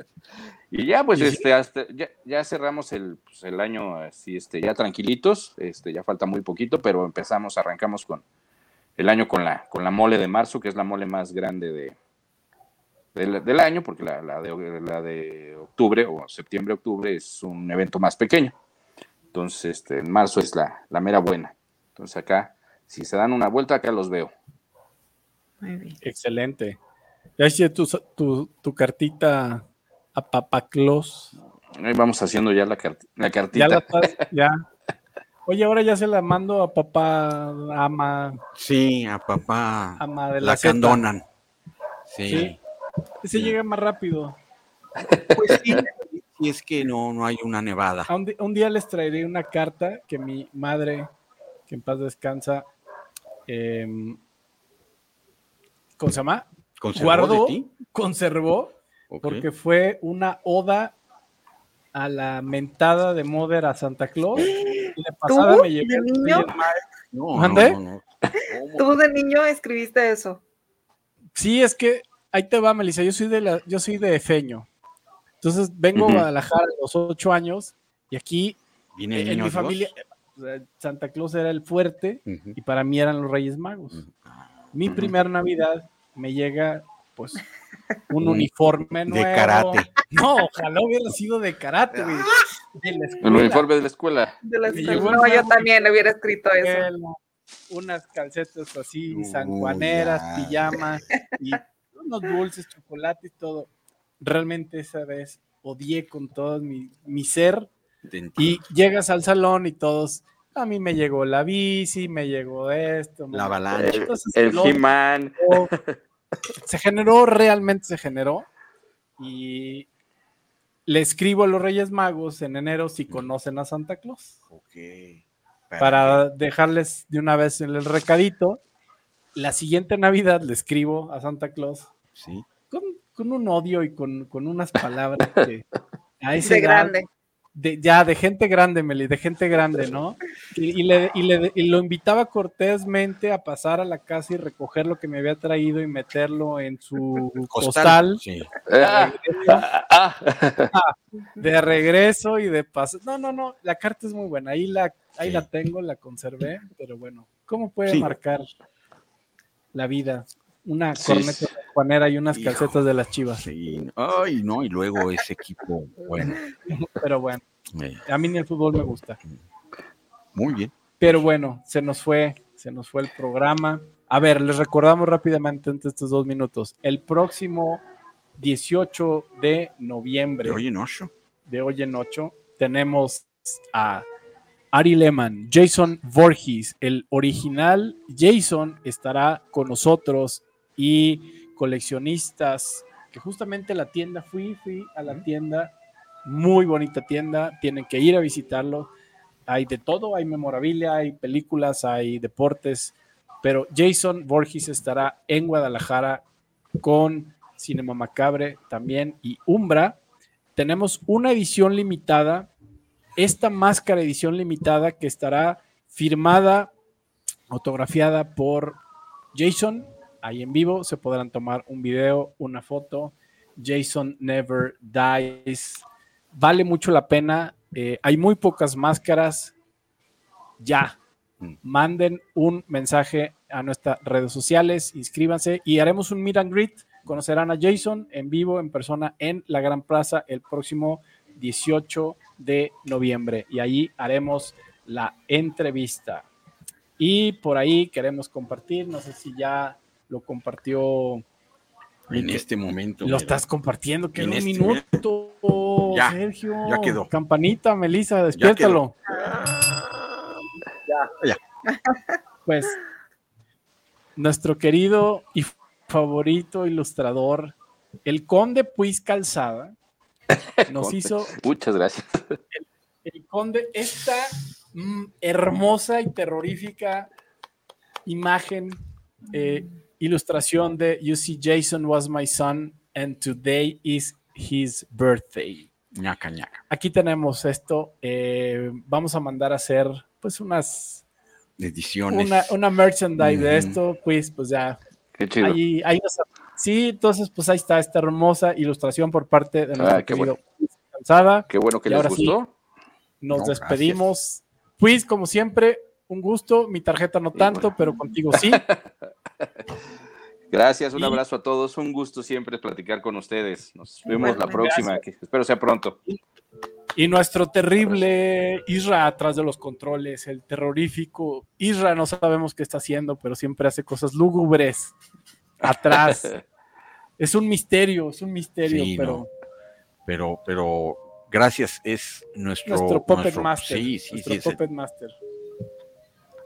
Y ya, pues, Y sí. este, hasta, ya, ya cerramos el, pues, el año así, este, ya tranquilitos, este, ya falta muy poquito, pero empezamos, arrancamos con el año con la, con la mole de marzo, que es la mole más grande de, del, del año, porque la, la de, la de octubre o septiembre, octubre es un evento más pequeño. Entonces, este, en marzo es la, la mera buena. Entonces acá, si se dan una vuelta, acá los veo. Muy bien. Excelente. Ya hice tu, tu, tu cartita a Papá Claus. Ahí vamos haciendo ya la, cart- la cartita. Ya la estás, ya. Oye, ahora ya se la mando a papá ama, Sí, a papá ama de la, la candonan. Sí. Sí. Ese llega más rápido. Pues sí, y es que no, no hay una nevada. Un, un día les traeré una carta que mi madre, que en paz descansa, em, ¿cómo se llama? ¿Conservó Guardó, de ti? conservó, Porque fue una oda a la mentada de Mother a Santa Claus. Y de pasada ¿Tú, me llevé de niño? No, ¿Mande? no, no, no. ¿Cómo? Tú de niño escribiste eso. Sí, es que ahí te va, Melissa. Yo soy de la, yo soy de Efeño. Entonces vengo a Guadalajara a los ocho años y aquí Viene en mi familia Santa Claus era el fuerte y para mí eran los Reyes Magos. Ujú. Mi primer Navidad me llega pues un Un- uniforme de nuevo. karate. No, ojalá hubiera sido de karate, güey. De la El escuela. uniforme de la escuela. De la escuela. el no, yo también hubiera escrito eso. unas calcetas así, Uy, sanjuaneras, ya. pijama y unos dulces, chocolate y todo. Realmente esa vez odié con todo mi, mi ser y llegas al salón y todos, a mí me llegó la bici, me llegó esto. La. Entonces, El lo- He-Man. Se generó, realmente se generó y le escribo a los Reyes Magos en enero si conocen a Santa Claus Ok. para dejarles de una vez el recadito. La siguiente Navidad le escribo a Santa Claus Sí. con, con un odio y con, con unas palabras que a esa De edad, grande. de- ya de gente grande, Meli, de gente grande, ¿no? Y, y le, y le- y lo invitaba cortésmente a pasar a la casa y recoger lo que me había traído y meterlo en su Costal. costal Sí. Ah, ah, ah. de regreso y de paso. No, no, no, la carta es muy buena. Ahí la, ahí Sí. la tengo, la conservé, pero bueno, ¿cómo puede Sí. marcar la vida? Una Sí, corneta juanera y unas Hijo. calcetas de las chivas. Sí. Ay, no, y luego ese equipo, bueno, Pero bueno, a mí ni el fútbol me gusta. Muy bien. Pero bueno, se nos fue, se nos fue el programa. A ver, les recordamos rápidamente entre estos dos minutos. El próximo 18 de noviembre. De hoy en ocho. de hoy en 8 tenemos a Ari Lehman, Jason Voorhees, el original Jason estará con nosotros y coleccionistas que justamente la tienda fui, fui a la tienda, muy bonita tienda, tienen que ir a visitarlo. Hay de todo, hay memorabilia, hay películas, hay deportes, pero Jason Voorhees estará en Guadalajara con Cinema Macabre también y Umbra. Tenemos una edición limitada, esta máscara edición limitada que estará firmada, autografiada por Jason, ahí en vivo, se podrán tomar un video, una foto, Jason Never Dies, vale mucho la pena, eh, hay muy pocas máscaras, ya, Mm. manden un mensaje a nuestras redes sociales, inscríbanse y haremos un meet and greet. Conocerán a Jason en vivo, en persona, en la Gran Plaza el próximo 18 de noviembre. Y ahí haremos la entrevista. Y por ahí queremos compartir, no sé si ya lo compartió en este momento. Lo mira. estás compartiendo, que en un este- minuto, Ya, Sergio. ya quedó. Campanita, Melissa, despiértalo. Ya, Pues, nuestro querido y favorito ilustrador, el conde Puis Calzada, nos hizo Muchas gracias. el conde esta mm, hermosa y terrorífica imagen, eh, ilustración de You see, Jason was my son and today is his birthday. ñaca, ñaca. Aquí tenemos esto. eh, vamos a mandar a hacer pues unas Ediciones. una, una merchandise de esto, pues, pues ya. Qué chido. Ahí, ahí nos- sí, entonces, pues ahí está esta hermosa ilustración por parte de nuestro Ah, qué querido Calzada. Qué bueno que Y les ahora sí, gustó. Nos No, despedimos. Pues, como siempre, un gusto. Mi tarjeta no tanto, pero contigo sí. Gracias, un abrazo a todos. Un gusto siempre platicar con ustedes. Nos vemos la próxima. que espero sea pronto. Y nuestro terrible Isra atrás de los controles, el terrorífico Isra, no sabemos qué está haciendo, pero siempre hace cosas lúgubres atrás. es un misterio, es un misterio, Sí, pero no. Pero, pero gracias, es nuestro. nuestro Puppet nuestro- Master. Sí, sí, nuestro el- Puppet Master.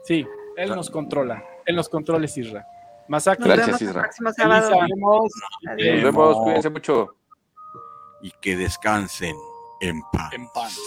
Sí, él nos controla. Él nos controla Isra. Masacre. Nos Gracias, vemos el Isra. próximo sábado. Nos vemos, cuídense mucho. y que descansen en paz. en paz.